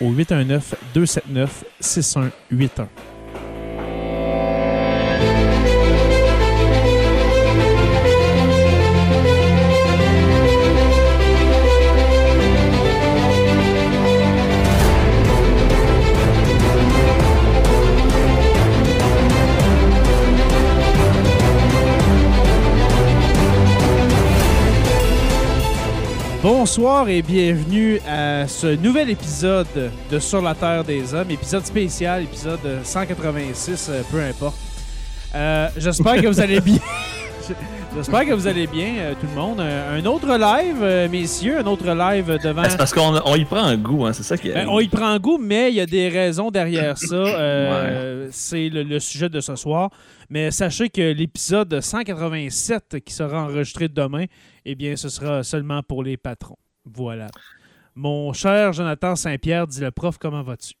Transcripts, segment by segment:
au 819 Bonsoir et bienvenue à ce nouvel épisode de Sur la Terre des Hommes, épisode spécial, épisode 186, euh, peu importe. Euh, J'espère que vous allez bien. J'espère que vous allez bien, euh, tout le monde. Un autre live, euh, messieurs, un autre live devant. C'est parce qu'on on y prend un goût, hein, c'est ça qui est. Ben, on y prend un goût, mais il y a des raisons derrière ça. Euh, C'est le, le sujet de ce soir. Mais sachez que l'épisode 187 qui sera enregistré demain, eh bien, ce sera seulement pour les patrons. Voilà. Mon cher Jonathan Saint-Pierre, dit le prof, comment vas-tu?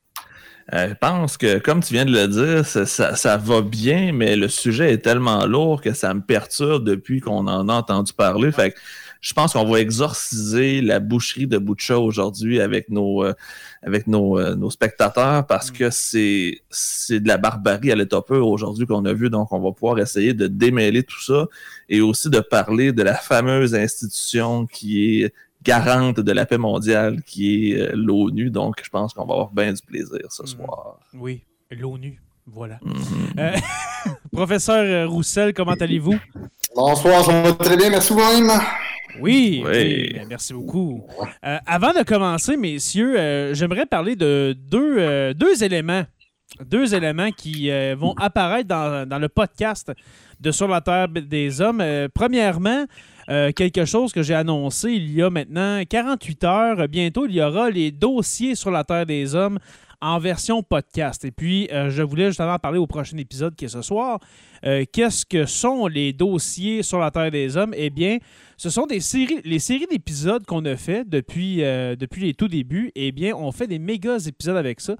Euh, je pense que, comme tu viens de le dire, ça, ça- ça va bien, mais le sujet est tellement lourd que ça me perturbe depuis qu'on en a entendu parler. Fait que je pense qu'on va exorciser la boucherie de Butcha aujourd'hui avec nos, euh, avec nos, euh, nos spectateurs parce que c'est, c'est de la barbarie à l'état pur aujourd'hui qu'on a vu. Donc, on va pouvoir essayer de démêler tout ça et aussi de parler de la fameuse institution qui est garante de la paix mondiale qui est euh, l'ONU. Donc, je pense qu'on va avoir bien du plaisir ce Mhm. soir. Oui, l'ONU. Voilà. Mhm. Euh, professeur Roussel, comment allez-vous? Bonsoir, ça va très bien, merci vous-même. Oui, Oui. ok, merci beaucoup. Euh, avant de commencer, messieurs, euh, j'aimerais parler de deux, euh, deux éléments. Deux éléments qui euh, vont apparaître dans, dans le podcast de Sur la Terre des Hommes. Euh, premièrement, euh, quelque chose que j'ai annoncé il y a maintenant 48 heures. Bientôt, il y aura les dossiers sur la Terre des Hommes en version podcast. Et puis, euh, je voulais justement parler au prochain épisode qui est ce soir. Euh, Qu'est-ce que sont les dossiers sur la Terre des Hommes? Eh bien, ce sont des séries, les séries d'épisodes qu'on a fait depuis, euh, depuis les tout débuts. Eh bien, on fait des méga épisodes avec ça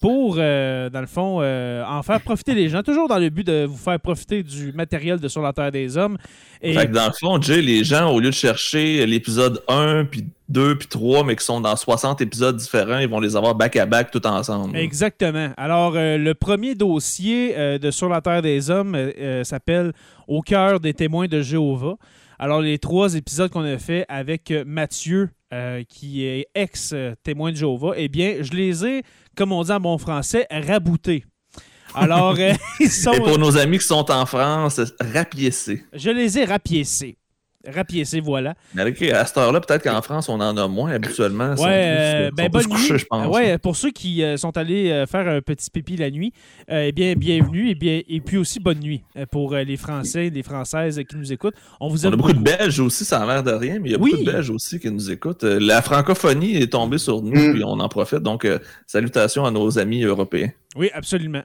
pour, euh, dans le fond, euh, en faire profiter les gens, toujours dans le but de vous faire profiter du matériel de Sur la Terre des Hommes. Et Fait que dans le fond, Jay, les gens, au lieu de chercher l'épisode 1, puis 2, puis 3, mais qui sont dans 60 épisodes différents, ils vont les avoir back-à-back tout ensemble. Exactement. Alors, euh, le premier dossier de Sur la Terre des Hommes s'appelle Au cœur des témoins de Jéhovah. Alors, les trois épisodes qu'on a fait avec euh, Mathieu, euh, qui est ex-témoin de Jéhovah, eh bien, je les ai, comme on dit en bon français, raboutés. Alors, euh, ils sont, Et pour nos amis qui sont en France, rapiécés. je les ai rapiécés. Rapiécés, voilà. Mais ok, à cette heure-là, peut-être qu'en France, on en a moins habituellement. Ouais, euh, ben bonne couchés, nuit. je pense. Ouais, pour ceux qui euh, sont allés euh, faire un petit pipi la nuit, euh, eh bien, bienvenue et, bien, et puis aussi bonne nuit pour euh, les Français, les Françaises qui nous écoutent. On vous On a beaucoup de. Belges aussi, ça a l'air de rien, mais il y a Oui. beaucoup de Belges aussi qui nous écoutent. La francophonie est tombée sur nous, Mm. puis on en profite. Donc, euh, salutations à nos amis européens. Oui, absolument.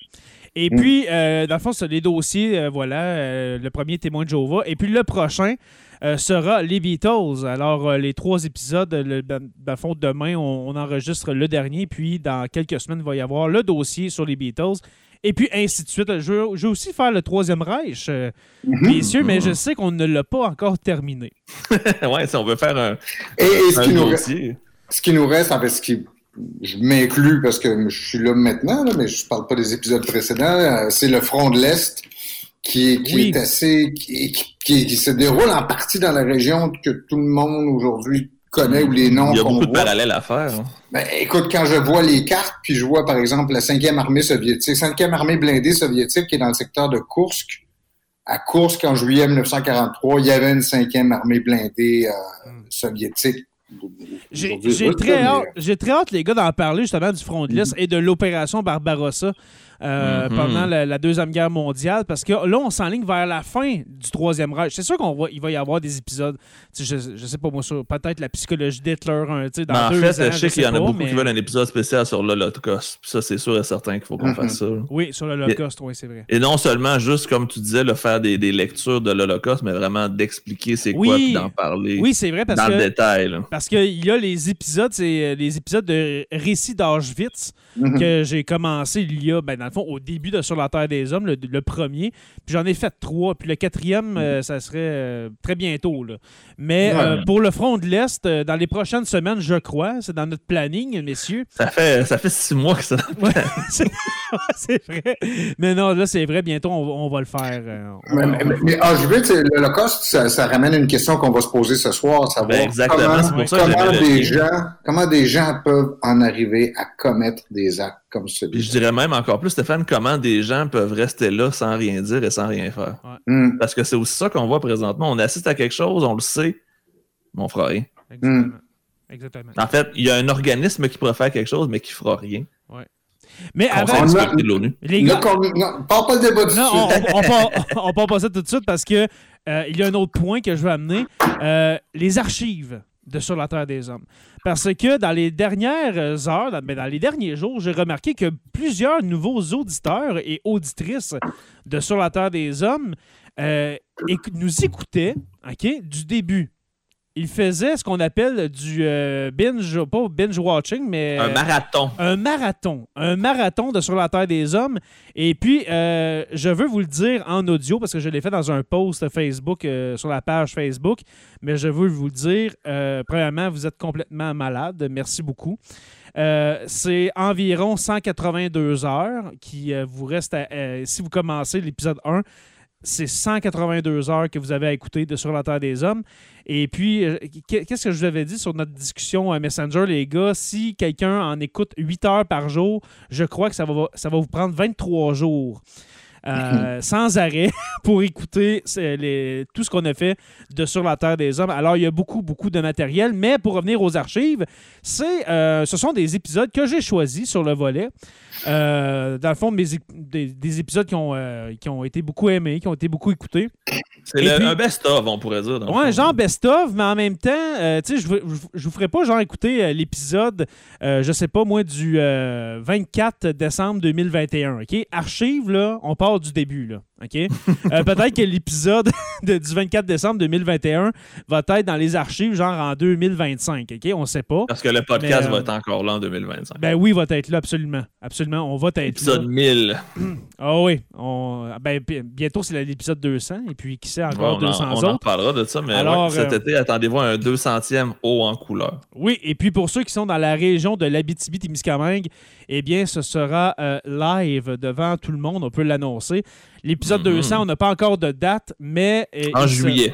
Et Mm. puis, euh, dans le fond, c'est les dossiers, euh, voilà, euh, le premier témoin de Jéhovah. Et puis le prochain euh, sera les Beatles. Alors, euh, les trois épisodes, le, le fond, demain, on, on enregistre le dernier. Puis, dans quelques semaines, il va y avoir le dossier sur les Beatles. Et puis ainsi de suite. Je veux, je veux aussi faire le Troisième Reich, euh, messieurs, mais je sais qu'on ne l'a pas encore terminé. ouais, si on veut faire un, Et, et ce, un qui nous reste, dossier. ce qui nous reste, en fait, ce qui je m'inclus parce que je suis là maintenant, là, mais je parle pas des épisodes précédents, euh, c'est le front de l'Est qui, est- qui Oui. est assez qui, qui- se déroule en partie dans la région que tout le monde aujourd'hui connaît ou les noms Il y a beaucoup de parallèles à faire. hein. Ben, écoute, quand je vois les cartes, puis je vois par exemple la 5e armée soviétique, 5e armée blindée soviétique qui est dans le secteur de Kursk. À Kursk, en juillet 1943, il y avait une 5e armée blindée euh, soviétique. J'ai très, mais- hâte, j'ai très hâte, les gars, d'en parler justement du front de l'Est et de l'opération Barbarossa euh, Mhm. pendant la, la Deuxième Guerre mondiale, parce que là, on s'enligne vers la fin du Troisième Reich. C'est sûr qu'il va, il va y avoir des épisodes, je, je sais pas moi, sur peut-être la psychologie d'Hitler, hein, dans Mais en deux fait, ans, je sais qu'il y en a beaucoup mais- qui veulent un épisode spécial sur l'Holocauste. Puis ça, c'est sûr et certain qu'il faut qu'on Mhm. fasse ça. Oui, sur l'Holocauste, oui, c'est vrai. Et non seulement juste, comme tu disais, le faire des, des lectures de l'Holocauste, mais vraiment d'expliquer c'est Oui. quoi, puis d'en parler Oui, c'est vrai, parce dans le détail. là. Parce qu'il y a les épisodes, c'est euh, les épisodes de Récits d'Auschwitz Mhm. que j'ai commencé il y a, ben, dans le fond, au début de Sur la Terre des Hommes, le, le premier. Puis j'en ai fait trois. Puis le quatrième, euh, ça serait euh, très bientôt. Là. Mais Ouais. euh, pour le front de l'Est, euh, dans les prochaines semaines, je crois, c'est dans notre planning, messieurs. Ça fait, ça fait six mois que ça. Ouais, c'est vrai. Mais non, là, c'est vrai, bientôt, on, va- on va le faire. euh, on Mais, mais, mais et l'Holocauste, ça, ça ramène une question qu'on va se poser ce soir, savoir Ben, exactement, comment, pour ça que comment des gens, comment des gens peuvent en arriver à commettre des actes comme je dirais même encore plus, Stéphane, comment des gens peuvent rester là sans rien dire et sans rien faire. Hmm. Parce que c'est aussi ça qu'on voit présentement. On assiste à quelque chose, on le sait, mais on fera rien. Exactement. Exactement. En fait, il y a un organisme qui pourrait faire quelque chose, mais qui fera rien. Mais avant, de l'ONU. les gars, non, parle pas le débat du Non, on, on, on part, on part pas ça tout de suite parce que euh, il y a un autre point que je veux amener. Euh, les archives de Sur la Terre des Hommes. Parce que dans les dernières heures, dans, ben, dans les derniers jours, j'ai remarqué que plusieurs nouveaux auditeurs et auditrices de Sur la Terre des Hommes euh, nous écoutaient ok, du début. Ils faisaient ce qu'on appelle du euh, binge, pas binge watching, mais Un marathon. un marathon. Un marathon de Sur la Terre des Hommes. Et puis, euh, je veux vous le dire en audio parce que je l'ai fait dans un post Facebook euh, sur la page Facebook. Mais je veux vous le dire. premièrement, vous êtes complètement malade. Merci beaucoup. C'est environ 182 heures qui vous reste à- si vous commencez l'épisode 1 c'est 182 heures que vous avez à écouter de Sur la Terre des Hommes. Et puis, euh, qu'est-ce que je vous avais dit sur notre discussion à Messenger, les gars? Si quelqu'un en écoute 8 heures par jour, je crois que ça va, ça va vous prendre 23 jours. Euh, sans arrêt pour écouter les- tout ce qu'on a fait de Sur la Terre des Hommes. Alors, il y a beaucoup, beaucoup de matériel, mais pour revenir aux archives, c'est, euh, ce sont des épisodes que j'ai choisis sur le volet. Euh, dans le fond, mes, des, des épisodes qui ont, euh, qui ont été beaucoup aimés, qui ont été beaucoup écoutés. C'est un best-of, on pourrait dire. fond. genre best-of, mais en même temps, euh, tu sais, je, je vous ferai pas genre écouter euh, l'épisode, euh, je sais pas moi, du euh, 24 décembre 2021, OK? Archive, là, on du début, là, OK? Euh, Peut-être que l'épisode de- du 24 décembre 2021 va être dans les archives, genre en 2025, OK? On sait pas. Parce que le podcast Mais, euh, va être encore là en 2025. Ben oui, va être là, absolument. Absolument, on va être là. Épisode 1000. Ah oui, on, ben, bi- bientôt c'est l'épisode 200, et puis qui sait Ouais, encore en, 200 on en reparlera de ça, mais Alors, ouais, cet euh, été, attendez-vous à un 200e haut en couleur. Oui, et puis pour ceux qui sont dans la région de l'Abitibi-Témiscamingue, eh bien, ce sera euh, live devant tout le monde, on peut l'annoncer. L'épisode Mhm. 200, on n'a pas encore de date, mais... En juillet.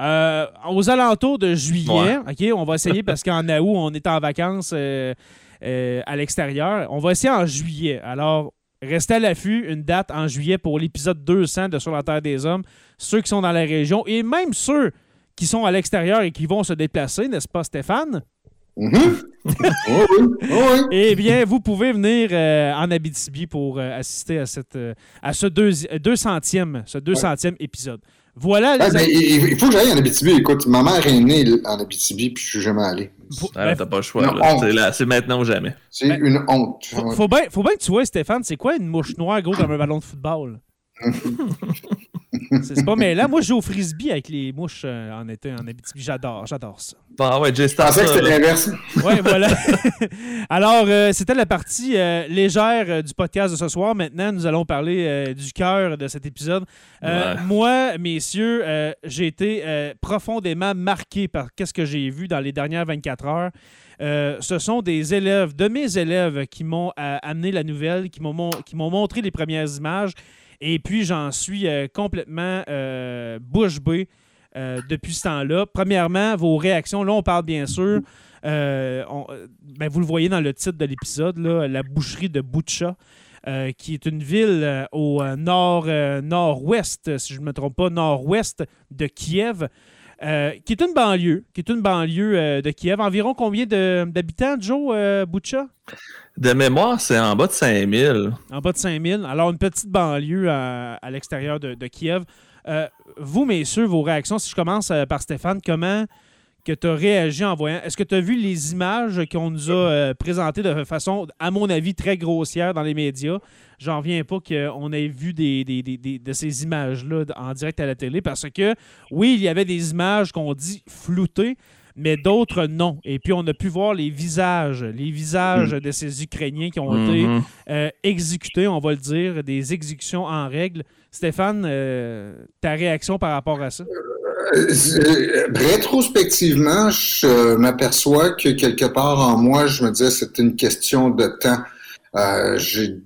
Euh, aux alentours de juillet, OK, on va essayer parce qu'en août, on est en vacances euh, euh, à l'extérieur. On va essayer en juillet. Alors, restez à l'affût, une date en juillet pour l'épisode 200 de Sur la Terre des Hommes. Ceux qui sont dans la région et même ceux qui sont à l'extérieur et qui vont se déplacer, n'est-ce pas, Stéphane? Mhm. oui, oui, oui, oui. Eh bien, vous pouvez venir euh, en Abitibi pour euh, assister à, cette, euh, à ce deuxi- 200e, ce 200e épisode. Voilà, les ben, il, il faut que j'aille en Abitibi. Écoute, ma mère est née en Abitibi, puis je suis jamais allé. Ah, ben, T'as pas le choix. C'est maintenant ou jamais. C'est Ben, une honte. Faut, faut bien faut bien que tu vois, Stéphane, c'est quoi une mouche noire gros comme un ballon de football? C'est pas mais là, moi, je joue au frisbee avec les mouches euh, en été en Abitibi. J'adore, j'adore ça. Bon, ouais, Je pensais que c'était l'inverse. Oui, voilà. Alors, euh, c'était la partie euh, légère euh, du podcast de ce soir. Maintenant, nous allons parler euh, du cœur de cet épisode. Euh, Ouais. Moi, messieurs, euh, j'ai été euh, profondément marqué par qu'est-ce que j'ai vu dans les dernières 24 heures. Euh, ce sont des élèves, de mes élèves, qui m'ont euh, amené la nouvelle, qui m'ont mon- qui m'ont montré les premières images. Et puis, j'en suis euh, complètement euh, bouche bée euh, depuis ce temps-là. Premièrement, vos réactions. Là, on parle bien sûr. ben, vous le voyez dans le titre de l'épisode, la boucherie de euh, qui est une ville au nord, nord-ouest, si je ne me trompe pas, nord-ouest de Kiev, euh, qui est une banlieue, qui est une banlieue euh, de Kiev. Environ combien d'habitants, Joe, euh, Butcha? De mémoire, c'est en bas de 5000. En bas de 5000. Alors, une petite banlieue à, à l'extérieur de, de Kiev. Euh, vous, messieurs, vos réactions, si je commence par Stéphane, comment que tu as réagi en voyant... Est-ce que tu as vu les images qu'on nous a présentées de façon, à mon avis, très grossière dans les médias? J'en reviens pas qu'on ait vu des, des- des- des- de ces images-là en direct à la télé parce que, oui, il y avait des images qu'on dit floutées, mais d'autres non. Et puis, on a pu voir les visages, les visages de ces Ukrainiens qui ont été Mhm. euh, exécutés, on va le dire, des exécutions en règle. Stéphane, euh, ta réaction par rapport à ça? Euh, Rétrospectivement, je m'aperçois que quelque part en moi, je me disais c'est une question de temps. Euh, j'ai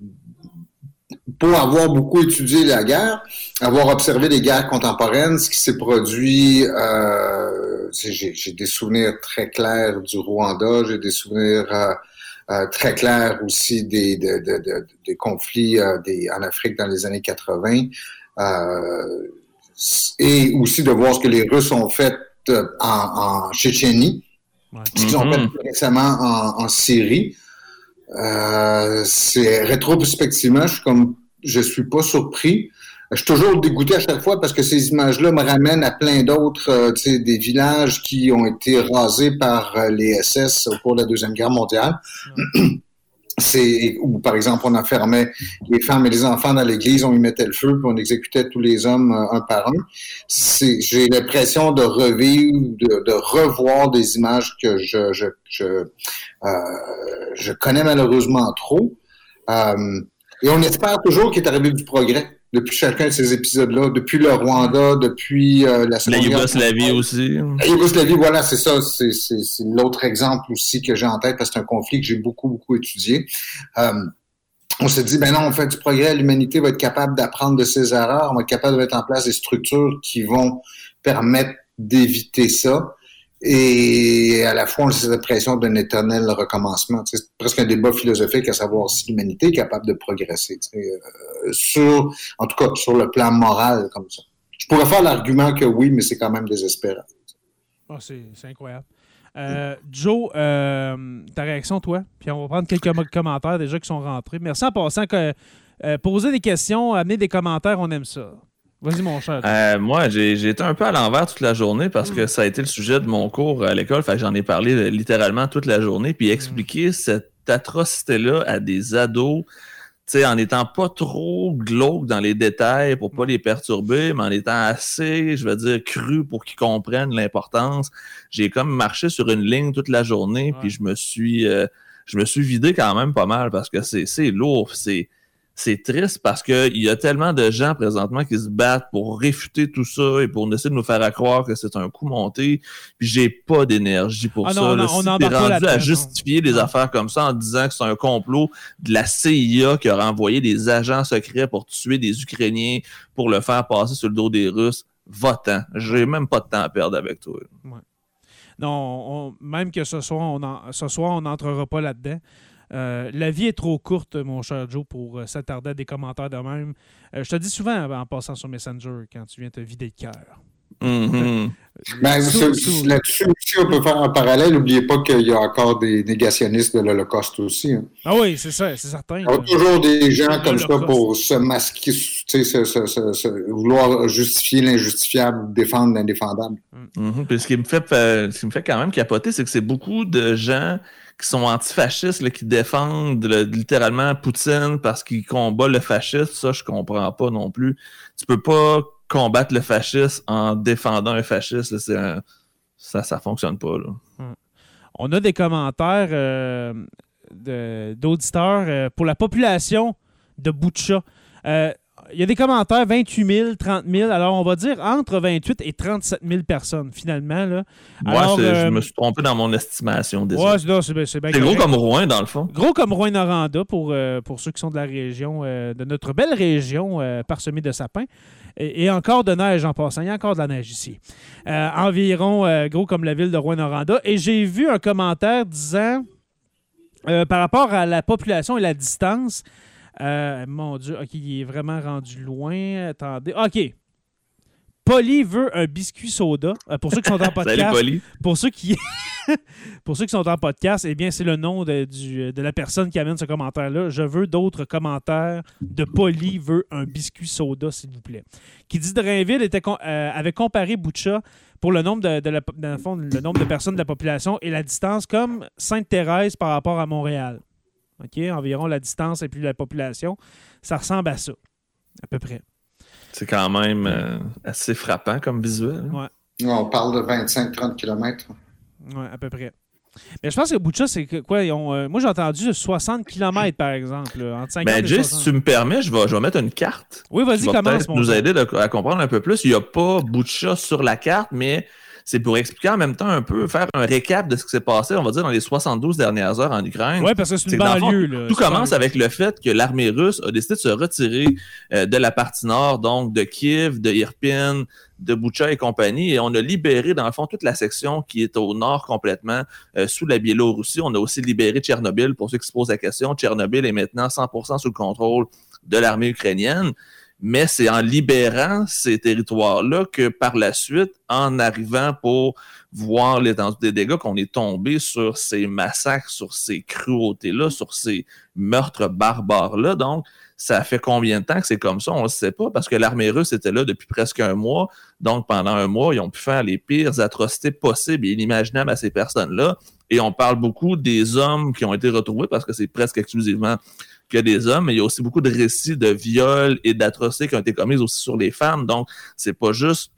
pour avoir beaucoup étudié la guerre, avoir observé les guerres contemporaines, ce qui s'est produit, euh, j'ai des souvenirs très clairs du Rwanda, j'ai des souvenirs euh, euh, très clairs aussi des, de- de- de- des conflits euh, des, en Afrique dans les années 80. Euh, et aussi de voir ce que les Russes ont fait en, en Tchétchénie, Ouais. ce qu'ils ont fait plus récemment en, en Syrie. Euh, c'est rétrospectivement, je suis comme, je suis pas surpris. Je suis toujours dégoûté à chaque fois parce que ces images-là me ramènent à plein d'autres, euh, tu sais, des villages qui ont été rasés par euh, les SS au cours de la Deuxième Guerre mondiale. C'est où, par exemple, on enfermait les femmes et les enfants dans l'église, on y mettait le feu, puis on exécutait tous les hommes euh, un par un. J'ai l'impression de revivre, de, de revoir des images que je, je, je, euh, je connais malheureusement trop. Et on espère toujours qu'il est arrivé du progrès depuis chacun de ces épisodes-là, depuis le Rwanda, depuis euh, la La Yougoslavie aussi. La Yougoslavie, voilà, c'est ça. C'est c'est- c'est l'autre exemple aussi que j'ai en tête parce que c'est un conflit que j'ai beaucoup, beaucoup étudié. Euh, on se dit, ben non, on fait du progrès, l'humanité va être capable d'apprendre de ses erreurs, on va être capable de mettre en place des structures qui vont permettre d'éviter ça. Et à la fois, on a cette impression d'un éternel recommencement. C'est presque un débat philosophique à savoir si l'humanité est capable de progresser. euh, sur, en tout cas, sur le plan moral, comme ça. Je pourrais faire l'argument que oui, mais c'est quand même désespérant. Ah, c'est incroyable. Euh, Joe, euh, ta réaction, toi? Puis on va prendre quelques commentaires déjà qui sont rentrés. Merci en passant que poser des questions, amener des commentaires, on aime ça. Vas-y, mon cher. Euh, moi, j'ai été un peu à l'envers toute la journée parce que ça a été le sujet de mon cours à l'école. Fait que j'en ai parlé littéralement toute la journée. Puis expliquer cette atrocité-là à des ados, tu sais, en étant pas trop glauque dans les détails pour pas les perturber, mais en étant assez, je veux dire, cru pour qu'ils comprennent l'importance. J'ai comme marché sur une ligne toute la journée, puis je me suis, euh, je me suis vidé quand même pas mal parce que c'est c'est lourd, c'est c'est triste parce qu'il y a tellement de gens présentement qui se battent pour réfuter tout ça et pour essayer de nous faire croire que c'est un coup monté. Puis j'ai pas d'énergie pour Ah ça. non, là. non, si on t'es rendu à justifier des affaires comme ça en disant que c'est un complot de la CIA qui aurait envoyé des agents secrets pour tuer des Ukrainiens pour le faire passer sur le dos des Russes, va-t'en. J'ai même pas de temps à perdre avec toi. Non, on- même que ce soir, on en- ce soir, on n'entrera pas là-dedans. Euh, la vie est trop courte, mon cher Joe, pour euh, s'attarder à des commentaires de même. Euh, je te dis souvent en passant sur Messenger quand tu viens te vider le cœur. Mhm. Ben, Là-dessus aussi, on peut faire un parallèle. N'oubliez pas qu'il y a encore des négationnistes de l'Holocauste aussi. hein. Ah oui, c'est ça, c'est certain. Il y a toujours des gens comme ça pour se masquer, tu sais, se- se- se- se- vouloir justifier l'injustifiable, défendre l'indéfendable. Mhm. Puis ce qui me fait ce qui me fait quand même capoter, c'est que c'est beaucoup de gens qui sont antifascistes, là, qui défendent là, littéralement Poutine parce qu'il combat le fascisme. Ça, je comprends pas non plus. Tu peux pas combattre le fascisme en défendant un fasciste, ça, ça fonctionne pas. Hum. On a des commentaires euh, d'auditeurs euh, pour la population de Boucha. Euh, il y a des commentaires 28 000, 30 000. Alors, on va dire entre 28 et 37 000 personnes, finalement. Là. Alors, je me suis trompé dans mon estimation. Ouais, c'est bien, gros comme Rouen, dans le fond. Gros comme Rouen-Noranda pour, pour ceux qui sont de la région, de notre belle région parsemée de sapins. Et, encore de neige en passant. Il y a encore de la neige ici. environ gros comme la ville de Rouen-Noranda. Et j'ai vu un commentaire disant euh, par rapport à la population et la distance, euh, mon Dieu, OK, il est vraiment rendu loin. Attendez. OK. Polly veut un biscuit soda. Euh, pour ceux qui sont en podcast. Pour ceux qui pour ceux qui sont en podcast, eh bien, c'est le nom de, de, la personne qui amène ce commentaire-là. Je veux d'autres commentaires de Polly veut un biscuit soda, s'il vous plaît. Qui dit de Drainville était, avait comparé Boucha pour le nombre de, la, le nombre de personnes de la population et la distance comme Sainte-Thérèse par rapport à Montréal. OK? Environ la distance et puis la population. Ça ressemble à ça, à peu près. C'est quand même euh, assez frappant comme visuel. Ouais. On parle de 25-30 km. Oui, à peu près. Mais je pense que Boucha, c'est quoi? Ils ont, euh, moi, j'ai entendu 60 km, par exemple. entre 50 ben, Jay, si tu me permets, je vais, je vais mettre une carte. Oui, vas-y, commence. nous aider à comprendre un peu plus. Il n'y a pas Boucha sur la carte, mais c'est pour expliquer en même temps un peu, faire un récap de ce qui s'est passé, on va dire, dans les 72 dernières heures en Ukraine. Oui, parce que c'est une banlieue. tout commence avec le fait que l'armée russe a décidé de se retirer euh, de la partie nord, donc de Kiev, de Irpin, de Boucha et compagnie, et on a libéré, dans le fond, toute la section qui est au nord complètement, euh, sous la Biélorussie. On a aussi libéré Tchernobyl, pour ceux qui se posent la question. Tchernobyl est maintenant 100% sous le contrôle de l'armée ukrainienne mais c'est en libérant ces territoires-là que par la suite, en arrivant pour voir l'étendue des dégâts, qu'on est tombé sur ces massacres, sur ces cruautés-là, sur ces meurtres barbares-là. Donc, ça fait combien de temps que c'est comme ça? On ne le sait pas parce que l'armée russe était là depuis presque un mois. Donc, pendant un mois, ils ont pu faire les pires atrocités possibles et inimaginables à ces personnes-là. Et on parle beaucoup des hommes qui ont été retrouvés parce que c'est presque exclusivement que des hommes, mais il y a aussi beaucoup de récits de viols et d'atrocités qui ont été commises aussi sur les femmes. Donc, c'est pas juste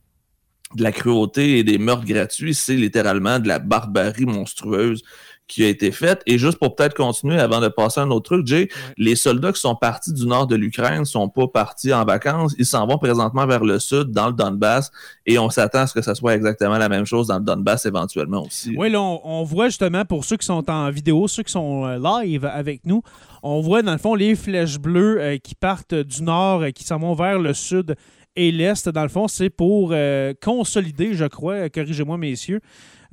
de la cruauté et des meurtres gratuits, c'est littéralement de la barbarie monstrueuse qui a été faite. Et juste pour peut-être continuer avant de passer à un autre truc, Jay, les soldats qui sont partis du nord de l'Ukraine ne sont pas partis en vacances. Ils s'en vont présentement vers le sud, dans le Donbass, et on s'attend à ce que ça soit exactement la même chose dans le Donbass éventuellement aussi. Oui, là, on, voit justement pour ceux qui sont en vidéo, ceux qui sont euh, live avec nous, on voit dans le fond les flèches bleues euh, qui partent du nord, euh, qui s'en vont vers le sud et l'est. Dans le fond, c'est pour consolider, je crois, corrigez-moi messieurs,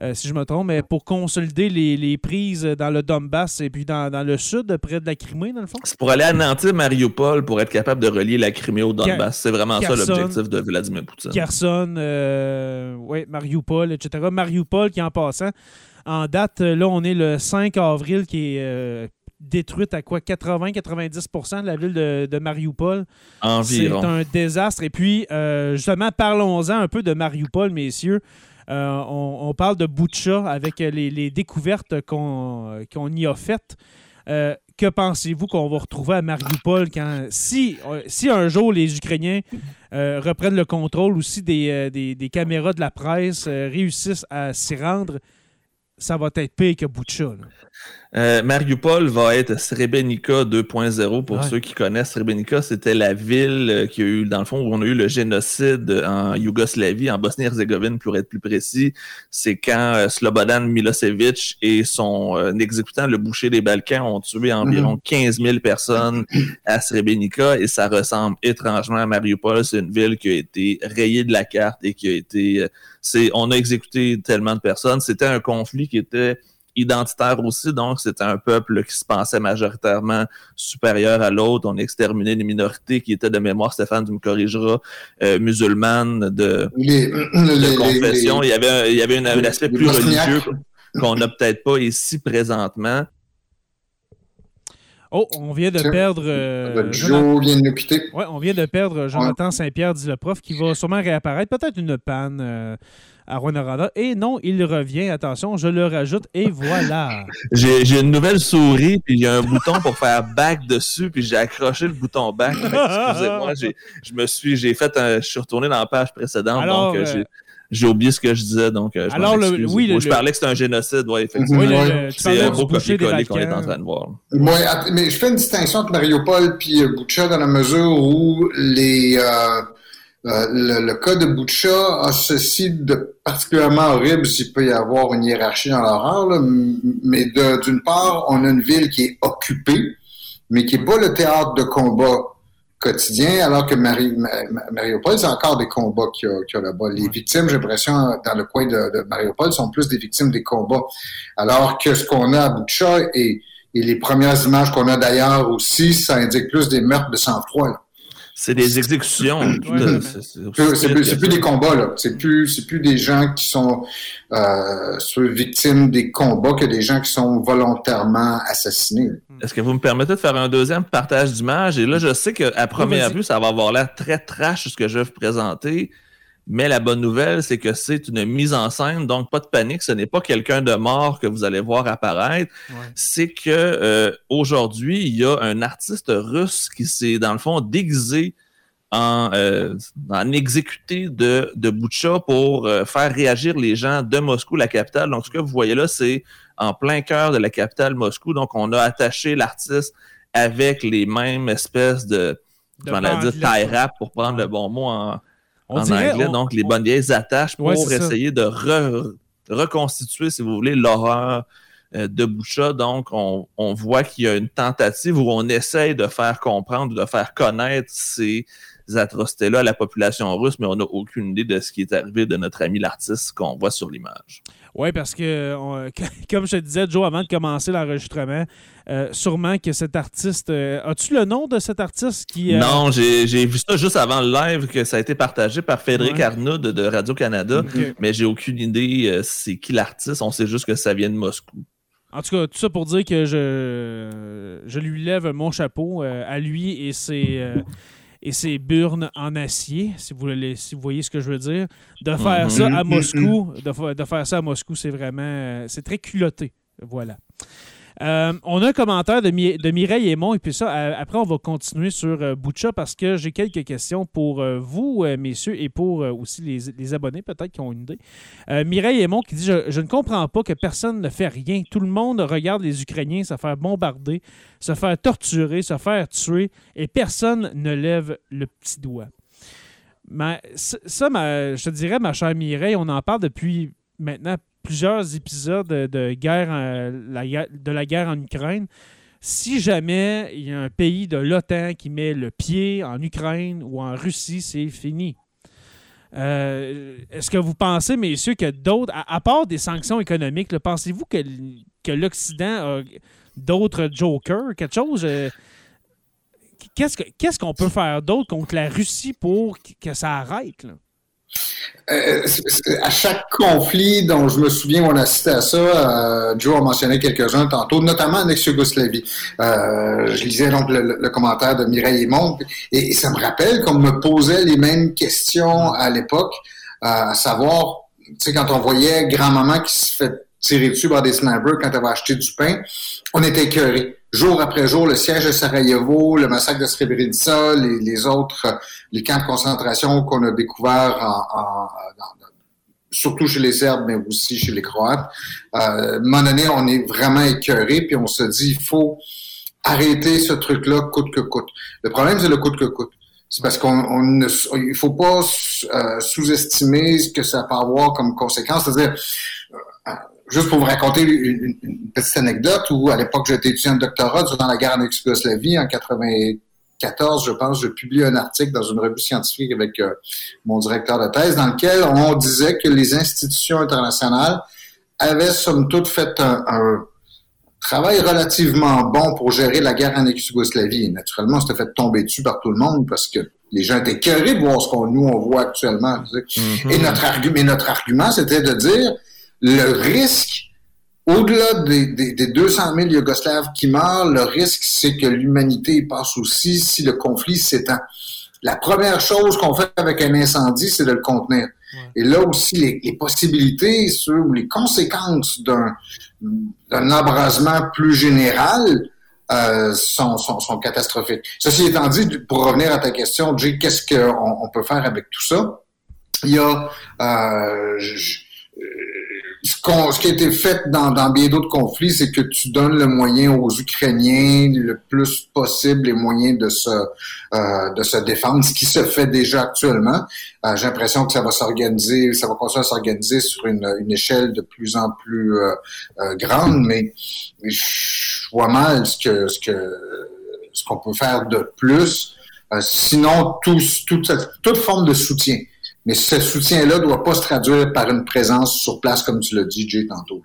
euh, si je me trompe, mais pour consolider les, prises dans le Donbass et puis dans, le sud, près de la Crimée, dans le fond? C'est pour aller anéantir Mariupol pour être capable de relier la Crimée au Donbass. C'est vraiment ça l'objectif de Vladimir Poutine. Kherson, euh, oui, Mariupol, etc. Mariupol qui, en passant, en date, là, on est le 5 avril qui est... Euh, détruite à quoi? 80-90% de la ville de, de Mariupol. Environ. C'est un désastre. Et puis, justement, parlons-en un peu de Mariupol, messieurs. Euh, on, parle de Butcha avec les, découvertes qu'on y a faites. Euh, que pensez-vous qu'on va retrouver à Mariupol quand si, si un jour les Ukrainiens euh, reprennent le contrôle aussi des, des, caméras de la presse, réussissent à s'y rendre, ça va être pire que Butcha. Euh, Mariupol va être Srebrenica 2.0. Pour ceux qui connaissent Srebrenica, c'était la ville euh, qui a eu, dans le fond, où on a eu le génocide en Yougoslavie, en Bosnie-Herzégovine, pour être plus précis. C'est quand euh, Slobodan Milosevic et son exécutant, le boucher des Balkans, ont tué environ 15 mhm. 000 personnes à Srebrenica et ça ressemble étrangement à Mariupol. C'est une ville qui a été rayée de la carte et qui a été... c'est, on a exécuté tellement de personnes. C'était un conflit qui était identitaire aussi. Donc, c'était un peuple qui se pensait majoritairement supérieur à l'autre. On exterminait les minorités qui étaient de mémoire, Stéphane, tu me corrigeras, euh, musulmanes de, confession. il y avait, il y avait un aspect plus religieux qu'on n'a peut-être pas ici présentement. Oh, on vient de perdre. Euh, Joe vient de nous quitter. Oui, on vient de perdre Jonathan Saint-Pierre, dit le prof, qui va sûrement réapparaître. Peut-être une panne euh, à Rwanda. Et non, il revient. Attention, je le rajoute et voilà. j'ai une nouvelle souris, puis il y a un bouton pour faire back dessus, puis j'ai accroché le bouton back. Excusez-moi, je me suis, j'ai fait je suis retourné dans la page précédente, donc euh, j'ai j'ai oublié ce que je disais, donc euh, je Alors, le, oui, je parlais que c'était un génocide, oui, effectivement. Oui, c'est un beau copier-coller qu'on est en train de voir. Oui, mais je fais une distinction entre Mariupol et euh, Boucha dans la mesure où les, euh, euh, le, cas de Boucha a ceci de particulièrement horrible s'il peut y avoir une hiérarchie dans l'horreur, mais d'une part, on a une ville qui est occupée, mais qui n'est pas le théâtre de combat quotidien, alors que Marie, Mariupol, c'est encore des combats qu'il y a, là-bas. Les victimes, j'ai l'impression, dans le coin de, de, Mariupol, sont plus des victimes des combats. Alors que ce qu'on a à Boucha et, et les premières images qu'on a d'ailleurs aussi, ça indique plus des meurtres de sang-froid. C'est des exécutions. c'est plus, des combats, là. C'est plus, c'est plus des gens qui sont euh, victimes des combats que des gens qui sont volontairement assassinés. Est-ce que vous me permettez de faire un deuxième partage d'image? Et là, je sais qu'à première vue, ça va avoir l'air très trash ce que je vais vous présenter. Mais la bonne nouvelle, c'est que c'est une mise en scène, donc pas de panique. Ce n'est pas quelqu'un de mort que vous allez voir apparaître. C'est que euh, aujourd'hui, il y a un artiste russe qui s'est, dans le fond, déguisé en, euh, en exécuté de, de Boucha pour euh, faire réagir les gens de Moscou, la capitale. Donc, ce que vous voyez là, c'est en plein cœur de la capitale Moscou. Donc, on a attaché l'artiste avec les mêmes espèces de, de dire, tie rap pour prendre le bon mot en, en anglais, donc les bonnes vieilles attaches pour essayer de reconstituer, si vous voulez, l'horreur euh, de Boucha. Donc, on, voit qu'il y a une tentative où on essaye de faire comprendre, de faire connaître ces atrocités-là à la population russe, mais on n'a aucune idée de ce qui est arrivé de notre ami l'artiste qu'on voit sur l'image. Oui, parce que, comme je te disais, Joe, avant de commencer l'enregistrement, euh, sûrement que cet artiste. Euh, as-tu le nom de cet artiste qui. Euh, non, j'ai vu ça juste avant le live que ça a été partagé par Frédéric Arnaud de, Radio-Canada, mais j'ai aucune idée c'est qui l'artiste. On sait juste que ça vient de Moscou. En tout cas, tout ça pour dire que je, je lui lève mon chapeau à lui et ses et ses burnes en acier, si vous, si vous voyez ce que je veux dire. De faire mhm. ça à Moscou, de, de, faire ça à Moscou, c'est vraiment, c'est très culotté. Voilà. Euh, on a un commentaire de, Mireille Aymon, et puis ça, après, on va continuer sur euh, parce que j'ai quelques questions pour euh, vous, messieurs, et pour aussi les, abonnés, peut-être, qui ont une idée. Mireille Aymon qui dit je, ne comprends pas que personne ne fait rien. Tout le monde regarde les Ukrainiens se faire bombarder, se faire torturer, se faire tuer, et personne ne lève le petit doigt. Mais ça, je te dirais, ma chère Mireille, on en parle depuis maintenant plusieurs épisodes de, guerre, de la guerre en Ukraine. Si jamais il y a un pays de l'OTAN qui met le pied en Ukraine ou en Russie, c'est fini. Euh, est-ce que vous pensez, messieurs, que d'autres, à, part des sanctions économiques, pensez-vous que, l'Occident a d'autres jokers, quelque chose? Euh, qu'est-ce qu'on peut faire d'autre contre la Russie pour que ça arrête? Euh, à chaque conflit dont je me souviens, on a cité à ça, euh, Joe a mentionné quelques-uns tantôt, notamment en ex-Yougoslavie. Euh, je lisais donc le, commentaire de Mireille Aymon et, ça me rappelle qu'on me posait les mêmes questions à l'époque, à savoir, tu sais, quand on voyait grand-maman qui se fait tirer dessus par des snipers quand elle va acheter du pain, on était écœurés jour après jour, le siège de Sarajevo, le massacre de Srebrenica, les, les autres, les camps de concentration qu'on a découverts en, surtout chez les Serbes, mais aussi chez les Croates. Euh, à moment donné, on est vraiment écœuré, puis on se dit, il faut arrêter ce truc-là coûte que coûte. Le problème, c'est le coûte que coûte. C'est parce qu'on ne il faut pas euh, sous-estimer ce que ça peut avoir comme conséquence. C'est-à-dire, juste pour vous raconter une, petite anecdote où, à l'époque, j'étais étudiant de doctorat durant la guerre en Yougoslavie, en 94, je pense, je publié un article dans une revue scientifique avec euh, mon directeur de thèse dans lequel on disait que les institutions internationales avaient, somme toute, fait un, travail relativement bon pour gérer la guerre en Yougoslavie. Naturellement, c'était fait tomber dessus par tout le monde parce que les gens étaient curés de voir ce qu'on nous on voit actuellement. Mm-hmm. Et notre argument, notre argument, c'était de dire le risque au-delà des, des, 200 000 Yougoslaves qui meurent, le risque, c'est que l'humanité passe aussi si le conflit s'étend. La première chose qu'on fait avec un incendie, c'est de le contenir. Et là aussi, les, possibilités sur les conséquences d'un embrasement plus général euh, sont, sont, sont, catastrophiques. Ceci étant dit, pour revenir à ta question, Jay, qu'est-ce qu'on on peut faire avec tout ça? Il y a... Euh, ce, qui a été fait dans, bien d'autres conflits, c'est que tu donnes le moyen aux Ukrainiens le plus possible les moyens de se euh, de se défendre, ce qui se fait déjà actuellement. Euh, j'ai l'impression que ça va s'organiser, ça va continuer à s'organiser sur une, une, échelle de plus en plus euh, grande, mais je vois mal ce que ce que ce qu'on peut faire de plus. sinon, tous, toute, toute forme de soutien. Mais ce soutien-là ne doit pas se traduire par une présence sur place, comme tu l'as dit, Jay, tantôt.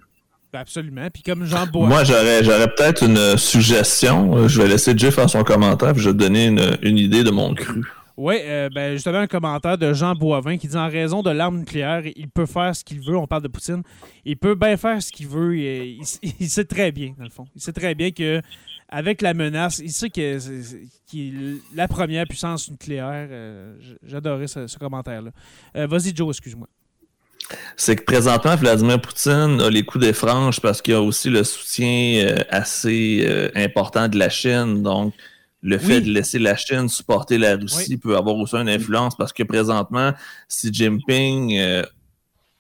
Absolument. Puis comme Jean Bois. Moi, j'aurais, j'aurais peut-être une suggestion. Je vais laisser Jay faire son commentaire, puis je vais donner une, une idée de mon cru. Oui, euh, ben, justement, un commentaire de Jean Boivin qui dit En raison de l'arme nucléaire, il peut faire ce qu'il veut. On parle de Poutine. Il peut bien faire ce qu'il veut. Il, il, sait très bien, dans le fond. Il sait très bien que avec la menace, il sait que est la première puissance nucléaire. Euh, j'adorais ce, commentaire-là. Euh, vas-y, Joe, excuse-moi. C'est que présentement, Vladimir Poutine a les coups des franges parce qu'il y a aussi le soutien euh, assez important de la Chine. Donc, le fait de laisser la Chine supporter la Russie peut avoir aussi une influence parce que présentement, Xi Jinping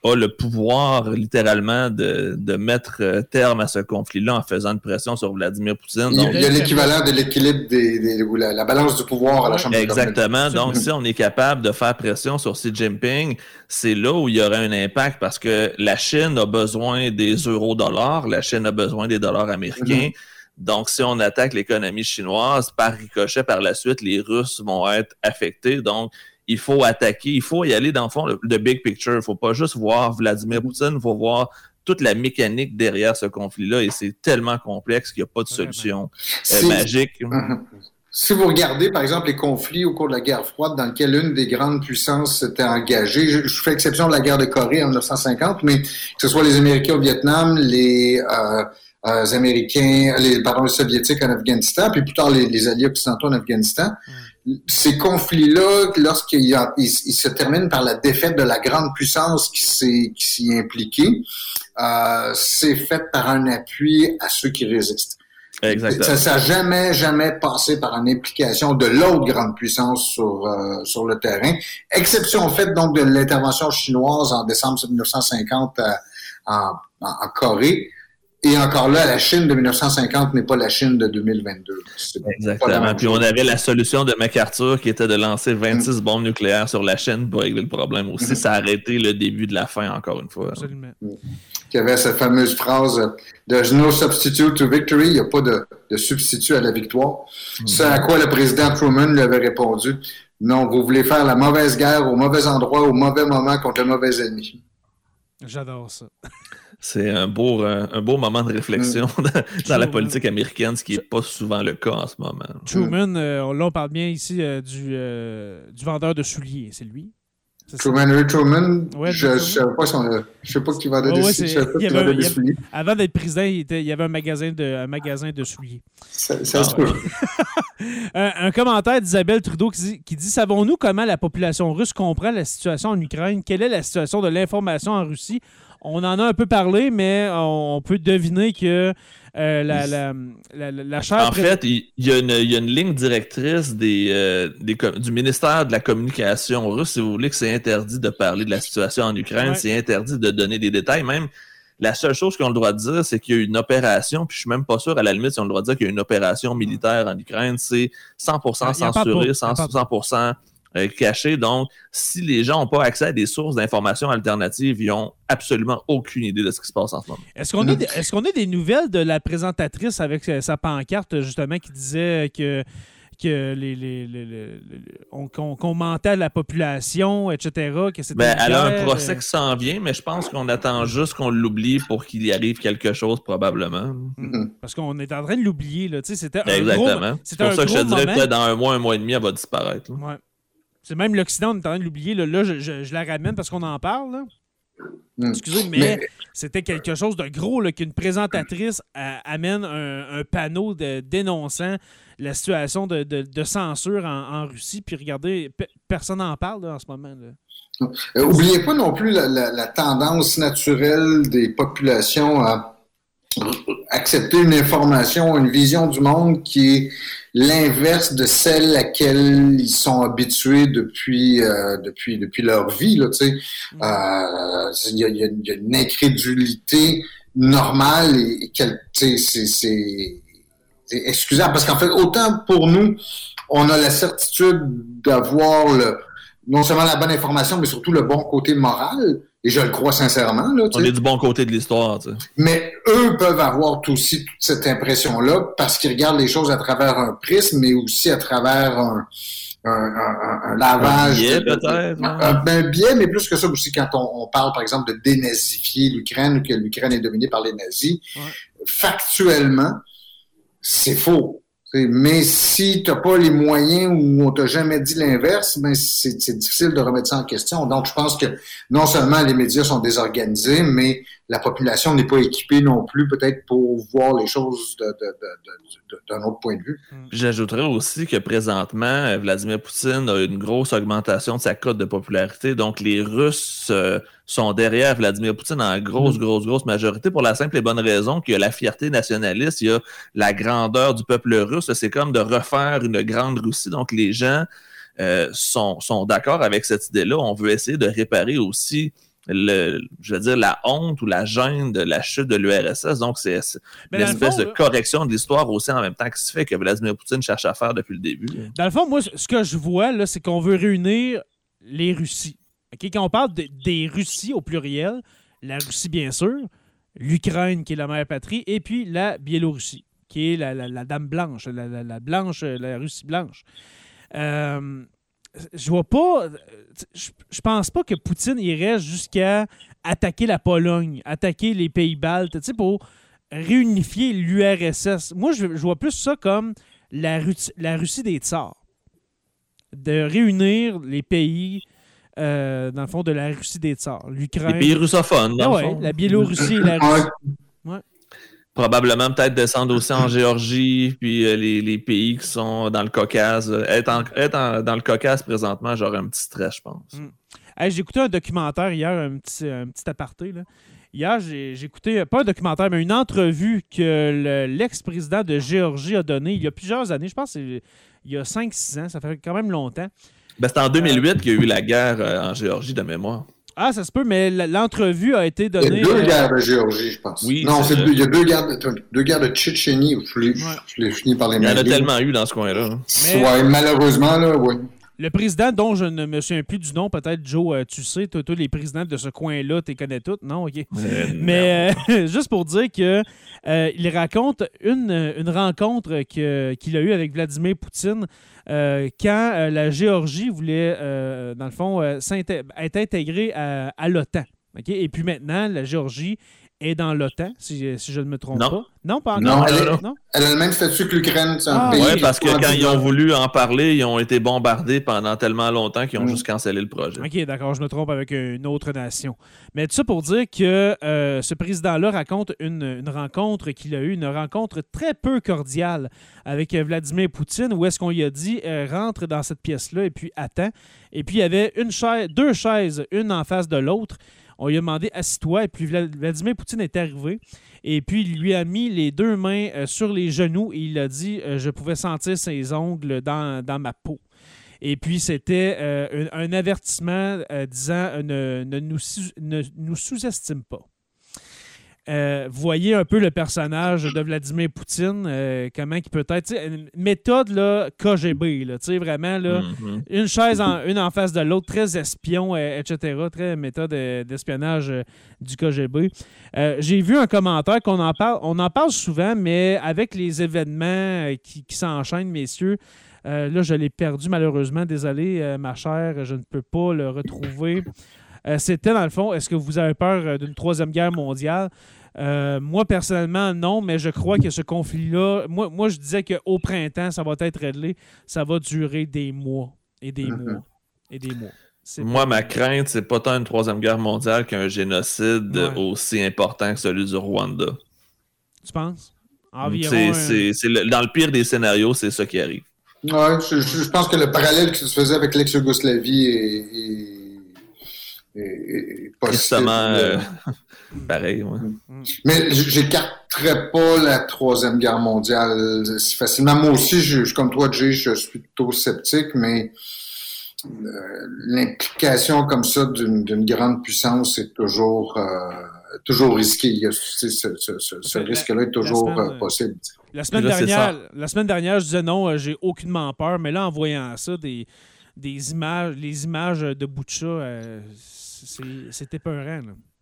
a le pouvoir littéralement de, de, mettre euh, terme à ce conflit-là en faisant une pression sur Vladimir Poutine. il y a l'équivalent de l'équilibre des, des la, la, balance du pouvoir à la Chambre Exactement. Donc, si on est capable de faire pression sur Xi Jinping, c'est là où il y aurait un impact parce que la Chine a besoin des euros-dollars, la Chine a besoin des dollars américains. Mm-hmm. Donc, si on attaque l'économie chinoise, par ricochet, par la suite, les Russes vont être affectés. Donc, il faut attaquer, il faut y aller dans le fond, le, big picture. Il ne faut pas juste voir Vladimir Poutine, il faut voir toute la mécanique derrière ce conflit-là et c'est tellement complexe qu'il n'y a pas de solution euh, magique. Si vous regardez, par exemple, les conflits au cours de la guerre froide dans lesquels une des grandes puissances s'était engagée, je, fais exception de la guerre de Corée en 1950, mais que ce soit les Américains au Vietnam, les, euh, euh, Américains, les, pardon, les Soviétiques en Afghanistan, puis plus tard les, Alliés occidentaux en Afghanistan, ces conflits-là, lorsqu'ils se terminent par la défaite de la grande puissance qui s'y qui impliquée, euh, c'est fait par un appui à ceux qui résistent. Exactement. Ça n'a jamais, jamais passé par une implication de l'autre grande puissance sur, euh, sur le terrain. Exception faite donc de l'intervention chinoise en décembre 1950 en, en Corée. Et encore là, la Chine de 1950 n'est pas la Chine de 2022. Exactement. Puis on avait la solution de MacArthur qui était de lancer 26 bombes nucléaires sur la Chine pour régler le problème aussi. Mm-hmm. Ça a arrêté le début de la fin, encore une fois. Absolument. Mm. Il y avait cette fameuse phrase There's no substitute to victory. Il n'y a pas de, substitut à la victoire. Mm-hmm. C'est à quoi le président Truman lui avait répondu Non, vous voulez faire la mauvaise guerre au mauvais endroit, au mauvais moment contre le mauvais ennemi. J'adore ça. C'est un beau, euh, un beau moment de réflexion mm. dans, la politique américaine, ce qui n'est pas souvent le cas en ce moment. Truman, euh, là, on parle bien ici euh, du, du vendeur de souliers. C'est lui? Truman, Ray Truman, je ne sais pas, sais pas qui vendait des, souliers. Avant d'être président, il, y avait un magasin de, un magasin de souliers. Ça, se peut. un, commentaire d'Isabelle Trudeau qui dit, qui dit Savons-nous comment la population russe comprend la situation en Ukraine? Quelle est la situation de l'information en Russie? On en a un peu parlé, mais on peut deviner que euh, la, la, la, En fait, il y, a une, ligne directrice des, euh, du ministère de la Communication russe, si vous voulez, que c'est interdit de parler de la situation en Ukraine, c'est interdit de donner des détails. Même la seule chose qu'on a le droit de dire, c'est qu'il y a une opération, puis je suis même pas sûr, à la limite, si on a le droit de dire qu'il y a une opération militaire en Ukraine, c'est 100% censuré, 100%, euh, caché. Donc, si les gens n'ont pas accès à des sources d'informations alternatives, ils n'ont absolument aucune idée de ce qui se passe en ce moment. Est-ce qu'on a, est qu'on a des nouvelles de la présentatrice avec euh, sa pancarte, justement, qui disait que que les, les, les, qu'on mentait la population, etc. Que ben, elle a un procès euh, qui s'en vient, mais je pense qu'on attend juste qu'on l'oublie pour qu'il y arrive quelque chose, probablement. Mm-hmm. Parce qu'on est en train de l'oublier. C'était Exactement. C'est pour ça que je te dirais peut-être dans un mois, un mois et demi, elle va disparaître. Ouais. C'est même l'Occident, on est en train de l'oublier. Là, je, je, la ramène parce qu'on en parle. Hmm. Excusez, mais, c'était quelque chose de gros qu'une présentatrice amène un, panneau de, dénonçant la situation de, censure en, Russie. Puis regardez, personne n'en parle en ce moment. Là. Euh, oubliez pas non plus la, tendance naturelle des populations à accepter une information, une vision du monde qui est l'inverse de celle à laquelle ils sont habitués depuis euh, depuis depuis leur vie. Là, tu sais, mm. euh, il, y a, une incrédulité normale et, c'est c'est excusable parce qu'en fait autant pour nous on a la certitude d'avoir le non seulement la bonne information mais surtout le bon côté moral et je le crois sincèrement. Là, On est du bon côté de l'histoire. Mais eux peuvent avoir aussi toute cette impression-là parce qu'ils regardent les choses à travers un prisme, mais aussi à travers un, un, lavage. Un biais, peut-être. Un, biais, mais plus que ça aussi quand on, parle, par exemple, de dénazifier l'Ukraine, que l'Ukraine est dominée par les nazis. Factuellement, c'est faux. Mais si tu n'as pas les moyens ou on t'a jamais dit l'inverse, ben c'est difficile de remettre ça en question. Donc, je pense que non seulement les médias sont désorganisés, mais la population n'est pas équipée non plus, peut-être pour voir les choses d'un autre point de vue. J'ajouterais aussi que présentement, Vladimir Poutine a une grosse augmentation de sa cote de popularité. Donc, les Russes euh, sont derrière Vladimir Poutine en grosse, mm. grosse, grosse majorité pour la simple et bonne raison qu'il y a la fierté nationaliste, il y a la grandeur du peuple russe. C'est comme de refaire une grande Russie. Donc, les gens euh, sont, sont d'accord avec cette idée-là. On veut essayer de réparer aussi le, je veux dire, la honte ou la gêne de la chute de l'URSS. Donc, c'est une espèce de correction de l'histoire aussi en même temps qui se fait que Vladimir Poutine cherche à faire depuis le début. Dans le fond, moi, ce que je vois, là, c'est qu'on veut réunir les Russies. Quand on parle des Russies au pluriel, la Russie, bien sûr, l'Ukraine, qui est la mère patrie, et puis la Biélorussie, qui est la, dame blanche, la, blanche, la Russie blanche. Euh, je vois pas. Je, pense pas que Poutine irait jusqu'à attaquer la Pologne, attaquer les pays baltes, pour réunifier l'URSS. Moi, je, vois plus ça comme la Russie des tsars. De réunir les pays, euh, dans le fond, de la Russie des tsars. L'Ukraine. Les pays russophones, dans ah La Biélorussie et la Russie probablement peut-être descendre aussi en Géorgie, puis euh, les, pays qui sont dans le Caucase. Être, être dans le Caucase présentement, j'aurais un petit stress, je pense. Mm. j'ai écouté un documentaire hier, un petit, un petit aparté. Là. Hier, j'ai écouté, pas un documentaire, mais une entrevue que l'ex-président de Géorgie a donnée il y a plusieurs années. Je pense il y a 5-6 ans, ça fait quand même longtemps. Ben, C'était en 2008 qu'il y a eu la guerre euh, en Géorgie, de mémoire. Ah, ça se peut, mais l'entrevue a été donnée. Il y a deux euh, guerres de Géorgie, je pense. Oui, non, il y a deux guerres, de, deux guerres de Tchétchénie. Je l'ai fini par les Il y en a tellement eu dans ce coin-là. Hein. Oui, malheureusement, là, oui. Le président dont je ne me souviens plus du nom, peut-être Joe, euh, tu sais, tous les présidents de ce coin-là, tu les connais tous, non? OK. Mais euh, juste pour dire que il raconte une, une rencontre qu'il a eue avec Vladimir Poutine euh, quand euh, la Géorgie voulait, euh, dans le fond, être intégrée à, l'OTAN. Et puis maintenant, la Géorgie est dans l'OTAN, si, je ne me trompe pas. Non, pas encore. Non, elle, a le même statut que l'Ukraine. Ah, oui, parce que quand ils ont voulu en parler, ils ont été bombardés pendant tellement longtemps qu'ils ont mm. juste cancellé le projet. OK, d'accord, je me trompe avec une autre nation. Mais tout ça pour dire que euh, ce président-là raconte une, rencontre qu'il a eue, une rencontre très peu cordiale avec Vladimir Poutine, où est-ce qu'on lui a dit euh, rentre dans cette pièce-là et puis attends. Et puis il y avait une chaise, deux chaises, une en face de l'autre. On lui a demandé assis-toi et puis Vladimir Poutine est arrivé et puis il lui a mis les deux mains euh, sur les genoux et il a dit euh, je pouvais sentir ses ongles dans, ma peau. Et puis, c'était euh, un, avertissement disant ne, nous, ne nous sous-estime pas. Euh, voyez un peu le personnage de Vladimir Poutine, euh, comment il peut être. Une méthode là, KGB, là, vraiment, là, mm-hmm. une chaise en, une en face de l'autre, très espion, euh, etc. Très méthode d'espionnage du KGB. J'ai vu un commentaire qu'on en parle, on en parle souvent, mais avec les événements qui, qui s'enchaînent, messieurs, là, je l'ai perdu malheureusement. Désolé, ma chère, je ne peux pas le retrouver. Euh, c'était dans le fond, est-ce que vous avez peur euh, d'une troisième guerre mondiale? Euh, moi, personnellement, non, mais je crois que ce conflit-là, moi, moi, je disais qu'au printemps, ça va être réglé. Ça va durer des mois et des mm-hmm. mois et des mois. Moi, ma crainte, c'est pas tant une troisième guerre mondiale qu'un génocide aussi important que celui du Rwanda. Tu penses? C'est, dans le pire des scénarios, c'est ça qui arrive. Ouais, je, pense que le parallèle qui se faisait avec l'ex-Yougoslavie est, est, possible. Euh, pareil, ouais. Mais j'écarterais pas la Troisième Guerre mondiale si facilement. Moi aussi, je, comme toi, Jay, je suis plutôt sceptique, mais euh, l'implication comme ça d'une grande puissance est toujours... Euh, toujours risqué. ce, risque-là est toujours euh, possible. La semaine, dernière, la semaine dernière, je disais non, j'ai aucunement peur, mais là, en voyant ça, des, des images, les images de Boucha, euh, c'est épeurant.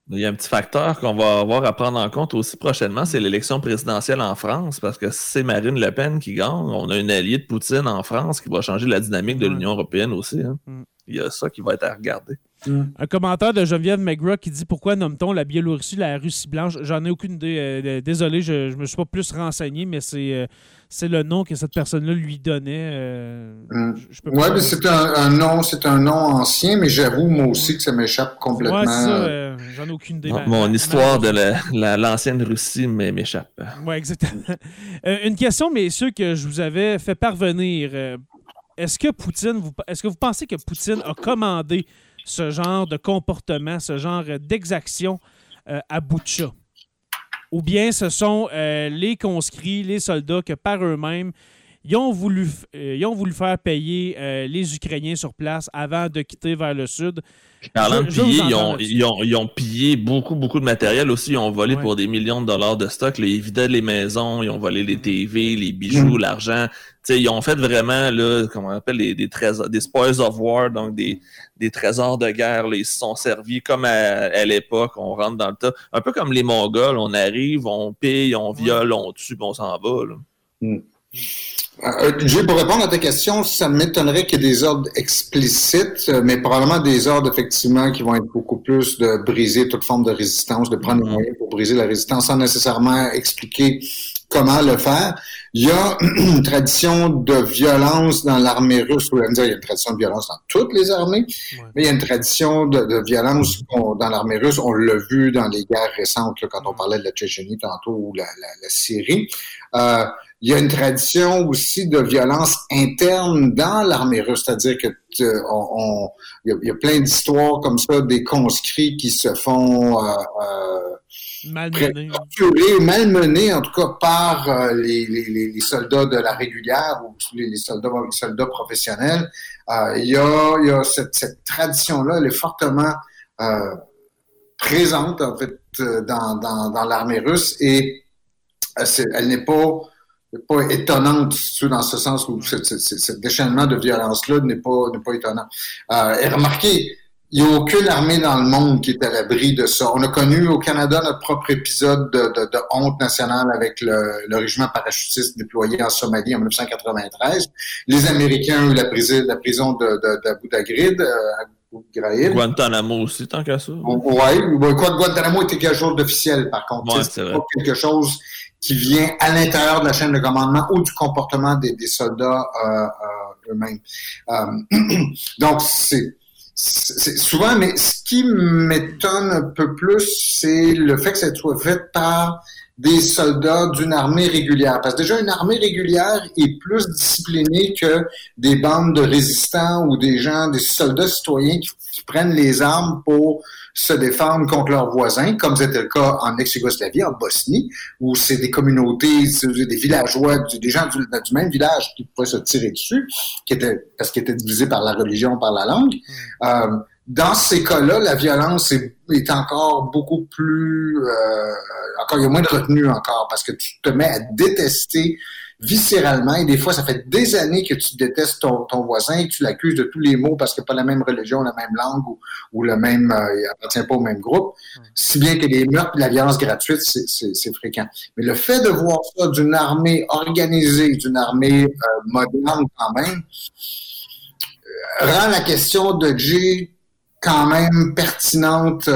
Il y a un petit facteur qu'on va avoir à prendre en compte aussi prochainement, c'est l'élection présidentielle en France, parce que c'est Marine Le Pen qui gagne, on a une allié de Poutine en France qui va changer la dynamique de l'Union européenne aussi. Hein. Mm. Il y a ça qui va être à regarder. Mm. Un commentaire de Geneviève McGraw qui dit Pourquoi nomme-t-on la Biélorussie la Russie blanche? J'en ai aucune idée. Euh, désolé, je ne me suis pas plus renseigné, mais c'est euh, c'est le nom que cette personne-là lui donnait. Euh, mm. Oui, mais c'est un, nom, c'est un nom ancien, mais j'avoue moi aussi que ça m'échappe complètement. Ouais, ça, j'en ai aucune idée. mon histoire de l'ancienne Russie m'échappe. Oui, exactement. une question, messieurs, que je vous avais fait parvenir. Est-ce que Poutine, est-ce que vous pensez que Poutine a commandé ce genre de comportement, ce genre d'exaction euh, à? Ou bien ce sont euh, les conscrits, les soldats que par eux-mêmes, ils ont voulu, euh, ils ont voulu faire payer les Ukrainiens sur place avant de quitter vers le sud. Parlant de piller, ils ont, pillé beaucoup, beaucoup de matériel aussi. Ils ont volé pour des millions de dollars de stock. ils vidaient les maisons, ils ont volé les TV, les bijoux, mm. l'argent ils ont fait vraiment, là, comment on appelle, des, des trésors, des spoils of war, donc des, des trésors de guerre. ils se sont servis comme à, l'époque, on rentre dans le tas. Un peu comme les Mongols, on arrive, on pille, on viole, on tue, puis on s'en va. Là. Hmm. Euh, pour répondre à ta question, ça m'étonnerait qu'il y ait des ordres explicites, mais probablement des ordres effectivement qui vont être beaucoup plus de briser toute forme de résistance, de prendre les hmm. moyens pour briser la résistance sans nécessairement expliquer comment le faire. Il y a une tradition de violence dans l'armée russe. Vous dire, il y a une tradition de violence dans toutes les armées, mais il y a une tradition de, violence dans l'armée russe. On l'a vu dans les guerres récentes, quand on parlait de la Tchétchénie tantôt ou la, Syrie. Euh, il y a une tradition aussi de violence interne dans l'armée russe, c'est-à-dire que euh, on, il, y a, plein d'histoires comme ça des conscrits qui se font euh, euh malmenés, malmenés en tout cas par euh, les, les, les, soldats de la régulière ou les, soldats, les soldats professionnels. Il, y a, il y a cette, cette tradition-là, elle est fortement présente en fait dans, dans, dans l'armée russe et elle n'est pas pas étonnante dans ce sens où ce, déchaînement de violence-là n'est pas, pas étonnant. Euh, et remarquez, il n'y a aucune armée dans le monde qui est à l'abri de ça. On a connu au Canada notre propre épisode de, de, de honte nationale avec le, le, régiment parachutiste déployé en Somalie en 1993. Les Américains ont eu la, prison, la prison de, de, Ghraib, euh, Guantanamo aussi, tant qu'à ça. Oui, quoi, Guantanamo était quelque chose d'officiel, par contre. Ouais, c'est pas quelque chose qui vient à l'intérieur de la chaîne de commandement ou du comportement des, soldats euh, euh, eux-mêmes. Euh, donc, c'est souvent, mais ce qui m'étonne un peu plus, c'est le fait que ça soit fait par des soldats d'une armée régulière. Parce que déjà, une armée régulière est plus disciplinée que des bandes de résistants ou des gens, des soldats citoyens qui prennent les armes pour se défendre contre leurs voisins, comme c'était le cas en ex-Yougoslavie, en Bosnie, où c'est des communautés, des villageois, des gens du, même village qui pouvaient se tirer dessus, qui étaient, parce qu'ils étaient divisés par la religion, par la langue. Mm. Euh, dans ces cas-là, la violence est, est, encore beaucoup plus... Euh, encore, il y a moins de retenue encore, parce que tu te mets à détester viscéralement. Et des fois, ça fait des années que tu détestes ton, ton voisin et que tu l'accuses de tous les maux parce qu'il n'a pas la même religion, la même langue ou, ou le même, euh, il appartient pas au même groupe. Si bien que les meurtres et la violence gratuite, c'est fréquent. Mais le fait de voir ça d'une armée organisée, d'une armée euh, moderne quand même, euh, rend la question de G quand même pertinente,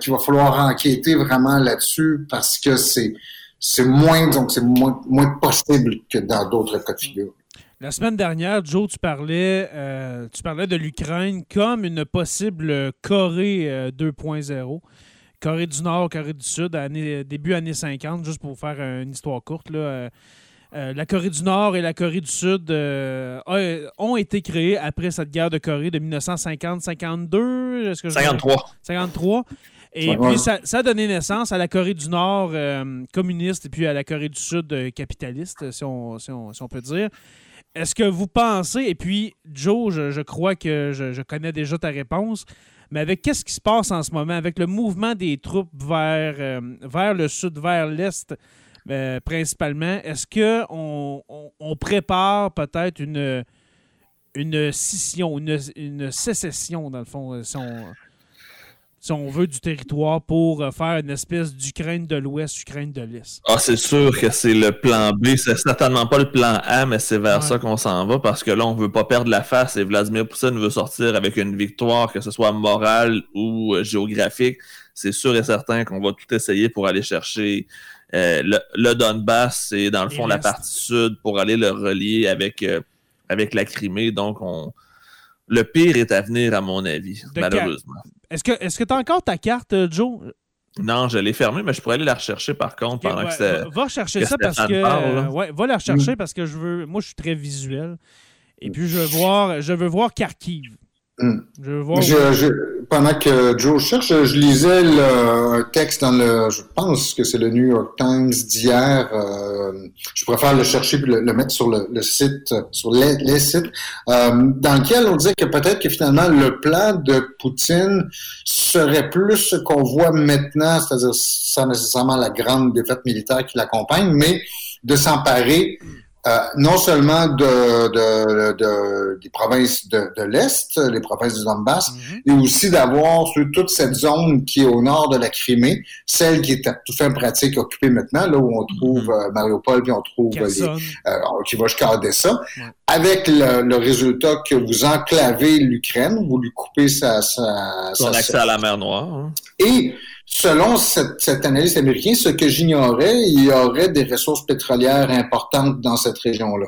qu'il va falloir enquêter vraiment là-dessus parce que c'est c'est moins, donc c'est moins, moins possible que dans d'autres cas de figure. La semaine dernière, Joe, tu parlais, euh, tu parlais de l'Ukraine comme une possible Corée 2.0. Euh, Corée du Nord, Corée du Sud, début années 50, juste pour faire une histoire courte. Là, euh, la Corée du Nord et la Corée du Sud ont été créées après cette guerre de Corée de 1950-52. 53. 53. Et puis, ça, a donné naissance à la Corée du Nord communiste et puis à la Corée du Sud capitaliste, si on, si on peut dire. Est-ce que vous pensez, et puis Joe, je, crois que je, connais déjà ta réponse, mais avec qu'est-ce qui se passe en ce moment, avec le mouvement des troupes vers, euh, vers le sud, vers l'est euh, principalement, est-ce qu'on on, prépare peut-être une, une scission, une, une, sécession, dans le fond, euh, si on, si on veut, du territoire pour euh, faire une espèce d'Ukraine de l'Ouest, Ukraine de l'Est? Ah, c'est sûr que c'est le plan B. C'est certainement pas le plan A, mais c'est vers ça qu'on s'en va parce que là, on veut pas perdre la face et Vladimir Poutine veut sortir avec une victoire, que ce soit morale ou euh, géographique. C'est sûr et certain qu'on va tout essayer pour aller chercher euh, le, Donbass et dans le fond la partie sud pour aller le relier avec, avec la Crimée. Donc, on le pire est à venir, à mon avis, malheureusement. Est-ce que est-ce que tu as encore ta carte, euh, Joe? Non, je l'ai fermée, mais je pourrais aller la rechercher par contre pendant que c'est. Va chercher ça parce que. ouais, va la rechercher mm. parce que je veux. Moi, je suis très visuel. Et puis, je veux voir, je veux voir Kharkiv. Mm. Je, pendant que Joe cherche, je lisais le, un texte dans le, je pense que c'est le New York Times d'hier. Euh, je préfère le chercher et le, mettre sur le, site, sur les, sites, euh, dans lequel on disait que peut-être que finalement le plan de Poutine serait plus ce qu'on voit maintenant, c'est-à-dire sans nécessairement la grande défaite militaire qui l'accompagne, mais de s'emparer euh, non seulement de, de, de, des provinces de, de l'Est, les provinces du Donbass, mhm. mais aussi d'avoir toute cette zone qui est au nord de la Crimée, celle qui est à tout fin pratique occupée maintenant, là où on trouve mm -hmm. Mariupol, puis on trouve les, euh, qui va jusqu'à Odessa, avec le, le, résultat que vous enclavez l'Ukraine, vous lui coupez sa... sa Son accès à la mer Noire. Hein. Et Selon cette, cette analyse américaine, ce que j'ignorais, il y aurait des ressources pétrolières importantes dans cette région-là.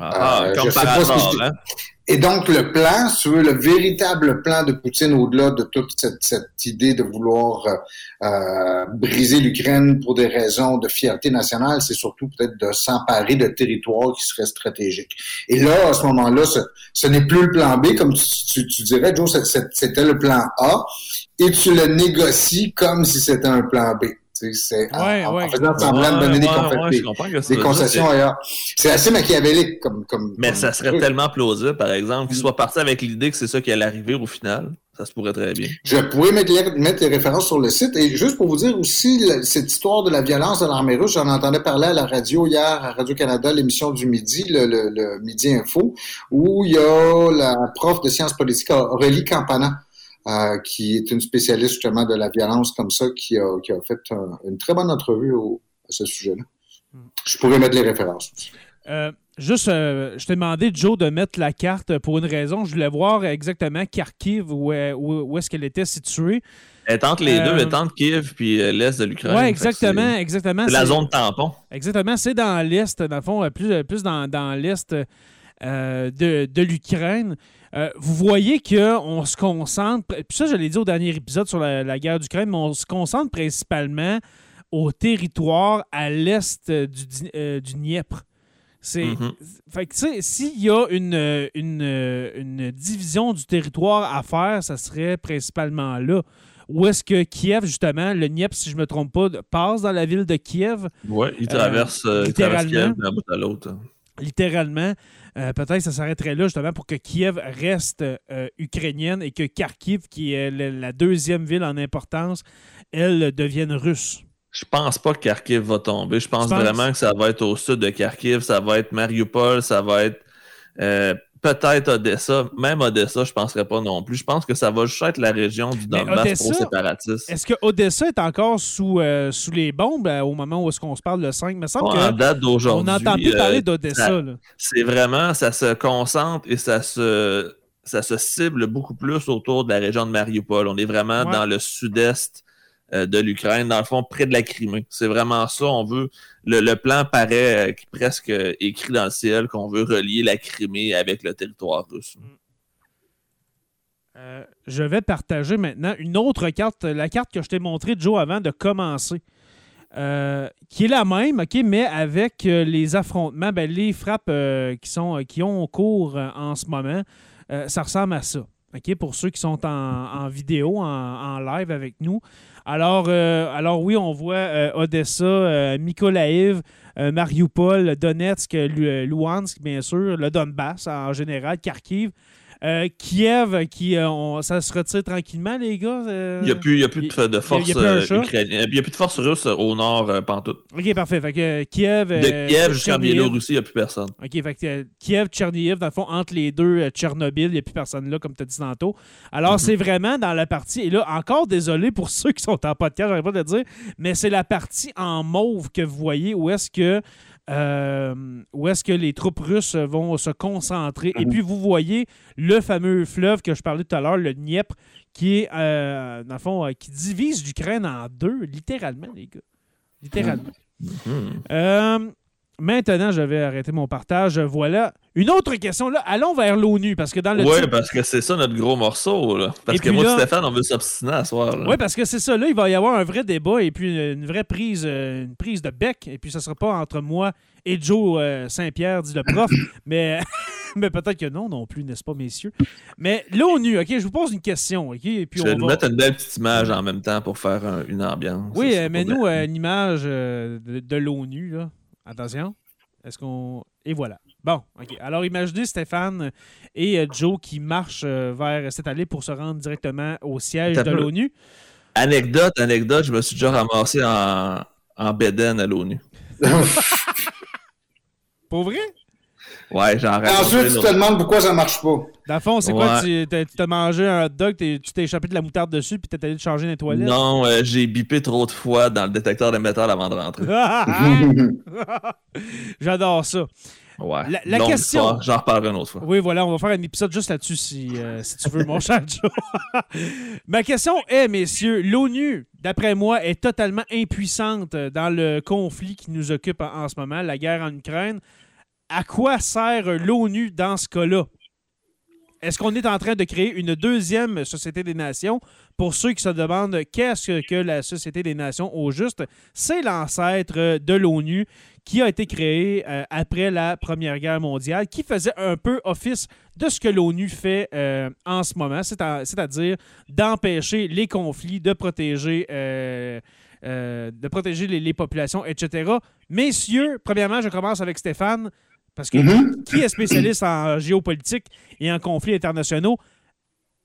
Ah, euh, comme par hasard, hein? Et donc, le plan, si tu veux, le véritable plan de Poutine, au-delà de toute cette, cette, idée de vouloir euh, euh briser l'Ukraine pour des raisons de fierté nationale, c'est surtout peut-être de s'emparer de territoires qui seraient stratégiques. Et là, à ce moment-là, ce, ce n'est plus le plan B, comme tu, tu, tu dirais, Joe, c'était le plan A, et tu le négocies comme si c'était un plan B. C'est en, faisant semblant de donner des, concessions ailleurs. C'est assez machiavélique comme. comme Mais ça serait tellement plausible, par exemple, qu'il mm. soit parti avec l'idée que c'est ça qui allait arriver au final. Ça se pourrait très bien. Je pourrais mettre les, mettre les références sur le site. Et juste pour vous dire aussi, cette histoire de la violence de l'armée russe, j'en entendais parler à la radio hier, à Radio-Canada, l'émission du midi, le, le, Midi Info, où il y a la prof de sciences politiques, Aurélie Campana, euh, qui est une spécialiste justement de la violence comme ça, qui a, qui a fait une très bonne entrevue au, à ce sujet-là. Hmm. Je pourrais mettre les références. Euh, juste, euh, je t'ai demandé, Joe, de mettre la carte pour une raison. Je voulais voir exactement Kharkiv, où, où, est-ce qu'elle était située. Elle est entre les deux, elle est entre Kiev puis l'est de l'Ukraine. Oui, exactement, exactement. C'est la zone tampon. Exactement, c'est dans l'est, dans le fond, plus, plus dans, dans l'est de, de l'Ukraine. Euh, vous voyez qu'on se concentre, puis ça, je l'ai dit au dernier épisode sur la, guerre d'Ukraine, mais on se concentre principalement au territoire à l'est du, euh, du Dniepr. C'est, mm-hmm. Fait que, tu sais, s'il y a une, une, division du territoire à faire, ça serait principalement là. Où est-ce que Kiev, justement, le Dniepr, si je ne me trompe pas, passe dans la ville de Kiev? Oui, il traverse, euh, il traverse Kiev d'un bout à l'autre. Littéralement. Euh, peut-être que ça s'arrêterait là justement pour que Kiev reste euh, ukrainienne et que Kharkiv, qui est la deuxième ville en importance, elle devienne russe. Je pense pas que Kharkiv va tomber. Je pense vraiment que ça va être au sud de Kharkiv, ça va être Mariupol, ça va être euh, peut-être Odessa. Même Odessa, je ne penserais pas non plus. Je pense que ça va juste être la région du Donbass pro séparatiste. Est-ce que Odessa est encore sous, euh, sous les bombes euh, au moment où est-ce qu'on se parle le 5? Me semble en date d'aujourd'hui. On n'entend plus parler euh, d'Odessa. c'est vraiment, ça se concentre et ça se, ça se cible beaucoup plus autour de la région de Mariupol. On est vraiment dans le sud-est de l'Ukraine, dans le fond, près de la Crimée. C'est vraiment ça. On veut. Le, plan paraît presque écrit dans le ciel qu'on veut relier la Crimée avec le territoire russe. je vais partager maintenant une autre carte, la carte que je t'ai montrée, Joe, avant de commencer. Euh, qui est la même, OK, mais avec euh, les affrontements, ben, les frappes euh, qui, sont, qui ont cours en ce moment, ça ressemble à ça. Pour ceux qui sont en, vidéo, en, live avec nous. Alors, alors oui, on voit Odessa, Mykolaiv, Mariupol, Donetsk, Luhansk, bien sûr, le Donbass en général, Kharkiv. Euh, Kiev, qui, euh, ça se retire tranquillement, les gars. Euh, il n'y a plus, a plus de, force ukrainienne. Il n'y a plus de force russe au nord, pantoute. OK, parfait. Fait que Kiev. De Kiev jusqu'en Biélorussie, il n'y a plus personne. OK, fait que Kiev, Tchernihiv, dans le fond, entre les deux, Tchernobyl, il n'y a plus personne là, comme tu as dit tantôt. Alors, mhm. c'est vraiment dans la partie. Et là, encore désolé pour ceux qui sont en podcast, j'arrive pas de le dire, mais c'est la partie en mauve que vous voyez où est-ce que. Euh, où est-ce que les troupes russes vont se concentrer? Et mhm. puis, vous voyez le fameux fleuve que je parlais tout à l'heure, le Dniepr, qui est, euh, dans le fond, euh, qui divise l'Ukraine en deux, littéralement, les gars. Littéralement. Mhm. Maintenant, je vais arrêter mon partage. Voilà. Une autre question, là. Allons vers l'ONU, parce que dans le. Oui, parce que c'est ça notre gros morceau, là. Parce que moi et Stéphane, on veut s'obstiner à soir. Oui, parce que c'est ça, là. Il va y avoir un vrai débat et puis une vraie prise, euh, une prise de bec. Et puis, ça ne sera pas entre moi et Joe euh, Saint-Pierre, dit le prof. mais mais peut-être que non, non plus, n'est-ce pas, messieurs? Mais l'ONU, OK, je vous pose une question, OK? Et puis je vais mettre une belle petite image en même temps pour faire une ambiance. Oui, mais nous, une image euh, de, de l'ONU, là. Attention. Est-ce qu'on. Et voilà. Bon, OK. Alors, imaginez Stéphane et euh, Joe qui marchent euh, vers cette allée pour se rendre directement au siège de l'ONU. Anecdote, anecdote, je me suis déjà ramassé en, en bédaine à l'ONU. pour vrai? Ouais, genre. Ensuite, tu te demandes pourquoi ça marche pas. Dans le fond, c'est quoi? Tu t'as mangé un hot dog, tu t'es échappé de la moutarde dessus, puis t'es allé te changer les toilettes? Non, euh, j'ai bipé trop de fois dans le détecteur de métal avant de rentrer. J'adore ça. Ouais. La, question. J'en reparlerai une autre fois. Oui, voilà, on va faire un épisode juste là-dessus si, euh, si tu veux, mon cher Joe. Ma question est, messieurs, l'ONU, d'après moi, est totalement impuissante dans le conflit qui nous occupe en ce moment, la guerre en Ukraine à quoi sert l'ONU dans ce cas-là? Est-ce qu'on est en train de créer une deuxième Société des Nations? Pour ceux qui se demandent qu'est-ce que la Société des Nations au juste, c'est l'ancêtre de l'ONU qui a été créé euh, après la Première Guerre mondiale, qui faisait un peu office de ce que l'ONU fait euh, en ce moment, c'est-à-dire d'empêcher les conflits, de protéger, euh, de protéger les, populations, etc. Messieurs, premièrement, je commence avec Stéphane. Parce que mm-hmm. qui est spécialiste en géopolitique et en conflits internationaux?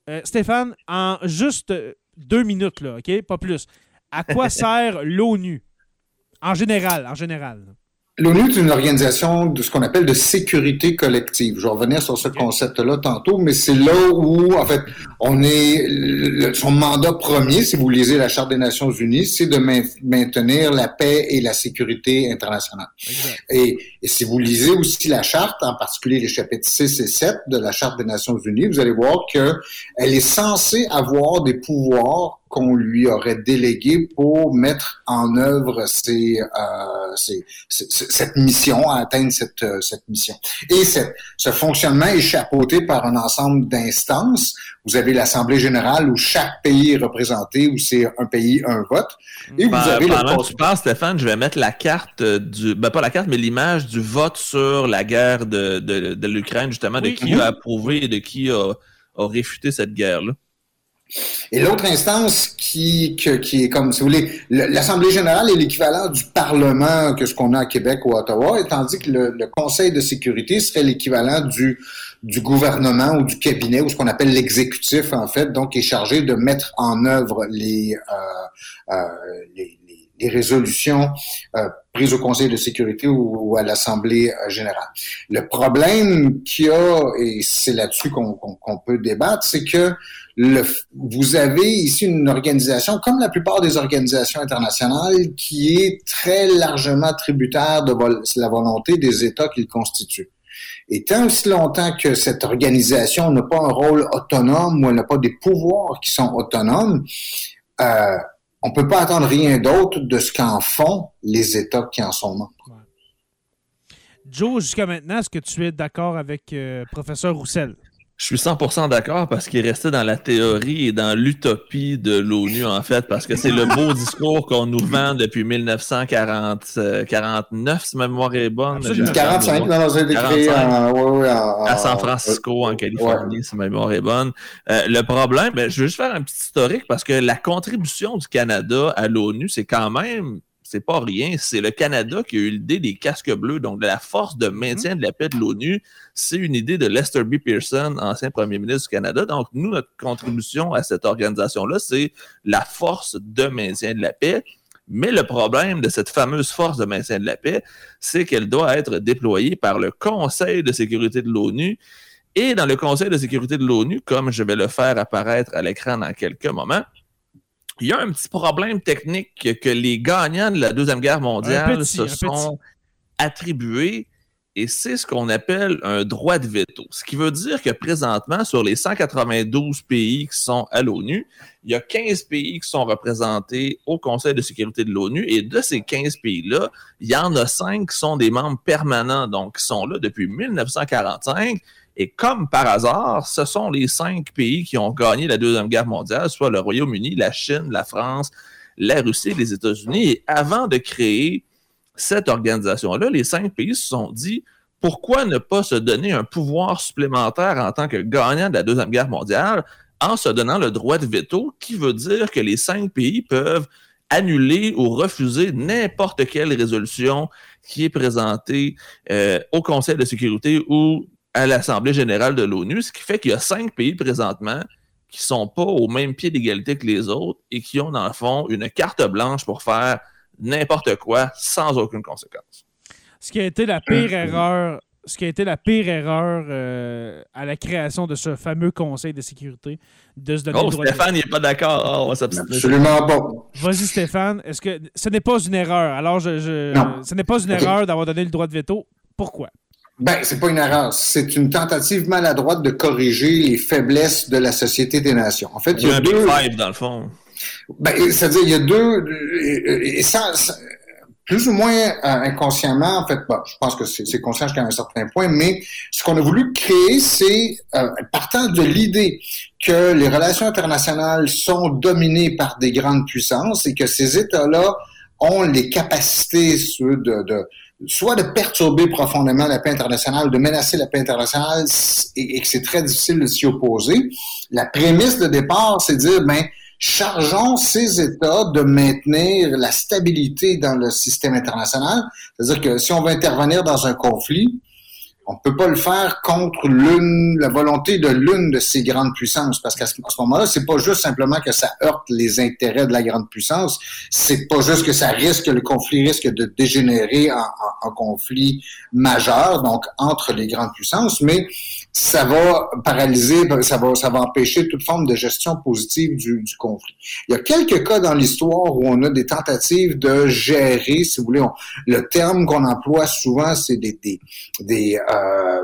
Euh, Stéphane, en juste deux minutes, là, OK? Pas plus. À quoi sert l'ONU? En général, en général. L'ONU est une organisation de ce qu'on appelle de sécurité collective. Je vais revenir sur ce concept-là tantôt, mais c'est là où, en fait, on est, son mandat premier, si vous lisez la Charte des Nations Unies, c'est de maintenir la paix et la sécurité internationale. Et, et, si vous lisez aussi la Charte, en particulier les chapitres 6 et 7 de la Charte des Nations Unies, vous allez voir que elle est censée avoir des pouvoirs qu'on lui aurait délégué pour mettre en œuvre ces, euh, cette mission, à atteindre cette, euh, cette mission. Et cette, ce fonctionnement est chapeauté par un ensemble d'instances. Vous avez l'Assemblée générale où chaque pays est représenté, où c'est un pays, un vote. Et vous avez pendant que tu parles, Stéphane, je vais mettre la carte du... Ben, pas la carte, mais l'image du vote sur la guerre de, de, de l'Ukraine, justement, de qui a approuvé et de qui a, a réfuté cette guerre-là. Et l'autre instance qui, qui est comme, si vous voulez, l'Assemblée générale est l'équivalent du Parlement que ce qu'on a à Québec ou à Ottawa, tandis que le, Conseil de sécurité serait l'équivalent du, du gouvernement ou du cabinet, ou ce qu'on appelle l'exécutif, en fait, donc est chargé de mettre en œuvre les, euh, euh, les, les résolutions euh, prises au Conseil de sécurité ou, à l'Assemblée euh, générale. Le problème qu'il y a, et c'est là-dessus qu'on peut débattre, c'est que vous avez ici une organisation, comme la plupart des organisations internationales, qui est très largement tributaire de la volonté des États qu'il constitue. Et tant aussi longtemps que cette organisation n'a pas un rôle autonome ou elle n'a pas des pouvoirs qui sont autonomes, euh, on ne peut pas attendre rien d'autre de ce qu'en font les États qui en sont membres. Joe, jusqu'à maintenant, est-ce que tu es d'accord avec euh, professeur Roussel? Je suis 100% d'accord parce qu'il restait dans la théorie et dans l'utopie de l'ONU, en fait, parce que c'est le beau discours qu'on nous vend depuis 1949, si ma mémoire est bonne. 45, non, c'est écrit à San Francisco, en Californie, si ma mémoire est bonne. Euh, le problème, ben, je veux juste faire un petit historique parce que la contribution du Canada à l'ONU, c'est quand même c'est pas rien. C'est le Canada qui a eu l'idée des casques bleus, donc de la force de maintien de la paix de l'ONU. C'est une idée de Lester B. Pearson, ancien premier ministre du Canada. Donc, nous, notre contribution à cette organisation-là, c'est la force de maintien de la paix. Mais le problème de cette fameuse force de maintien de la paix, c'est qu'elle doit être déployée par le Conseil de sécurité de l'ONU. Et dans le Conseil de sécurité de l'ONU, comme je vais le faire apparaître à l'écran dans quelques moments, il y a un petit problème technique que, les gagnants de la Deuxième Guerre mondiale se sont attribués et c'est ce qu'on appelle un droit de veto. Ce qui veut dire que présentement, sur les 192 pays qui sont à l'ONU, il y a 15 pays qui sont représentés au Conseil de sécurité de l'ONU et de ces 15 pays-là, il y en a 5 qui sont des membres permanents, donc qui sont là depuis 1945 et comme par hasard, ce sont les cinq pays qui ont gagné la Deuxième Guerre mondiale, soit le Royaume-Uni, la Chine, la France, la Russie les États-Unis. Et avant de créer cette organisation-là, les cinq pays se sont dit pourquoi ne pas se donner un pouvoir supplémentaire en tant que gagnant de la Deuxième Guerre mondiale en se donnant le droit de veto, qui veut dire que les cinq pays peuvent annuler ou refuser n'importe quelle résolution qui est présentée euh, au Conseil de sécurité ou à l'Assemblée générale de l'ONU, ce qui fait qu'il y a cinq pays présentement qui ne sont pas au même pied d'égalité que les autres et qui ont, dans le fond, une carte blanche pour faire n'importe quoi sans aucune conséquence. Ce qui a été la pire erreur, ce qui a été la pire erreur euh, à la création de ce fameux Conseil de sécurité, de se donner oh, Stéphane, il n'est pas d'accord. On va s'abstenir. Absolument pas. Vas-y, Stéphane. Est-ce que ce n'est pas une erreur? Alors, je, ce n'est pas une erreur d'avoir donné le droit de veto. Pourquoi? Ben, c'est pas une erreur. C'est une tentative maladroite de corriger les faiblesses de la Société des Nations. En fait, il y a, deux. Five, dans le fond. Ben, c'est-à-dire, il y a deux. Et ça, plus ou moins euh, inconsciemment, en fait, bon, je pense que c'est conscient jusqu'à un certain point, mais ce qu'on a voulu créer, c'est, euh, partant de l'idée que les relations internationales sont dominées par des grandes puissances et que ces États-là ont les capacités de, de soit de perturber profondément la paix internationale, de menacer la paix internationale et, que c'est très difficile de s'y opposer. La prémisse de départ, c'est de dire, ben, chargeons ces États de maintenir la stabilité dans le système international. C'est-à-dire que si on veut intervenir dans un conflit, on ne peut pas le faire contre la volonté de l'une de ces grandes puissances, parce qu'à ce, moment-là, c'est pas juste simplement que ça heurte les intérêts de la grande puissance, c'est pas juste que ça risque, le conflit risque de dégénérer en, en conflit majeur, donc entre les grandes puissances, mais ça va paralyser, ça va, ça va empêcher toute forme de gestion positive du, du conflit. Il y a quelques cas dans l'histoire où on a des tentatives de gérer, si vous voulez, le terme qu'on emploie souvent, c'est des, des, des euh,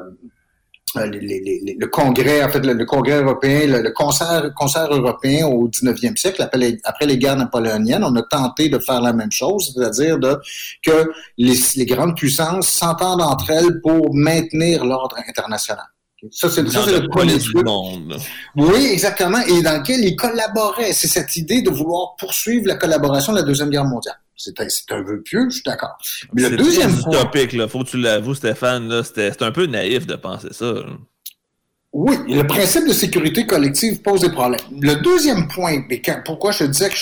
le Congrès, en fait, le, Congrès européen, le, concert, concert européen au 19e siècle, après les, après les, guerres napoléoniennes, on a tenté de faire la même chose, c'est-à-dire de, que les, les grandes puissances s'entendent entre elles pour maintenir l'ordre international. Ça, c'est le premier du monde. Oui, exactement. Et dans lequel ils collaboraient. C'est cette idée de vouloir poursuivre la collaboration de la Deuxième Guerre mondiale. C'est un, un vœu pieux, je suis d'accord. Mais le deuxième point... utopique, là. Faut que tu l'avoues, Stéphane, C'était un peu naïf de penser ça. Oui, le principe de sécurité collective pose des problèmes. Le deuxième point, pourquoi je disais que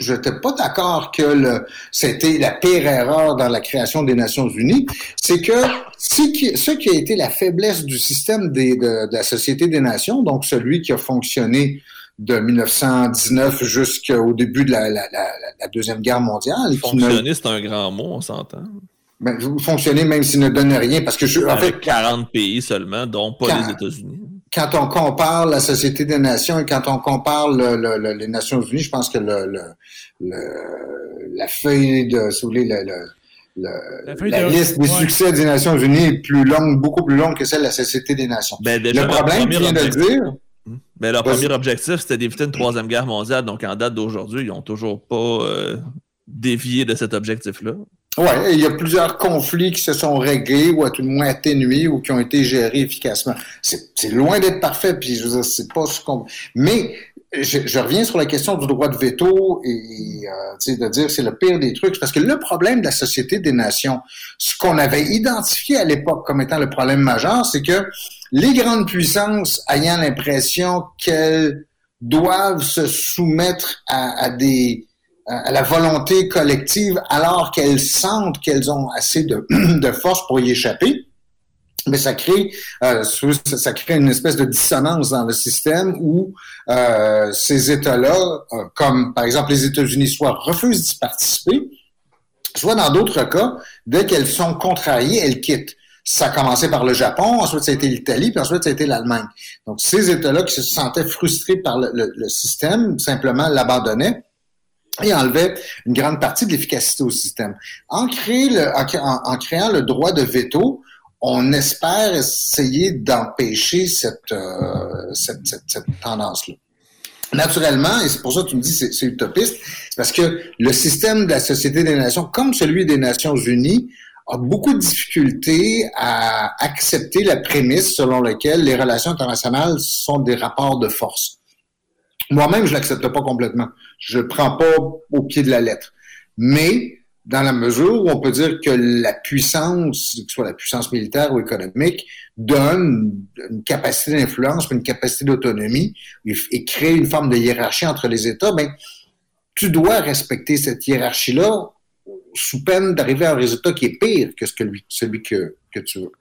je n'étais pas d'accord que c'était la pire erreur dans la création des Nations Unies, c'est que ce qui, a été la faiblesse du système de, la Société des Nations, donc celui qui a fonctionné de 1919 jusqu'au début de la, Deuxième Guerre mondiale. Fonctionner, c'est un grand mot, on s'entend. Ben, fonctionner même s'il ne donne rien, parce que je, en fait, 40 pays seulement, dont pas les États-Unis quand on compare la Société des Nations et quand on compare le, les Nations Unies, je pense que le, la feuille de, si vous voulez, la, liste des succès des Nations Unies est plus longue, beaucoup plus longue que celle de la Société des Nations. Ben, le problème, tu viens de dire, hmm? Mais leur premier objectif, c'était d'éviter une troisième guerre mondiale. Donc, en date d'aujourd'hui, ils n'ont toujours pas euh, dévié de cet objectif-là. Oui, il y a plusieurs conflits qui se sont réglés ou à tout le moins atténués ou qui ont été gérés efficacement. C'est loin d'être parfait, puis je veux dire, c'est pas ce qu'on... Mais je, reviens sur la question du droit de veto et, euh, de dire c'est le pire des trucs, parce que le problème de la Société des Nations, ce qu'on avait identifié à l'époque comme étant le problème majeur, c'est que les grandes puissances ayant l'impression qu'elles doivent se soumettre à, des à la volonté collective alors qu'elles sentent qu'elles ont assez de, force pour y échapper, mais ça crée euh, ça crée une espèce de dissonance dans le système où euh, ces États-là, euh, comme par exemple les États-Unis, soit refusent d'y participer, soit dans d'autres cas, dès qu'elles sont contrariées, elles quittent. Ça a commencé par le Japon, ensuite ça a été l'Italie, puis ensuite ça a été l'Allemagne. Donc ces États-là qui se sentaient frustrés par le, système, simplement l'abandonnaient et enlevaient une grande partie de l'efficacité au système. En, créant le droit de veto, on espère essayer d'empêcher cette, euh, tendance-là. Naturellement, et c'est pour ça que tu me dis c'est, c'est utopiste, parce que le système de la Société des Nations, comme celui des Nations Unies, a beaucoup de difficultés à accepter la prémisse selon laquelle les relations internationales sont des rapports de force. Moi-même, je l'accepte pas complètement. Je ne prends pas au pied de la lettre. Mais dans la mesure où on peut dire que la puissance, que ce soit la puissance militaire ou économique, donne une capacité d'influence, une capacité d'autonomie et crée une forme de hiérarchie entre les États, ben, tu dois respecter cette hiérarchie-là sous peine d'arriver à un résultat qui est pire que, ce que lui, celui que tu veux.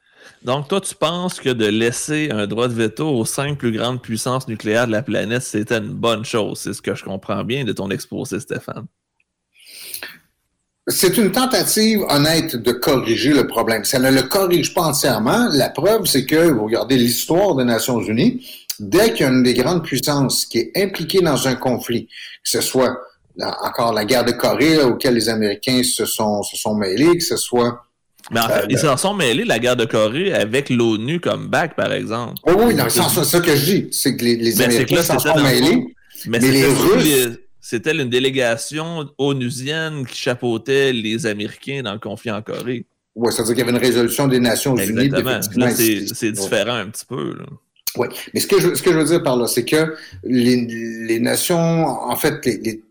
Donc, toi, tu penses que de laisser un droit de veto aux cinq plus grandes puissances nucléaires de la planète, c'était une bonne chose? C'est ce que je comprends bien de ton exposé, Stéphane. C'est une tentative honnête de corriger le problème. Ça ne le corrige pas entièrement. La preuve, c'est que, vous regardez l'histoire des Nations Unies, dès qu'il des grandes puissances qui est impliquée dans un conflit, que ce soit encore la guerre de Corée auquel les Américains se sont mêlés, que ce soit mais en fait, ils s'en sont mêlés, la guerre de Corée, avec l'ONU comme back, par exemple. Oh oui, c'est ça que je dis. C'est que les, Américains s'en sont mêlés. Mais, les Russes c'était une délégation onusienne qui chapeautait les Américains dans le conflit en Corée. Oui, ça veut dire qu'il y avait une résolution des Nations Unies. Là, c'est différent un petit peu. Oui, mais ce que, je, veux dire par là, c'est que les, nations, en fait,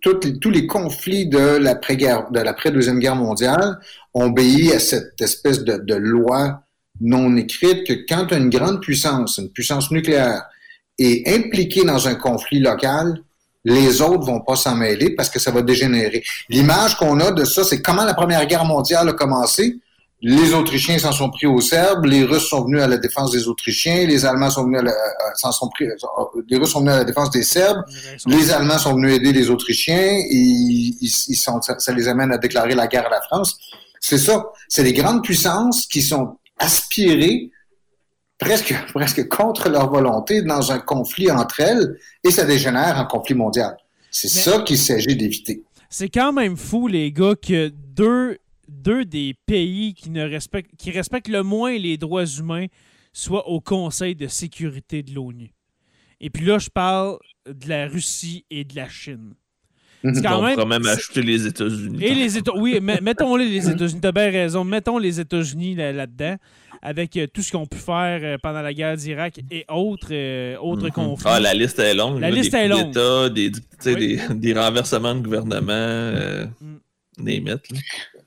tous les conflits de l'après-guerre, de l'après-deuxième guerre mondiale ont obéi à cette espèce de, de loi non écrite que quand une grande puissance, une puissance nucléaire, est impliquée dans un conflit local, les autres vont pas s'en mêler parce que ça va dégénérer. L'image qu'on a de ça, c'est comment la Première Guerre mondiale a commencé. Les Autrichiens s'en sont pris aux Serbes, les Russes sont venus à la défense des Autrichiens, les Allemands sont venus à la, s'en sont pris, euh, les Russes sont venus à la défense des Serbes, les Allemands sont venus aider les Autrichiens, et ils, sont, ça les amène à déclarer la guerre à la France. C'est ça. C'est les grandes puissances qui sont aspirées presque, presque contre leur volonté dans un conflit entre elles et ça dégénère en conflit mondial. C'est ça qu'il s'agit d'éviter. C'est quand même fou, les gars, que deux, deux des pays qui, ne respectent, qui respectent le moins les droits humains soient au Conseil de sécurité de l'ONU. Et puis là, je parle de la Russie et de la Chine. C'est quand même, même ajouter les États-Unis. Et les États oui, mettons-les les États-Unis. T'as bien raison. Mettons les États-Unis là-dedans avec euh, tout ce qu'on pu faire euh, pendant la guerre d'Irak et autres, euh, autres mhm. conflits. Ah, la liste est longue. La liste est longue. Des, des, des, renversements de gouvernement, mm. des mythes.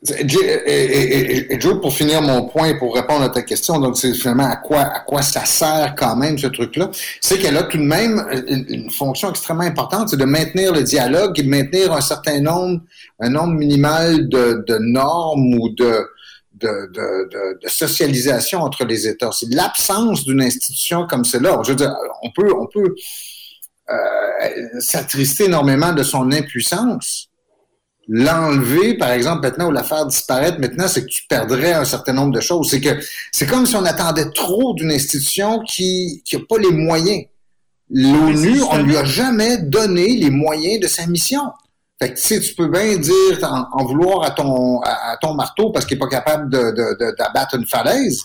Et, Joe, pour finir mon point et pour répondre à ta question, donc c'est finalement à quoi à quoi ça sert quand même ce truc-là, c'est qu'elle a tout de même une, fonction extrêmement importante, c'est de maintenir le dialogue et de maintenir un certain nombre, un nombre minimal de, de normes ou de de, socialisation entre les États. C'est l'absence d'une institution comme celle-là. Je veux dire, on peut, on peut euh, s'attrister énormément de son impuissance. L'enlever, par exemple, maintenant, ou la faire disparaître maintenant, c'est que tu perdrais un certain nombre de choses. C'est que c'est comme si on attendait trop d'une institution qui n'a pas les moyens. L'ONU, on ne lui a jamais donné les moyens de sa mission. Fait que, tu sais, tu peux bien dire, en, vouloir à ton, à, ton marteau parce qu'il n'est pas capable d'abattre de, de, une falaise.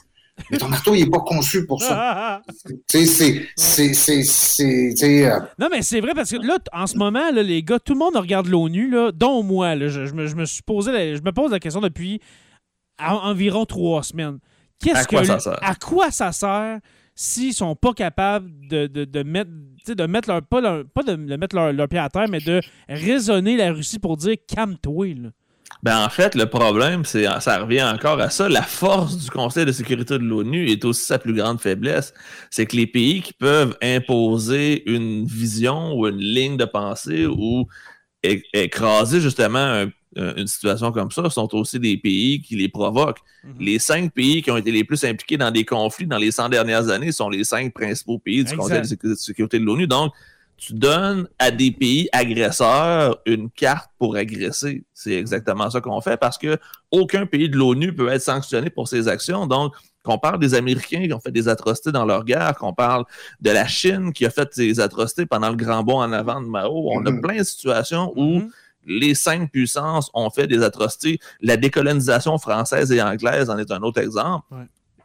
Mais ton marteau, il n'est pas conçu pour ça. tu sais, c'est. c'est, euh, Non, mais c'est vrai parce que là, en ce moment, là, les gars, tout le monde regarde l'ONU, dont moi. Là, je, me, je, me, suis posé je me pose la question depuis environ trois semaines. Qu'est-ce à quoi ça sert? À quoi ça sert s'ils sont pas capables de, de, de mettre de mettre leur pas, pas de, mettre leur, leur, pied à terre, mais de raisonner la Russie pour dire calme-toi. Ben en fait, le problème, c'est ça revient encore à ça. La force du Conseil de sécurité de l'ONU est aussi sa plus grande faiblesse. C'est que les pays qui peuvent imposer une vision ou une ligne de pensée ou écraser justement une situation comme ça sont aussi des pays qui les provoquent. Mhm. Les cinq pays qui ont été les plus impliqués dans des conflits dans les 100 dernières années sont les cinq principaux pays du Conseil de sécurité de l'ONU. Donc, tu donnes à des pays agresseurs une carte pour agresser. C'est exactement ça qu'on fait parce que aucun pays de l'ONU peut être sanctionné pour ses actions. Donc, qu'on parle des Américains qui ont fait des atrocités dans leur guerre, qu'on parle de la Chine qui a fait des atrocités pendant le grand bond en avant de Mao, on a mm-hmm. plein de situations où mm-hmm. les cinq puissances ont fait des atrocités. La décolonisation française et anglaise en est un autre exemple.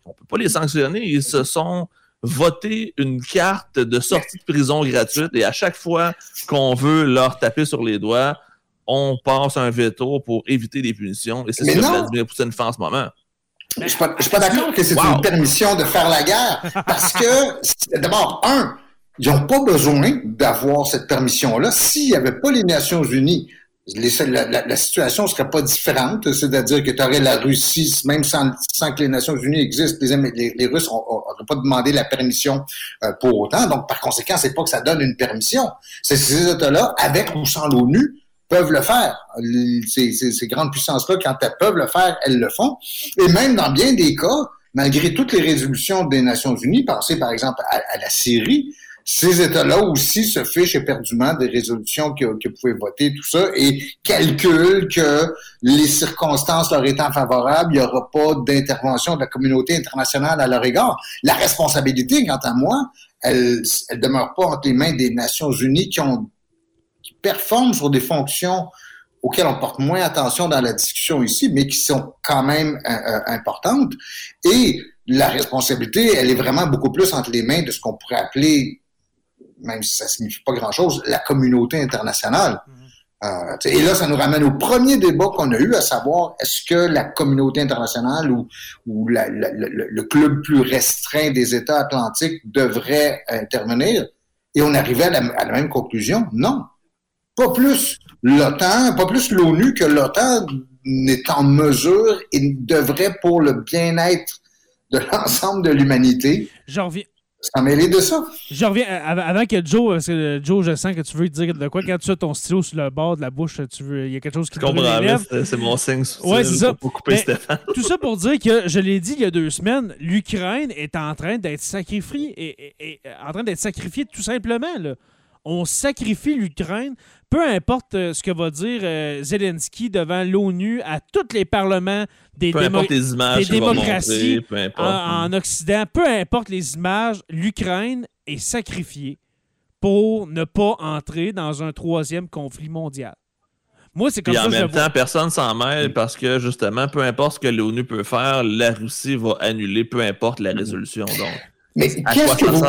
On ne peut pas les sanctionner. Ils se sont voter une carte de sortie de prison gratuite et à chaque fois qu'on veut leur taper sur les doigts, on passe un veto pour éviter des punitions. Et c'est ce que Vladimir Poutine fait en ce moment. Je ne suis pas, d'accord que c'est une permission de faire la guerre parce que, d'abord, un, ils n'ont pas besoin d'avoir cette permission-là s'il n'y avait pas les Nations Unies la, situation ne serait pas différente, c'est-à-dire que tu aurais la Russie, même sans, que les Nations Unies existent, les, les, Russes n'auraient pas demandé la permission euh, pour autant. Donc, par conséquent, c'est pas que ça donne une permission. Ces États-là, avec ou sans l'ONU, peuvent le faire. Ces, ces, grandes puissances-là, quand elles peuvent le faire, elles le font. Et même dans bien des cas, malgré toutes les résolutions des Nations Unies, pensez par exemple à la Syrie, ces États-là aussi se fichent éperdument des résolutions que, que pouvaient voter, tout ça, et calculent que les circonstances leur étant favorables, il n'y aura pas d'intervention de la communauté internationale à leur égard. La responsabilité, quant à moi, elle ne demeure pas entre les mains des Nations Unies qui, ont, qui performent sur des fonctions auxquelles on porte moins attention dans la discussion ici, mais qui sont quand même euh, euh, importantes. Et la responsabilité, elle est vraiment beaucoup plus entre les mains de ce qu'on pourrait appeler même si ça signifie pas grand-chose, la communauté internationale. Euh, et là, ça nous ramène au premier débat qu'on a eu, à savoir est-ce que la communauté internationale ou, ou le, club plus restreint des États atlantiques devrait intervenir? Et on arrivait à la, même conclusion. Non. Pas plus l'OTAN, pas plus l'ONU que l'OTAN n'est en mesure et devrait, pour le bien-être de l'ensemble de l'humanité, J'en reviens, de ça. Je reviens avant que Joe, parce que Joe, je sens que tu veux dire de quoi. Quand tu as ton stylo sur le bord de la bouche, tu veux, il y a quelque chose qui te comprends, C'est mon signe. Ouais, c'est ça. Pour couper Stéphane. Tout ça pour dire que je l'ai dit il y a deux semaines, l'Ukraine est en train d'être sacrifiée et, en train d'être sacrifiée tout simplement. Là on sacrifie l'Ukraine, peu importe euh, ce que va dire euh, Zelensky devant l'ONU à tous les parlements des, démocraties en, Occident, peu importe les images, l'Ukraine est sacrifiée pour ne pas entrer dans un troisième conflit mondial. Moi, c'est comme ça en même temps, personne s'en mêle parce que justement, peu importe ce que l'ONU peut faire, la Russie va annuler, peu importe la résolution. Donc, Mais qu'est-ce que vous...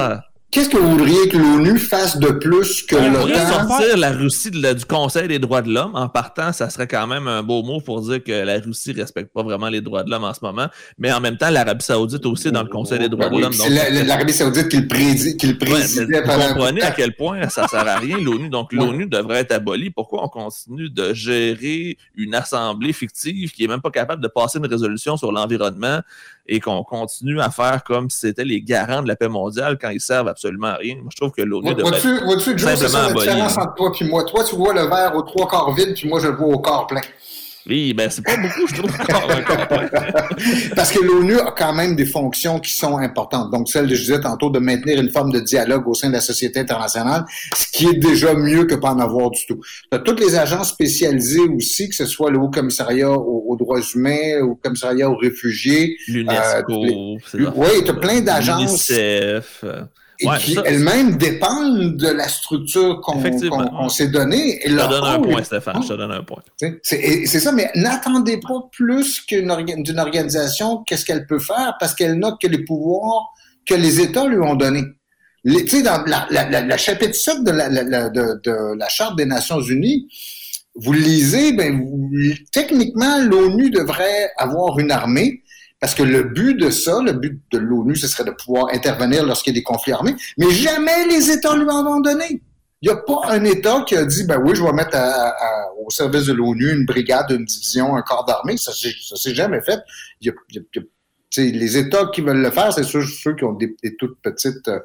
Qu'est-ce que vous voudriez que l'ONU fasse de plus que l'OTAN? sortir la Russie du Conseil des droits de l'homme. En partant, ça serait quand même un beau mot pour dire que la Russie respecte pas vraiment les droits de l'homme en ce moment. Mais en même temps, l'Arabie Saoudite aussi dans le Conseil des droits de l'homme. C'est l'Arabie Saoudite qui le, prédit, qui le présidait. vous comprenez à quel point ça sert à rien, l'ONU. Donc, l'ONU devrait être abolie. Pourquoi on continue de gérer une assemblée fictive qui est même pas capable de passer une résolution sur l'environnement? Et qu'on continue à faire comme si c'était les garants de la paix mondiale quand ils servent absolument à rien. Moi, je trouve que l'ONU devrait être simplement la différence entre toi et moi? Toi, tu vois le verre aux trois quarts vide, puis moi, je le vois au quart plein. Oui, ben c'est pas beaucoup, je trouve. Parce que l'ONU a quand même des fonctions qui sont importantes. Donc, celle que je disais tantôt de maintenir une forme de dialogue au sein de la société internationale, ce qui est déjà mieux que pas en avoir du tout. Tu as toutes les agences spécialisées aussi, que ce soit le Haut Commissariat aux, droits humains, au Commissariat aux réfugiés. L'UNESCO. Euh, oui, tu as plein d'agences. L'UNICEF. Et qui elles-mêmes dépendent de la structure qu'on s'est donnée. je te donne un point, Stéphane. Je te donne un point. C'est ça, mais n'attendez pas plus d'une organisation qu'est-ce qu'elle peut faire parce qu'elle note que les pouvoirs que les États lui ont donnés. Tu sais, dans la, la, la, chapitre 7 de la, de, de la Charte des Nations Unies, vous le lisez, ben, techniquement, l'ONU devrait avoir une armée, parce que le but de ça, le but de l'ONU, ce serait de pouvoir intervenir lorsqu'il y a des conflits armés, mais jamais les États lui en ont donné. Il n'y a pas un État qui a dit, ben oui, je vais mettre au service de l'ONU une brigade, une division, un corps d'armée. Ça ne s'est jamais fait. Les États qui veulent le faire, c'est ceux, qui ont des, toutes petites euh,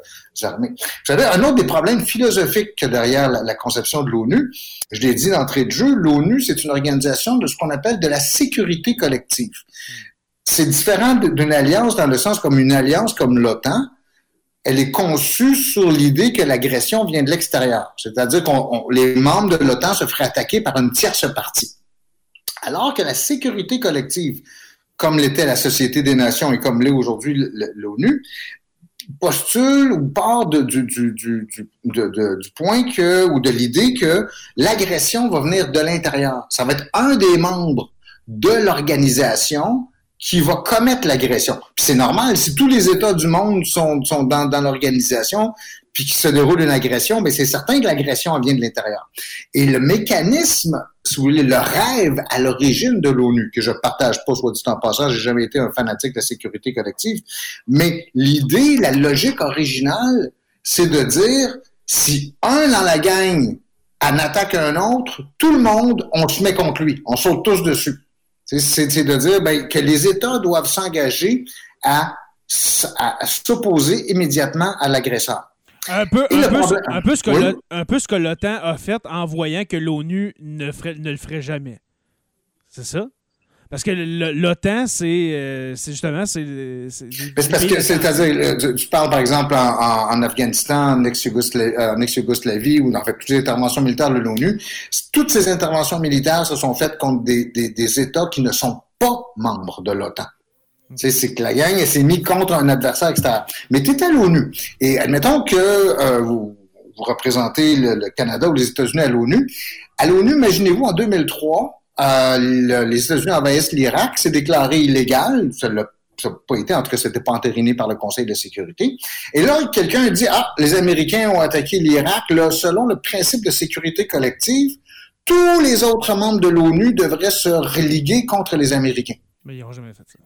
armées. Vous savez, un autre des problèmes philosophiques derrière la, conception de l'ONU, je l'ai dit d'entrée de jeu, l'ONU, c'est une organisation de ce qu'on appelle de la sécurité collective. C'est différent d'une alliance dans le sens comme une alliance comme l'OTAN, elle est conçue sur l'idée que l'agression vient de l'extérieur. C'est-à-dire que les membres de l'OTAN se feraient attaquer par une tierce partie. Alors que la sécurité collective, comme l'était la Société des Nations et comme l'est aujourd'hui l'ONU, postule ou part du, du, point que, ou de l'idée que l'agression va venir de l'intérieur. Ça va être un des membres de l'organisation qui va commettre l'agression. C'est normal, si tous les États du monde sont, dans, l'organisation, puis qu'il se déroule une agression, mais c'est certain que l'agression vient de l'intérieur. Et le mécanisme, si vous voulez, le rêve à l'origine de l'ONU, que je partage pas, soit dit en passant, j'ai jamais été un fanatique de la sécurité collective, mais l'idée, la logique originale, c'est de dire, si un dans la gang en attaque un autre, tout le monde, on se met contre lui, on saute tous dessus. C'est de dire ben, que les États doivent s'engager à, à s'opposer immédiatement à l'agresseur. Un peu, un, peu, ce que l'OTAN a fait en voyant que l'ONU ne, ne le ferait jamais. C'est ça? Parce que l'OTAN, c'est euh, justement. C'est parce que, c'est-à-dire, euh, tu parles par exemple en, Afghanistan, en ex-Yougoslavie, ou en fait toutes les interventions militaires de l'ONU. Toutes ces interventions militaires se sont faites contre des, des États qui ne sont pas membres de l'OTAN. C'est que la gang s'est mise contre un adversaire extérieur. Mais tu es à l'ONU. Et admettons que euh, vous, vous, représentez le, Canada ou les États-Unis à l'ONU. À l'ONU, imaginez-vous, en 2003, euh, les États-Unis envahissent l'Irak, c'est déclaré illégal. Ça n'a pas été, en tout cas, c'était pas entériné par le Conseil de sécurité. Et là, quelqu'un dit, ah, les Américains ont attaqué l'Irak. Selon le principe de sécurité collective, tous les autres membres de l'ONU devraient se religuer contre les Américains. Mais ils n'ont jamais fait ça.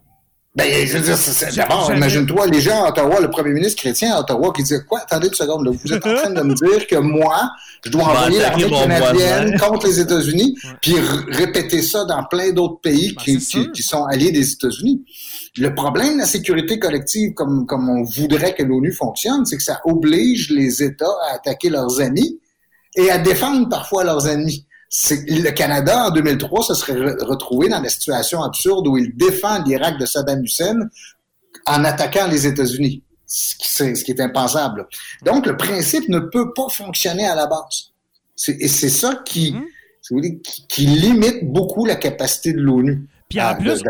Ben, je veux dire, d'abord, imagine-toi, les gens à Ottawa, le premier ministre chrétien à Ottawa qui dit Quoi, attendez une seconde, là, vous êtes en train de me dire que moi, je dois envoyer l'armée canadienne contre les États-Unis, puis répéter ça dans plein d'autres pays ben, qui, qui, sont alliés des États-Unis. Le problème de la sécurité collective, comme, comme on voudrait que l'ONU fonctionne, c'est que ça oblige les États à attaquer leurs amis et à défendre parfois leurs ennemis le Canada, en 2003, se serait retrouvé dans la situation absurde où il défend l'Irak de Saddam Hussein en attaquant les États-Unis, ce qui est impensable. Donc, le principe ne peut pas fonctionner à la base. Et c'est ça qui, mm-hmm. qui, limite beaucoup la capacité de l'ONU. Puis en, plus,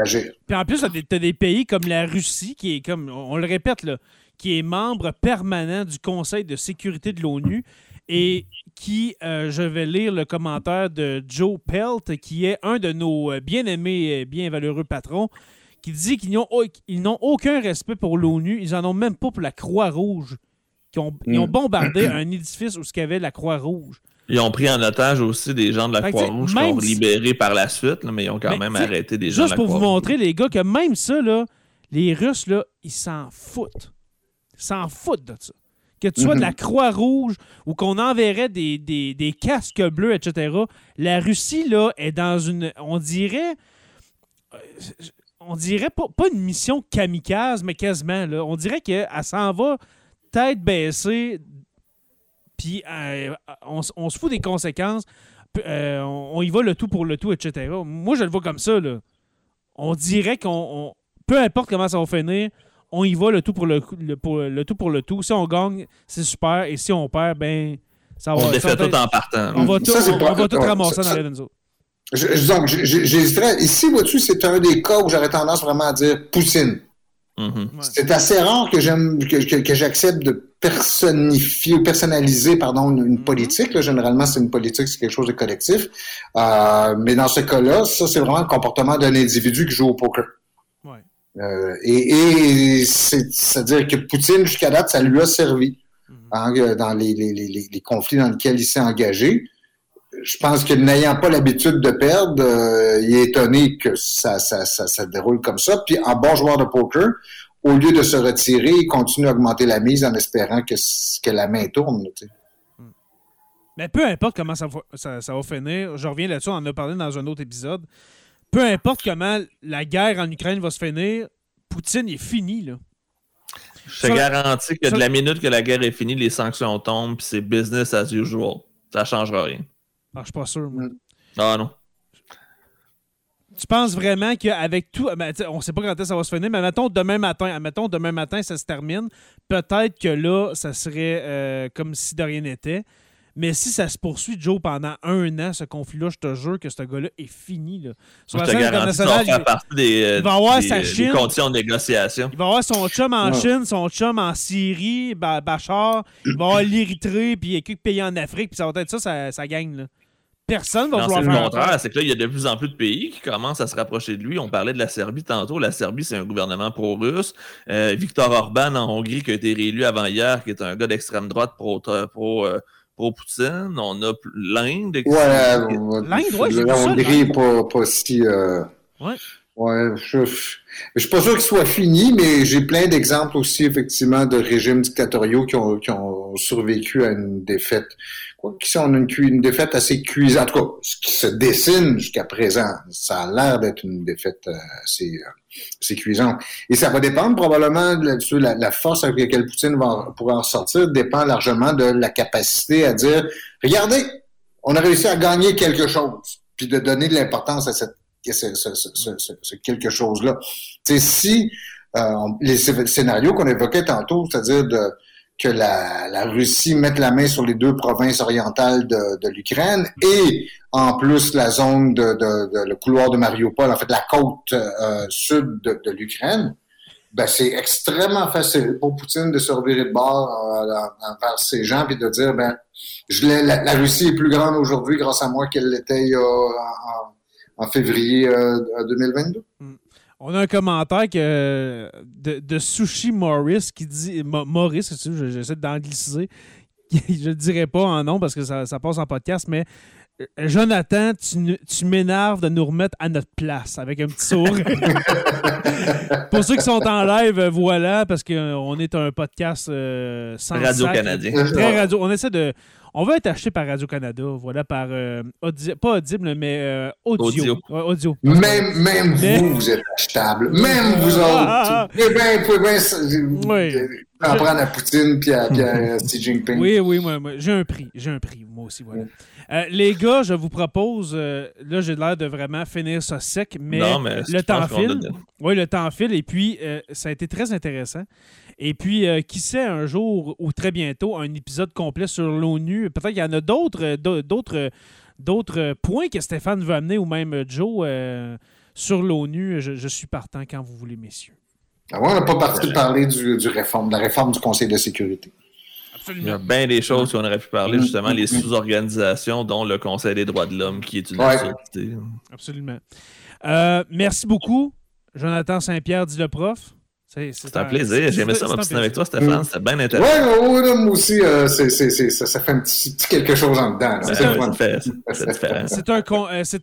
puis en plus, tu as des pays comme la Russie, qui est comme, on le répète, là, qui est membre permanent du Conseil de sécurité de l'ONU et qui, euh, je vais lire le commentaire de Joe Pelt, qui est un de nos euh, bien-aimés, et bien valeureux patrons, qui dit qu'ils n'ont aucun respect pour l'ONU, ils n'en ont même pas pour la Croix-Rouge. Ils ont, ont, mm. bombardé un édifice où il y avait la Croix-Rouge. Ils ont pris en otage aussi des gens de la Croix-Rouge qui ont libérés par la suite, mais ils ont quand même arrêté des gens de la Croix-Rouge. Juste pour vous montrer, les gars, que même ça, là, les Russes, là, ils s'en foutent. Ils s'en foutent de ça que tu sois de la mhm. Croix-Rouge ou qu'on enverrait des, casques bleus, etc. La Russie, là, est dans une. On dirait. Euh, on dirait pas, une mission kamikaze, mais quasiment. Là. On dirait qu'elle s'en va tête baissée, puis euh, on, se fout des conséquences. Euh, on, y va le tout pour le tout, etc. Moi, je le vois comme ça. Là. On dirait qu'on. Peu importe comment ça va finir, on y va le tout pour le, pour, le tout pour le tout. Si on gagne, c'est super. Et si on perd, ben, ça va. On défait tout en partant. On va tout, on, va tout ramasser dans les j'hésiterais. Ici, vois-tu, c'est un des cas où j'aurais tendance vraiment à dire Poutine. Mm-hmm. C'est assez rare que j'aime que, que, j'accepte de personnifier ou personnaliser pardon une, Mhm. politique. Là. Généralement, c'est une politique, c'est quelque chose de collectif. Euh, mais dans ce cas-là, ça c'est vraiment le comportement d'un individu qui joue au poker. Euh, et et c'est- c'est-à-dire que Poutine jusqu'à date, ça lui a servi Mhm. hein, euh, dans les, les, les, les conflits dans lesquels il s'est engagé. Je pense que n'ayant pas l'habitude de perdre, euh, il est étonné que ça, ça, ça, ça déroule comme ça. Puis en bon joueur de poker, au lieu de se retirer, il continue à augmenter la mise en espérant que, que la main tourne. Mais peu importe comment ça va, ça, ça va finir, je reviens là-dessus, on en a parlé dans un autre épisode. Peu importe comment la guerre en Ukraine va se finir, Poutine est fini, là. Je te Ça- garantis que ça- de la minute que la guerre est finie, les sanctions tombent, puis c'est business as usual. Ça changera rien. Ah, je suis pas sûr, moi. Mm. Ah non. Tu penses vraiment qu'avec tout. ben, on sait pas quand est-ce que ça va se finir, mais mettons demain matin, mettons demain matin, ça se termine. Peut-être que là, ça serait euh, comme si de rien n'était. Mais si ça se poursuit, Joe, pendant un an, ce conflit-là, je te jure que ce gars-là est fini. Là. Sur Je la te scène garantis que ça va internationale, faire il, partie des, euh, il va avoir des, sa euh, des Chine. conditions de négociation. il va avoir son chum en Ouais. Chine, son chum en Syrie, Ba- Bachar. Il va avoir l'Érythrée, puis il y a quelques pays en Afrique, puis ça va être ça, ça, ça gagne. Là. Personne va Non, c'est vouloir le faire contraire, affaire. c'est que là, il y a de plus en plus de pays qui commencent à se rapprocher de lui. On parlait de la Serbie tantôt. La Serbie, c'est un gouvernement pro-russe. Euh, Viktor Orban en Hongrie, qui a été réélu avant hier, qui est un gars d'extrême droite pro, pro, euh, pro-Poutine. On a l'Inde. Ouais, L'Inde, ouais, la ça, Hongrie pas, pas si. euh, Ouais. Ouais, je, je suis pas sûr qu'il soit fini, mais j'ai plein d'exemples aussi, effectivement, de régimes dictatoriaux qui ont, qui ont survécu à une défaite. Quoi qui sont une, cu- une défaite assez cuisante. En tout cas, ce qui se dessine jusqu'à présent, ça a l'air d'être une défaite euh, assez, euh, assez cuisante. Et ça va dépendre probablement de la, force avec laquelle Poutine va, pourra en sortir, dépend largement de la capacité à dire, regardez, on a réussi à gagner quelque chose, puis de donner de l'importance à ce, quelque chose-là. C'est si euh, les sc- scénarios qu'on évoquait tantôt, c'est-à-dire de, que la, la Russie mette la main sur les deux provinces orientales de, de l'Ukraine et en plus la zone de, de, de- le couloir de Mariupol, en fait la côte euh, sud de, l'Ukraine, ben c'est extrêmement facile pour Poutine de se de bord euh, ces gens et de dire ben je la, la Russie est plus grande aujourd'hui grâce à moi qu'elle l'était a, en, en- février euh, 2022. On a un commentaire que, de, Sushi Morris qui dit. Mo- Maurice, si tu veux, j'essaie d'angliciser. Je ne dirai pas en nom parce que ça, passe en podcast, mais Jonathan, tu, m'énerves de nous remettre à notre place avec un petit sourire. Pour ceux qui sont en live, euh, voilà, parce qu'on est un podcast euh, sans sac. Radio-Canadien. Très radio. On essaie de. On veut être acheté par Radio-Canada, voilà, par. euh, audi- pas audible, mais euh, audio. Audio. Ouais, audio. Même, même Mais- vous, vous êtes achetable. Même vous Ah, ah, autres. Vous pouvez bien, vous pouvez bien Oui. euh, en prendre à Poutine puis à, puis à Xi Jinping. Oui, oui, moi, moi, j'ai un prix. J'ai un prix, moi aussi, voilà. Euh, les gars, je vous propose, euh, là, j'ai l'air de vraiment finir ça sec, mais, Non, mais le temps file. Oui, le temps file, et puis euh, ça a été très intéressant. Et puis, euh, qui sait, un jour ou très bientôt, un épisode complet sur l'ONU. Peut-être qu'il y en a d'autres, d'au- d'autres, d'autres points que Stéphane veut amener, ou même Joe, euh, sur l'ONU. Je, je suis partant quand vous voulez, messieurs. Ah ouais, on n'a pas parti de parler du, du réforme, de la réforme du Conseil de sécurité. Il y a bien des choses qu'on aurait pu parler, justement, les sous-organisations, dont le Conseil des droits de l'homme, qui est une Ouais. absurdité. Absolument. Euh, merci beaucoup, Jonathan Saint-Pierre, dit le prof. C'est un plaisir. J'aimais ça, c'est un m'obstiner avec toi. Stéphane. Mm. C'était bien intéressant. ouais, ouais, moi aussi, euh, ça, ça fait un petit, petit quelque chose en dedans. C'est oui, ça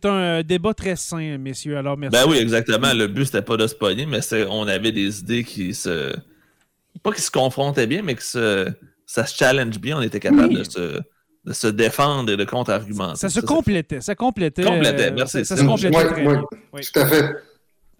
un, euh, débat très sain, messieurs. Alors, merci. Ben oui, exactement. Le but, c'était pas de se pogner, mais on avait des idées qui se. Pas qui se confrontaient bien, mais que se... ça se challenge bien. On était capable Oui. de, se... de se défendre et de contre-argumenter. Ça se complétait. Ça complétait. Complétait, euh, merci. Ça, ça se complétait très bien. Oui. Tout à fait.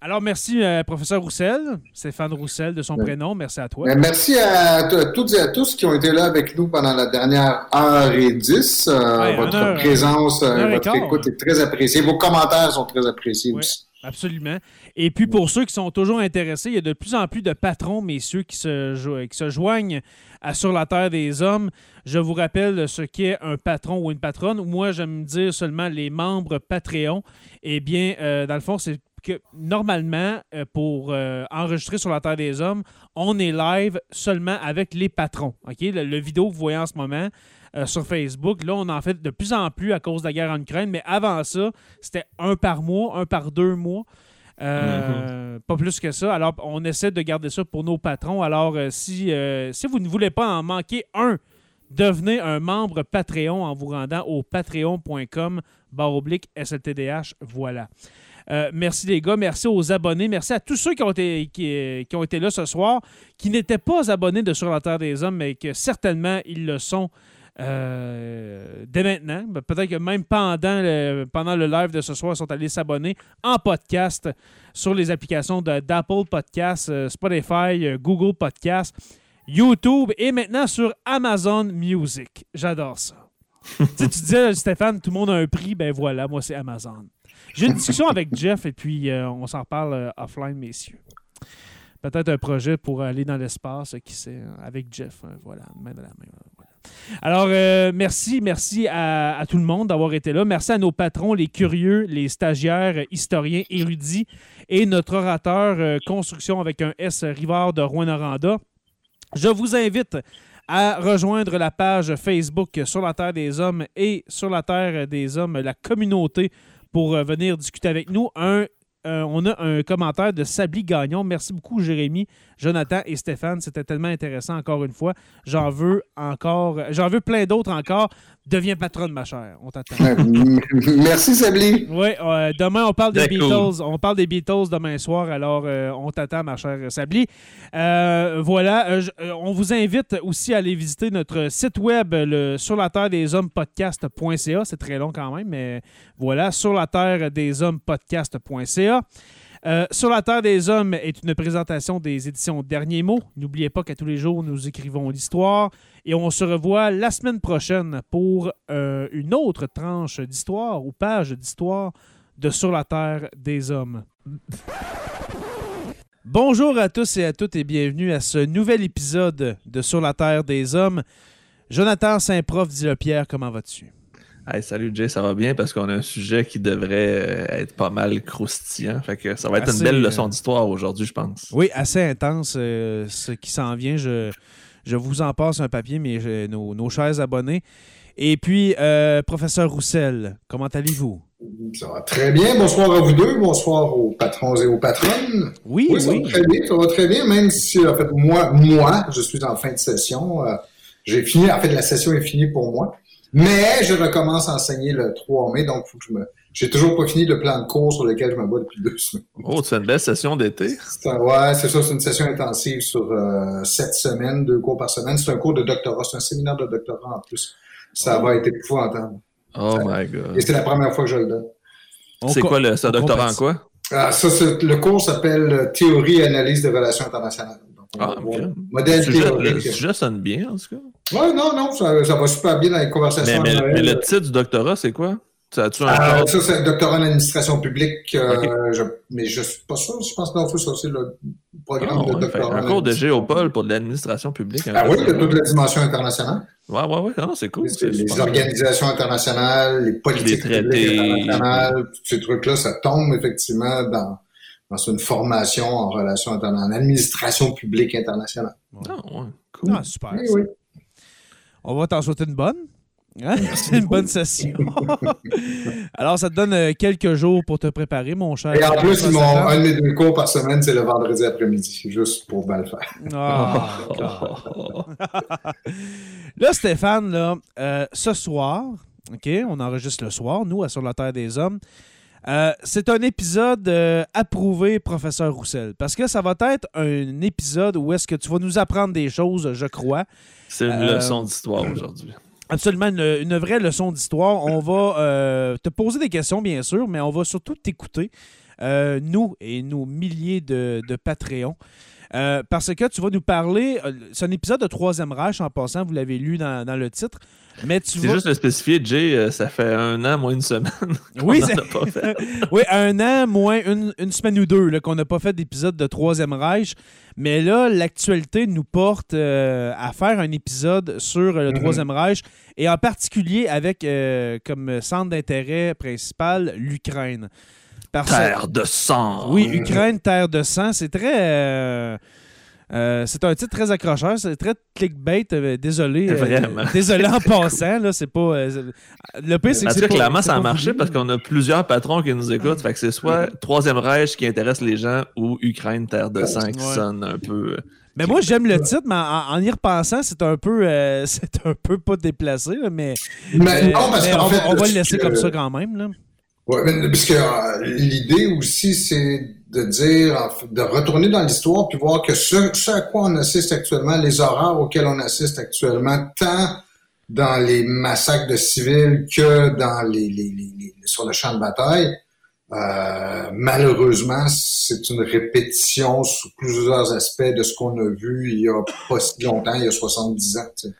Alors, merci, euh, professeur Roussel, Stéphane Roussel, de son prénom. Merci à toi. Merci à, toutes et à tous qui ont été là avec nous pendant la dernière heure et dix. Euh, Ouais, votre heure- présence, heure votre écoute est très appréciée. Vos commentaires sont très appréciés Ouais. aussi. Absolument. Et puis, pour ceux qui sont toujours intéressés, il y a de plus en plus de patrons, messieurs, qui se, qui se joignent à Sur la Terre des Hommes. Je vous rappelle ce qu'est un patron ou une patronne. Moi, j'aime dire seulement les membres Patreon. Eh bien, euh, dans le fond, c'est que normalement, euh, pour euh, enregistrer sur la Terre des Hommes, on est live seulement avec les patrons. OK? Le, le vidéo que vous voyez en ce moment euh, sur Facebook, là, on en fait de plus en plus à cause de la guerre en Ukraine, mais avant ça, c'était un par mois, un par deux mois. Euh, Pas plus que ça. Alors, on essaie de garder ça pour nos patrons. Alors, euh, si, si vous ne voulez pas en manquer un, devenez un membre Patreon en vous rendant au patreon.com barre oblique SLTDH. Voilà. Euh, merci les gars, merci aux abonnés, merci à tous ceux qui ont été, qui, qui ont été là ce soir, qui n'étaient pas abonnés de Sur la Terre des Hommes, mais que certainement ils le sont euh, dès maintenant. Ben, Peut-être que même pendant le, pendant le live de ce soir, ils sont allés s'abonner en podcast sur les applications d'Apple Podcast, euh, Spotify, euh, Google Podcast, YouTube et maintenant sur Amazon Music. J'adore ça. tu sais, tu disais, Stéphane, tout le monde a un prix. Ben voilà, moi, c'est Amazon. J'ai une discussion avec Jeff et puis euh, on s'en reparle euh, offline, messieurs. Peut-être un projet pour aller dans l'espace, qui sait, avec Jeff. hein, voilà, main dans la main. voilà. Alors, euh, merci, merci à, tout le monde d'avoir été là. Merci à nos patrons, les curieux, les stagiaires, euh, historiens, érudits et notre orateur euh, construction avec un S Rivard de Rouen-Noranda. Je vous invite à rejoindre la page Facebook sur la Terre des Hommes et sur la Terre des Hommes, la communauté, pour venir discuter avec nous. Un, on a un commentaire de Sabli Gagnon. Merci beaucoup, Jérémy, Jonathan et Stéphane. C'était tellement intéressant, encore une fois. J'en veux encore. J'en veux plein d'autres encore. Deviens patronne, ma chère. On t'attend. Merci, Sabli. Oui, euh, demain, on parle des Beatles. On parle des Beatles demain soir, alors euh, on t'attend, ma chère Sabli. Euh, voilà, euh, je- euh, on vous invite aussi à aller visiter notre site web, le sur la terre des hommes podcast.ca. C'est très long quand même, mais voilà, sur la terre des hommes podcast.ca. Euh, sur la Terre des Hommes est une présentation des éditions Derniers mots. N'oubliez pas qu'à tous les jours, nous écrivons l'histoire et on se revoit la semaine prochaine pour euh, une autre tranche d'histoire ou page d'histoire de Sur la Terre des Hommes. Bonjour à tous et à toutes et bienvenue à ce nouvel épisode de Sur la Terre des Hommes. Jonathan Saint-Prof dit le Pierre, comment vas-tu? Hey, salut Jay, ça va bien? Parce qu'on a un sujet qui devrait euh, être pas mal croustillant. Fait que ça va être Assez, une belle euh, leçon d'histoire aujourd'hui, je pense. Oui, assez intense euh, ce qui s'en vient. Je, je vous en passe un papier, mais j'ai- nos, nos chers abonnés. Et puis, euh, professeur Roussel, comment allez-vous? Ça va très bien. Bonsoir à vous deux. Bonsoir aux patrons et aux patronnes. Oui, Oui, ça oui. va très bien. Ça va très bien, même si, en fait, moi, moi, je suis en fin de session. Euh, J'ai fini, en fait, la session est finie pour moi. Mais je recommence à enseigner le 3 mai, donc faut que je me. J'ai toujours pas fini le plan de cours sur lequel je me bats depuis deux semaines. Oh, c'est une belle session d'été. Un- ouais, c'est ça, c'est une session intensive sur euh, sept semaines, deux cours par semaine. C'est un cours de doctorat, c'est un séminaire de doctorat en plus. Ça va être épouvantable. Oh Ça- my god. Et c'est la première fois que je le donne. On C'est quoi le, ce doctorat en quoi? Ah, ça, c'est- le cours s'appelle Théorie et analyse des relations internationales. Ah, voir Le Modèle sujet, théorique. le sujet sonne bien, en tout cas. Ouais, non, non, ça, ça va super bien dans les conversations. mais- de le titre du doctorat, c'est quoi? Ça Ah, ça, c'est doctorat en administration publique. euh, je- mais je suis pas sûr. Je pense que non, faut ça, c'est le programme Ah, de ouais, doctorat. un cours de géopole pour de l'administration publique. Ah oui, il y a toute la dimension internationale. Ouais, ouais, ouais. Non, c'est cool. les, organisations internationales, les politiques Les traités. publiques internationales, tous ces trucs-là, ça tombe effectivement dans, dans une formation en internationales, en administration publique internationale. Ah, ouais, cool. Ah, super. Oui, oui. On va t'en souhaiter une bonne. Hein? C'est une bonne session. Alors, ça te donne euh, quelques jours pour te préparer, mon cher. Et en plus, ils un de mes deux cours par semaine, c'est le vendredi après-midi, juste pour bien le faire. Ah. Là, Stéphane, là, euh, ce soir, OK, on enregistre le soir, nous, à Sur la Terre des Hommes. Euh, c'est un épisode euh, approuvé, professeur Roussel, parce que ça va être un épisode où est-ce que tu vas nous apprendre des choses, je crois. C'est une Euh, leçon d'histoire aujourd'hui. Absolument, une, une vraie leçon d'histoire. On va euh, te poser des questions, bien sûr, mais on va surtout t'écouter, euh, nous et nos milliers de, de Patreons. Euh, parce que tu vas nous parler. euh, c'est un épisode de Troisième Reich en passant, vous l'avez lu dans, dans le titre. Mais tu C'est vas. juste de spécifier, Jay, euh, ça fait un an, moins une semaine. Oui, pas fait. oui, un an, moins une, une semaine ou deux qu'on n'a pas fait d'épisode de Troisième Reich. Mais là, l'actualité nous porte euh, à faire un épisode sur le Mhm. Troisième Reich et en particulier avec euh, comme centre d'intérêt principal l'Ukraine. Terre de sang. Oui, Ukraine, terre de sang. C'est très. Euh, euh, c'est un titre très accrocheur, c'est très clickbait. Euh, désolé. désolé en passant, là, c'est pas. le pire, c'est que. c'est clairement, ça a marché parce qu'on a plusieurs patrons qui nous écoutent. Fait que c'est soit Troisième Reich qui intéresse les gens ou Ukraine, terre de sang qui sonne un peu. Mais moi, j'aime le titre, mais en, y repensant, c'est un peu c'est un peu pas déplacé, mais, mais, on, va le laisser comme ça quand même. Là. Oui, parce que euh, l'idée aussi, c'est de dire, de retourner dans l'histoire puis voir que ce, à quoi on assiste actuellement, les horreurs auxquelles on assiste actuellement, tant dans les massacres de civils que dans les, les, les, sur le champ de bataille, euh, malheureusement, c'est une répétition sous plusieurs aspects de ce qu'on a vu il y a pas si longtemps, il y a 70 ans.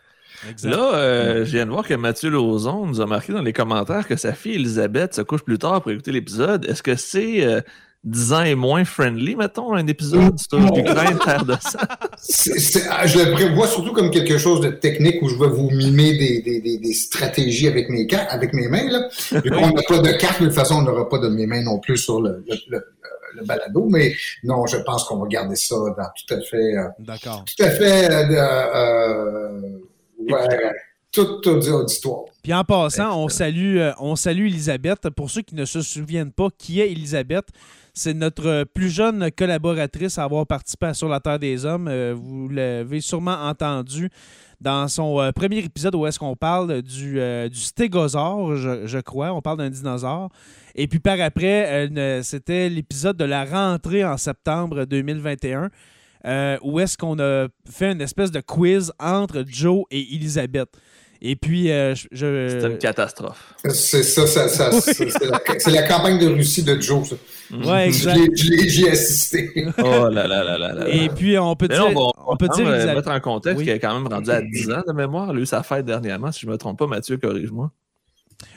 Là, euh, je viens de voir que Mathieu Lauzon nous a marqué dans les commentaires que sa fille Elisabeth se couche plus tard pour écouter l'épisode. Est-ce que c'est euh, 10 ans et moins friendly, mettons, un épisode? Sur l'Ukraine, terre de sang? Ah, je le prévois surtout comme quelque chose de technique où je vais vous mimer des, des, des, stratégies avec mes, avec mes mains. Là. Vu qu'on n'a pas de carte, de toute façon, on n'aura pas de mes mains non plus sur le, le, le, balado, mais non, je pense qu'on va garder ça dans tout à fait... Euh, D'accord. Tout à fait... Euh, euh Ouais, tout auditoire. Puis en passant, on salue, euh, on salue Elisabeth. Pour ceux qui ne se souviennent pas, qui est Elisabeth? C'est notre plus jeune collaboratrice à avoir participé à Sur la Terre des Hommes. Euh, vous l'avez sûrement entendu dans son euh, premier épisode où est-ce qu'on parle du, du stégosaure, je, je, crois. On parle d'un dinosaure. Et puis par après, c'était l'épisode de la rentrée en septembre 2021. Euh, où est-ce qu'on a fait une espèce de quiz entre Joe et Elisabeth. Et puis, euh, je. C'est une catastrophe. C'est ça, ça, ça c'est la, campagne de Russie de Joe, ça. Ouais, exact. J'y ai assisté. Oh là là là là là. Et puis, on peut dire. on, peut dire euh, mettre en contexte qu'elle est quand même rendue à 10 ans de mémoire. Elle a eu sa fête dernièrement, si je ne me trompe pas. Mathieu, corrige-moi.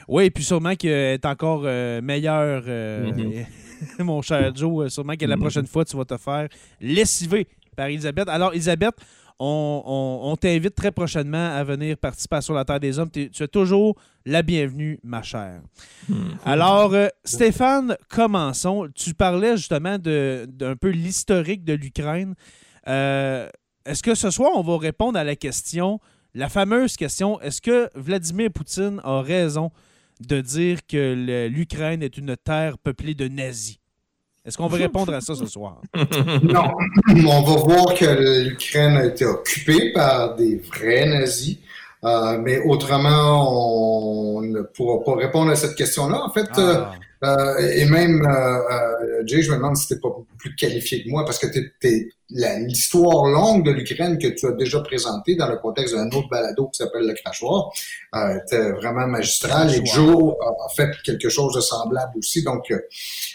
Oui, et puis sûrement qu'elle est encore meilleure. Mm-hmm. mon cher Joe, sûrement que la mm-hmm. prochaine fois, tu vas te faire lessiver par Elisabeth. Alors, Elisabeth, on, t'invite très prochainement à venir participer à Sur la Terre des Hommes. Tu es toujours la bienvenue, ma chère. Hmm. Alors, euh, Stéphane, commençons. Tu parlais justement d'un peu l'historique de l'Ukraine. Euh, est-ce que ce soir, on va répondre à la question, la fameuse question, est-ce que Vladimir Poutine a raison de dire que l'Ukraine est une terre peuplée de nazis? Est-ce qu'on va répondre à ça ce soir? non. On va voir que l'Ukraine a été occupée par des vrais nazis. Euh, mais autrement, on ne pourra pas répondre à cette question-là. En fait, ah. euh, et même, euh, Jay, je me demande si tu pas plus qualifié que moi parce que tu es, l'histoire longue de l'Ukraine que tu as déjà présentée dans le contexte d'un autre balado qui s'appelle Le Crachoir euh, était vraiment magistral et Joe a, fait quelque chose de semblable aussi. Donc,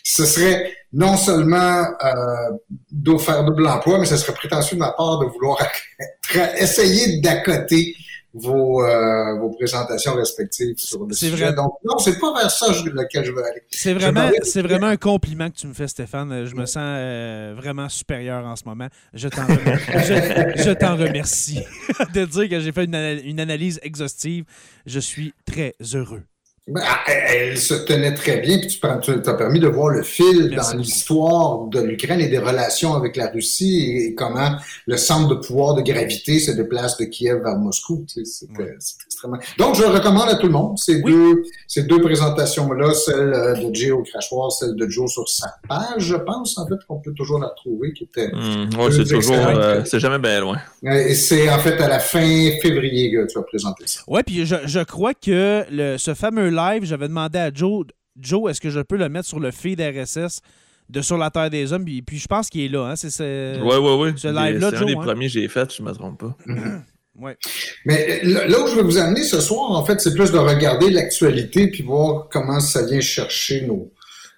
ce serait non seulement euh, de faire double emploi, mais ce serait prétentieux de ma part de vouloir essayer d'accoter vos, euh, vos présentations respectives sur le sujet. Vrai. Donc, non, c'est pas vers ça lequel je veux aller. C'est vraiment, c'est vraiment un compliment que tu me fais, Stéphane. Je me sens euh, vraiment supérieur en ce moment. Je t'en remercie, je, t'en remercie de dire que j'ai fait une, une analyse exhaustive. Je suis très heureux. Ben, elle se tenait très bien, puis tu, as permis de voir le fil dans l'histoire de l'Ukraine et des relations avec la Russie et, comment le centre de pouvoir de gravité se déplace de Kiev vers Moscou. C'est extrêmement. Donc, je recommande à tout le monde ces deux ces deux présentations-là, celle euh, de Jay au crachoir, celle de Joe sur sa page, je pense en fait qu'on peut toujours la trouver, qui était. Mmh, c'est toujours, euh, c'est jamais bien loin. Et c'est en fait à la fin février que tu vas présenter ça. Ouais, puis je, je crois que le, ce fameux live, j'avais demandé à Joe, Joe, est-ce que je peux le mettre sur le feed RSS de Sur la Terre des Hommes? Puis, puis je pense qu'il est là. Hein? C'est ce, ouais, ouais, ouais. ce live-là, C'est un des hein? premiers que j'ai fait, je ne me trompe pas. ouais. Mais là où je vais vous amener ce soir, en fait, c'est plus de regarder l'actualité puis voir comment ça vient chercher nos,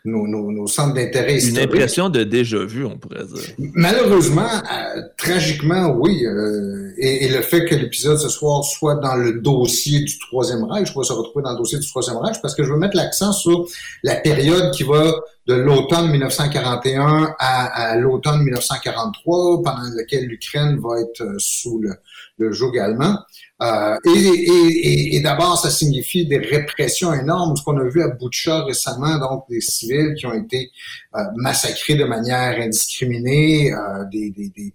nos, nos, centres d'intérêt Une impression de déjà vu, on pourrait dire. Malheureusement, euh, tragiquement, oui. Euh, et, le fait que l'épisode ce soir soit dans le dossier du Troisième Reich, je vais se retrouver dans le dossier du Troisième Reich, parce que je veux mettre l'accent sur la période qui va de l'automne 1941 à, l'automne 1943, pendant lequel l'Ukraine va être euh, sous le, le joug allemand. Euh, et, d'abord, ça signifie des répressions énormes. Ce qu'on a vu à Butcha récemment, donc des civils qui ont été euh, massacrés de manière indiscriminée euh,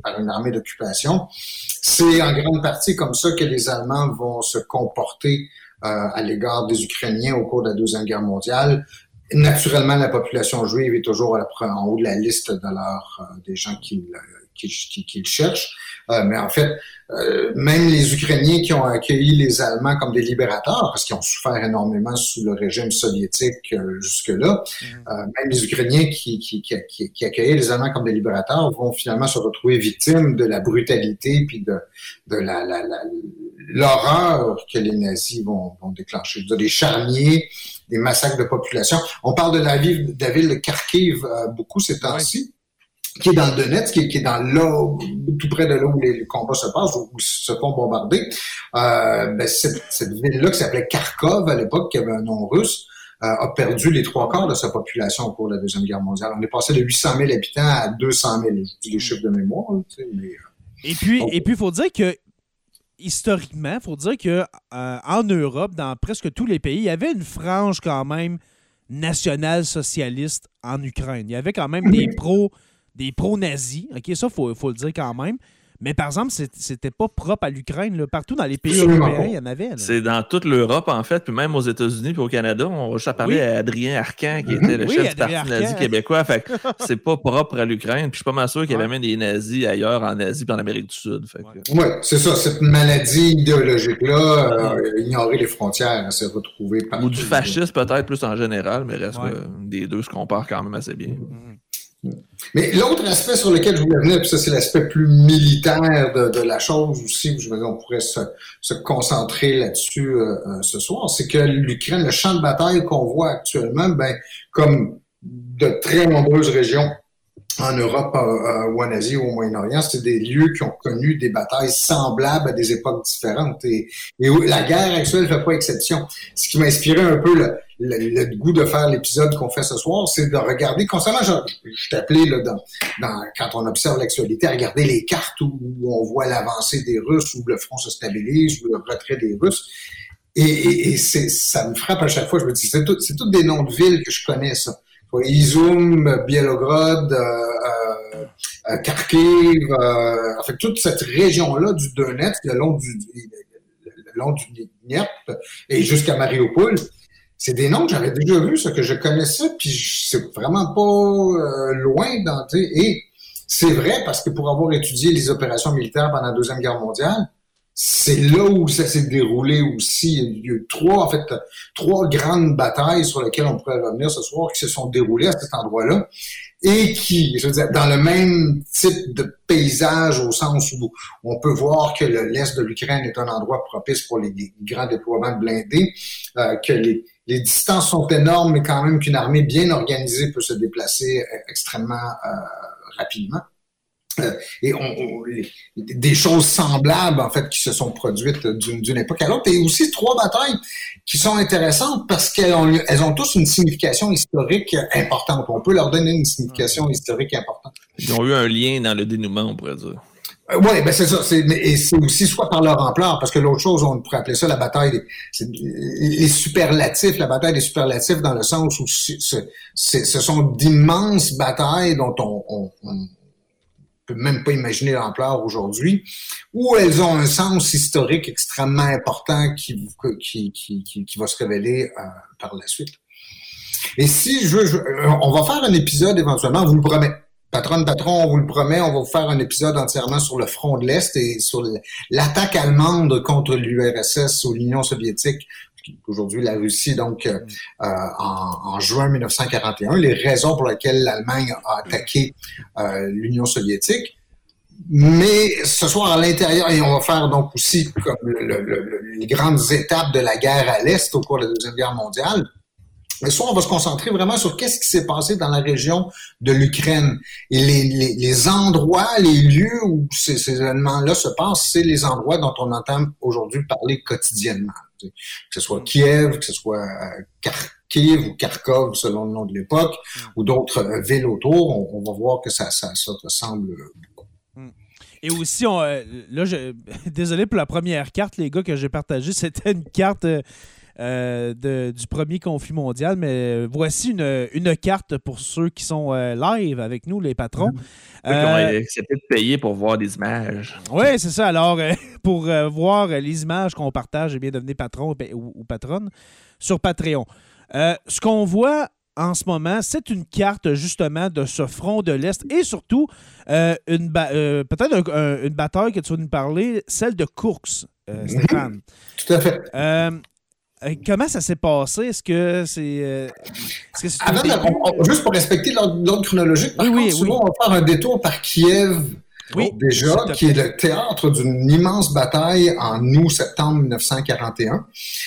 par une armée d'occupation. C'est en grande partie comme ça que les Allemands vont se comporter à l'égard des Ukrainiens au cours de la Deuxième Guerre mondiale. Naturellement, la population juive est toujours en haut de la liste de leur, des gens qui, qui, qui, qui le cherchent. Euh, mais en fait, euh, même les Ukrainiens qui ont accueilli les Allemands comme des libérateurs, parce qu'ils ont souffert énormément sous le régime soviétique euh, jusque-là, mhm. même les Ukrainiens qui, qui, qui, qui, accueillaient les Allemands comme des libérateurs vont finalement se retrouver victimes de la brutalité puis de, de la, la, l'horreur que les nazis vont, vont déclencher. Des charniers, des massacres de population. On parle de la ville, de, la ville de Kharkiv beaucoup ces temps-ci qui est dans le Donetsk, qui est, qui est dans là, tout près de là où les, combats se passent, où, se font bombarder. Euh, ben cette, cette ville-là, qui s'appelait Kharkov à l'époque, qui avait un nom russe, euh, a perdu les trois quarts de sa population au cours de la Deuxième Guerre mondiale. On est passé de 800 000 habitants à 200 000. Je dis les chiffres de mémoire. Tu sais, mais, euh, et puis, et puis, faut dire que historiquement, faut dire que euh, en Europe, dans presque tous les pays, il y avait une frange quand même nationale-socialiste en Ukraine. Il y avait quand même des pros des pro-nazis. OK, ça, il faut, faut, le dire quand même. Mais par exemple, c'était pas propre à l'Ukraine. Partout dans les pays européens, il y en avait. C'est dans toute l'Europe, en fait, puis même aux États-Unis puis au Canada. On va juste parler à Adrien Arcan, qui était le chef du Parti nazi québécois. Fait c'est pas propre à l'Ukraine. Puis je suis pas mal sûr qu'il y avait même des nazis ailleurs en Asie puis en Amérique du Sud. Oui, c'est ça. Cette maladie idéologique-là, euh, ignorer les frontières, s'est retrouvée partout. Ou du fascisme, peut-être plus en général, mais reste que des deux se comparent quand même assez bien. Mm-hmm. Mais l'autre aspect sur lequel je voulais venir, puis ça c'est l'aspect plus militaire de, la chose aussi, je on pourrait se, concentrer là-dessus euh, euh, ce soir, c'est que l'Ukraine, le champ de bataille qu'on voit actuellement, ben comme de très nombreuses régions en Europe euh, ou en Asie ou au Moyen-Orient, c'est des lieux qui ont connu des batailles semblables à des époques différentes. Et, et la guerre actuelle ne fait pas exception. Ce qui m'a inspiré un peu le, le, goût de faire l'épisode qu'on fait ce soir, c'est de regarder constamment, je, je t'appelais là, dans, dans, quand on observe l'actualité, à regarder les cartes où, on voit l'avancée des Russes, où le front se stabilise, où le retrait des Russes. Et, et, c'est, ça me frappe à chaque fois. Je me dis, c'est, tout, c'est toutes des noms de villes que je connais, ça. Izum, Bielograd, euh, euh, euh, Kharkiv, euh, en fait, toute cette région-là du Donetsk, le long du, le long du et jusqu'à Mariupol, c'est des noms que j'avais déjà vus, ce que je connaissais, puis c'est vraiment pas euh, loin dans, et c'est vrai parce que pour avoir étudié les opérations militaires pendant la Deuxième Guerre mondiale, c'est là où ça s'est déroulé aussi. Il y a eu trois, en fait, trois grandes batailles sur lesquelles on pourrait revenir ce soir qui se sont déroulées à cet endroit-là et qui, je veux dire, dans le même type de paysage au sens où on peut voir que l'est de l'Ukraine est un endroit propice pour les, grands déploiements blindés, euh, que les, les distances sont énormes, mais quand même qu'une armée bien organisée peut se déplacer euh, extrêmement euh, rapidement. Euh, et on, des choses semblables en fait qui se sont produites d'une époque à l'autre et aussi trois batailles qui sont intéressantes parce qu'elles ont, elles ont tous une signification historique importante. On peut leur donner une signification historique importante. Ils ont eu un lien dans le dénouement, on pourrait dire. Euh, oui, ben c'est ça. et c'est aussi soit par leur ampleur, parce que l'autre chose, on pourrait appeler ça la bataille des les superlatifs, la bataille des superlatifs dans le sens où ce, ce sont d'immenses batailles dont on, on, on, peut même pas imaginer l'ampleur aujourd'hui, où elles ont un sens historique extrêmement important qui, qui, qui, qui va se révéler euh, par la suite. Et si je, je, on va faire un épisode éventuellement, vous le promets Patron, patron, on vous le promet, on va vous faire un épisode entièrement sur le front de l'Est et sur l'attaque allemande contre l'URSS ou l'Union soviétique, aujourd'hui la Russie, donc euh, euh, en, juin 1941, les raisons pour lesquelles l'Allemagne a attaqué euh, l'Union soviétique. Mais ce soir à l'intérieur, et on va faire donc aussi comme les grandes étapes de la guerre à l'Est au cours de la Deuxième Guerre mondiale, mais soit on va se concentrer vraiment sur qu'est-ce qui s'est passé dans la région de l'Ukraine. Et les, les, les, endroits, les lieux où ces, ces événements-là se passent, c'est les endroits dont on entend aujourd'hui parler quotidiennement. Que ce soit Kiev, que ce soit euh, Kiev ou Kharkov selon le nom de l'époque, ou d'autres euh, villes autour, on, va voir que ça, ça, ressemble beaucoup. Hmm. Et aussi, on, là, je, désolé pour la première carte, les gars, que j'ai partagée. C'était une carte euh, du premier conflit mondial. Mais voici une, carte pour ceux qui sont euh, live avec nous, les patrons. Qui ont euh, accepté de payer pour voir des images. Oui, c'est ça. Alors, pour voir les images qu'on partage, eh bien, devenez patron ou, patronne sur Patreon. ce qu'on voit en ce moment, c'est une carte justement de ce front de l'Est et surtout une peut-être une bataille que tu vas nous parler, celle de Courx, Stéphane. Tout à fait. Euh, comment ça s'est passé? Est-ce que c'est. Euh, juste pour respecter l'ordre chronologique, par oui, contre, on va faire un détour par Kiev oui, déjà, qui est le théâtre d'une immense bataille en août-septembre 1941.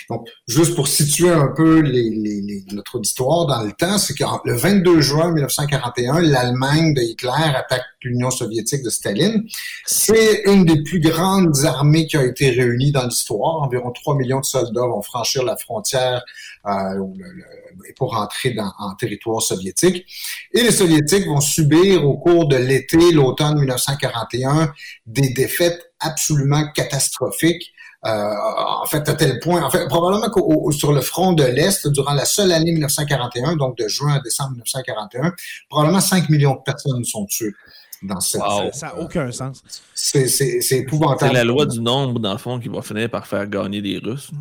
Donc, juste pour situer un peu les, notre auditoire dans le temps, c'est que le 22 juin 1941, l'Allemagne de Hitler attaque l'Union soviétique de Staline. C'est une des plus grandes armées qui a été réunie dans l'histoire. Environ 3 millions de soldats vont franchir la frontière euh, pour entrer dans, en territoire soviétique. Et les soviétiques vont subir au cours de l'été, l'automne 1941, des défaites absolument catastrophiques. Euh, en fait, à tel point, en fait, probablement que sur le front de l'Est, durant la seule année 1941, donc de juin à décembre 1941, probablement 5 millions de personnes sont tuées dans cette... Ça n'a aucun sens. C'est épouvantable. C'est la loi du nombre, dans le fond, qui va finir par faire gagner les Russes.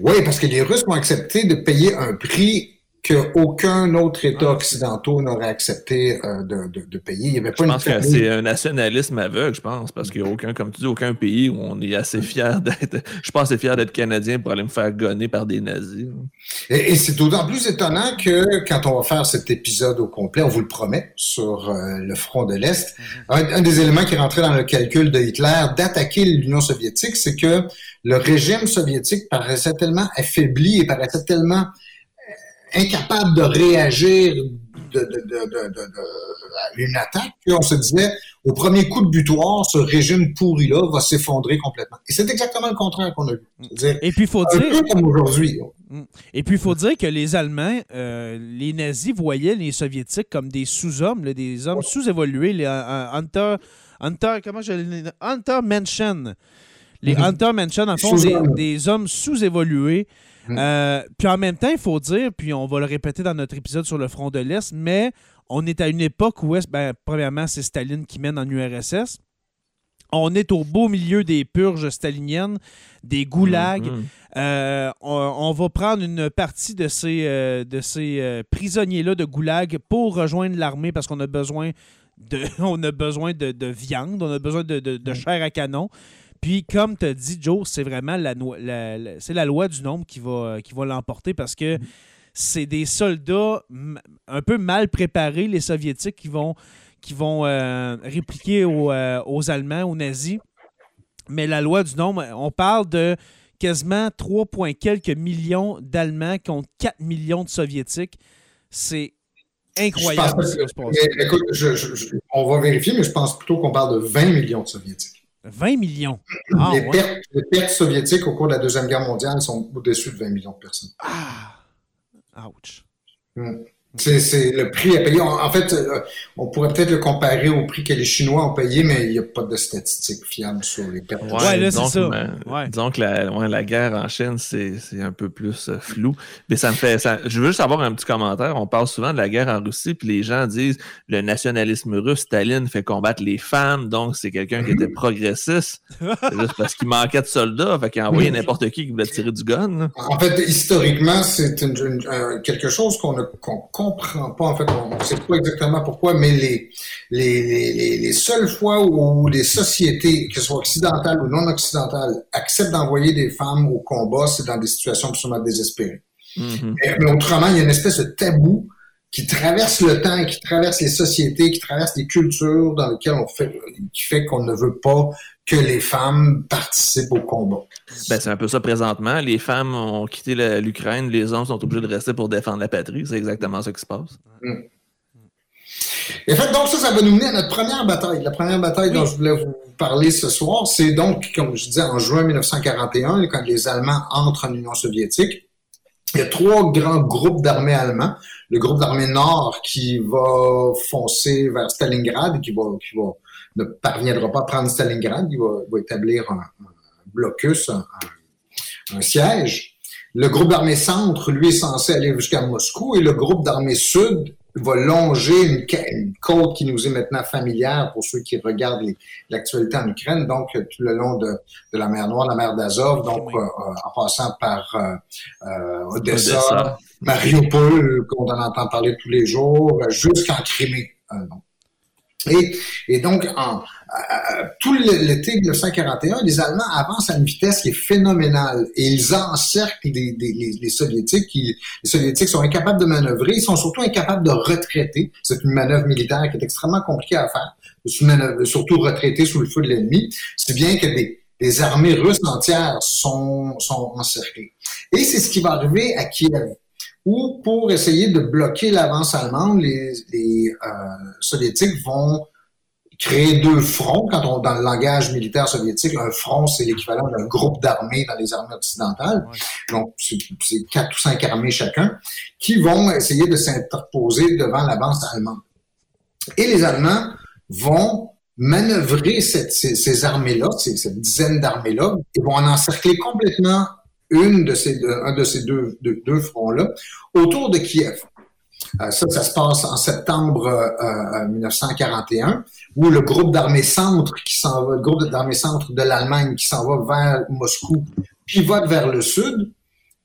Oui, parce que les Russes ont accepté de payer un prix qu'aucun autre État occidental n'aurait accepté euh, de, payer. Il y avait pas je pense que c'est un nationalisme aveugle, je pense, parce qu'il n'y a aucun, comme tu dis, aucun pays où on est assez fier d'être. Je pense assez fier d'être canadien pour aller me faire gonner par des nazis. Et, c'est d'autant plus étonnant que quand on va faire cet épisode au complet, on vous le promet, sur euh, le front de l'Est, mm-hmm. un, des éléments qui rentrait dans le calcul de Hitler d'attaquer l'Union soviétique, c'est que le régime soviétique paraissait tellement affaibli et paraissait tellement incapable de réagir de, à une attaque, on se disait, au premier coup de butoir, ce régime pourri-là va s'effondrer complètement. Et c'est exactement le contraire qu'on a vu. Et puis, il faut dire... Peu comme aujourd'hui. Mm. Et puis, il faut dire que les Allemands, euh, les nazis voyaient les Soviétiques comme des sous-hommes, des hommes sous-évolués, les euh, Hunter... Hunter, comment je Hunter Mention. Les mm-hmm. Hunter Mention, en fond, des, des hommes sous-évolués Euh, puis en même temps, il faut dire, puis on va le répéter dans notre épisode sur le front de l'Est, mais on est à une époque où, est, ben, premièrement, c'est Staline qui mène en URSS. On est au beau milieu des purges staliniennes, des goulags. Mm-hmm. Euh, on, va prendre une partie de ces, euh, de ces prisonniers-là de goulag pour rejoindre l'armée parce qu'on a besoin de, on a besoin de, viande, on a besoin de, de mm. chair à canon. Puis, comme tu as dit, Joe, c'est vraiment la, c'est la loi du nombre qui va, qui va l'emporter parce que c'est des soldats un peu mal préparés, les Soviétiques, qui vont, qui vont euh, répliquer euh, aux, Allemands, aux nazis. Mais la loi du nombre, on parle de quasiment 3, quelques millions d'Allemands contre 4 millions de Soviétiques. C'est incroyable. écoute, on va vérifier, mais je pense plutôt qu'on parle de 20 millions de Soviétiques. 20 millions. Ah, les, pertes, soviétiques au cours de la Deuxième Guerre mondiale sont au-dessus de 20 millions de personnes. Ah! Ouch. Hmm. C'est le prix à payer. En, fait, euh, on pourrait peut-être le comparer au prix que les Chinois ont payé, mais il n'y a pas de statistiques fiables sur les pertes. Ouais, là, c'est ça. Disons que la, la, guerre en Chine, c'est un peu plus euh, flou. Mais ça me fait. Ça, je veux juste avoir un petit commentaire. On parle souvent de la guerre en Russie, puis les gens disent le nationalisme russe, Staline fait combattre les femmes, donc c'est quelqu'un qui était progressiste. c'est juste parce qu'il manquait de soldats, fait qu'il a envoyé n'importe qui qui voulait tirer du gun. En fait, historiquement, c'est quelque chose qu'on a comprend pas, en fait, on ne sait pas exactement pourquoi, mais les, les, les, seules fois où les sociétés, que ce soit occidentales ou non occidentales, acceptent d'envoyer des femmes au combat, c'est dans des situations absolument désespérées. Mm-hmm. mais, autrement, il y a une espèce de tabou qui traverse le temps, qui traverse les sociétés, qui traverse les cultures dans lesquelles on fait, qui fait qu'on ne veut pas que les femmes participent au combat. Ben, c'est un peu ça présentement. Les femmes ont quitté l'Ukraine, les hommes sont obligés de rester pour défendre la patrie. C'est exactement ça qui se passe. Mm. Et fait, donc ça, ça va nous mener à notre première bataille. La première bataille dont je voulais vous parler ce soir, c'est donc, comme je disais, en juin 1941, quand les Allemands entrent en Union soviétique. Il y a trois grands groupes d'armées allemands. Le groupe d'armée nord qui va foncer vers Stalingrad, qui va, qui va ne parviendra pas à prendre Stalingrad, il va, va établir un, blocus, un, un, siège. Le groupe d'armée centre, lui, est censé aller jusqu'à Moscou et le groupe d'armée sud va longer une, côte qui nous est maintenant familière pour ceux qui regardent l'actualité en Ukraine, donc tout le long de, de la mer Noire, la mer d'Azov, donc euh, en passant par euh, euh Odessa, Mariupol, qu'on en entend parler tous les jours, jusqu'en Crimée. Euh, et, et, donc, en, tout l'été 1941, les Allemands avancent à une vitesse qui est phénoménale et ils encerclent les, les, Soviétiques. Qui, les Soviétiques sont incapables de manœuvrer, ils sont surtout incapables de retraiter. C'est une manœuvre militaire qui est extrêmement compliquée à faire, surtout retraiter sous le feu de l'ennemi. C'est bien que des, des armées russes entières sont, sont encerclées. Et c'est ce qui va arriver à Kiev où pour essayer de bloquer l'avance allemande, les, les euh, soviétiques vont créer deux fronts. Quand on, dans le langage militaire soviétique, un front, c'est l'équivalent d'un groupe d'armées dans les armées occidentales. Donc, c'est quatre ou cinq armées chacun qui vont essayer de s'interposer devant l'avance allemande. Et les Allemands vont manœuvrer cette, ces, ces armées-là, cette dizaine d'armées-là, et vont en encercler complètement une de ces, un de ces deux, deux, fronts-là autour de Kiev. Euh, ça, ça se passe en septembre 1941, euh, où le groupe d'armée centre qui s'en va, le groupe d'armée centre de l'Allemagne qui s'en va vers Moscou, pivote vers le sud,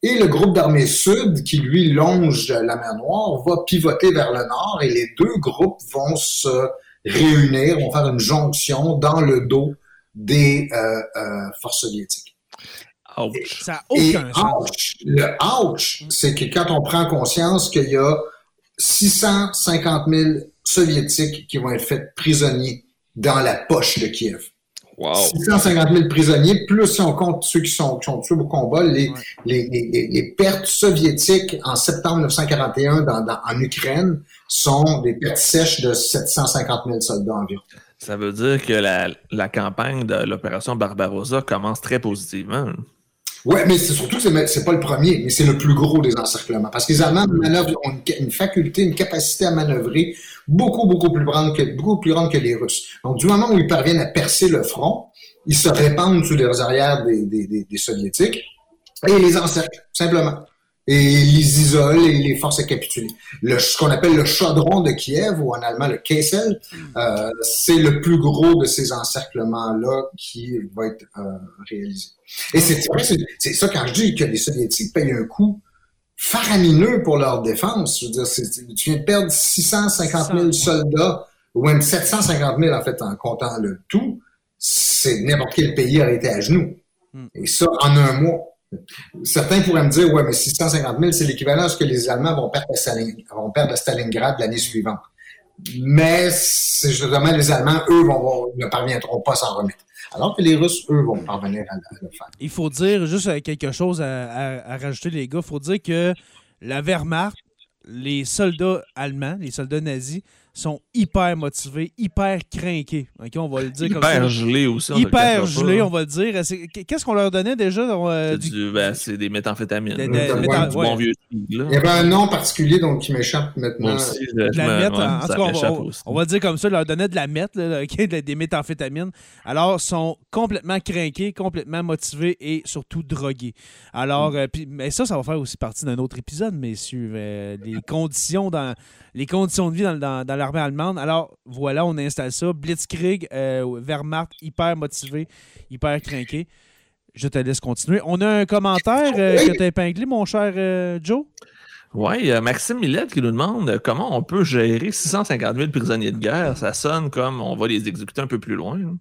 et le groupe d'armée sud qui lui longe la mer Noire va pivoter vers le nord, et les deux groupes vont se réunir, vont faire une jonction dans le dos des euh, forces soviétiques. Ça n'a aucun sens. le ouch, c'est que quand on prend conscience qu'il y a 650 000 soviétiques qui vont être faits prisonniers dans la poche de Kiev. Wow. 650 000 prisonniers, plus si on compte ceux qui sont, qui sont tués au combat, les, les, les, les, pertes soviétiques en septembre 1941 dans, dans, en Ukraine sont des pertes sèches de 750 000 soldats environ. Ça veut dire que la, la campagne de l'opération Barbarossa commence très positivement. Ouais, mais c'est surtout c'est c'est pas le premier, mais c'est le plus gros des encerclements. Parce que les Allemands ont une, faculté, une capacité à manœuvrer beaucoup, beaucoup plus grande que, beaucoup plus grande que les Russes. Donc, du moment où ils parviennent à percer le front, ils se répandent sous les arrières des, des, des Soviétiques et ils les encerclent, simplement et les isole et les force à capituler. Le, ce qu'on appelle le chaudron de Kiev, ou en allemand le Kessel, euh, c'est le plus gros de ces encerclements-là qui va être euh, réalisé. Et c'est ça quand je dis que les Soviétiques payent un coût faramineux pour leur défense. Je veux dire, tu viens de perdre 650 000 soldats, ou même 750 000 en fait en comptant le tout. C'est n'importe quel pays aurait été à genoux. Hmm. Et ça, en un mois. Certains pourraient me dire, ouais, mais 650 000, c'est l'équivalent de ce que les Allemands vont perdre à, à Stalingrad l'année suivante. Mais justement les Allemands, eux, vont, ne parviendront pas à s'en remettre. Alors que les Russes, eux, vont parvenir à, le faire. Il faut dire, juste quelque chose à, rajouter, les gars, il faut dire que la Wehrmacht, les soldats allemands, les soldats nazis, sont hyper motivés, hyper craqués. on va le dire hyper comme ça. gelés aussi. hyper gelés, on va le dire. Qu'est-ce qu'on leur donnait déjà? Euh, ben, c'est des méthamphétamines. du bon vieux Il y avait un nom particulier donc qui m'échappe maintenant. de la en, tout cas, on, va, le dire comme ça, leur donnait de la meth, des méthamphétamines. Alors, sont complètement craqués, complètement motivés et surtout drogués. Alors, mm. euh, mais ça, ça va faire aussi partie d'un autre épisode, messieurs. Euh, les conditions dans les conditions de vie dans, dans, l'armée allemande. Alors, voilà, on installe ça. Blitzkrieg, euh, Wehrmacht, hyper motivé, hyper craqué. Je te laisse continuer. On a un commentaire euh, que tu as épinglé, mon cher euh, Joe. Oui, Maxime Millette qui nous demande comment on peut gérer 650 000 prisonniers de guerre? Ça sonne comme on va les exécuter un peu plus loin. Hein.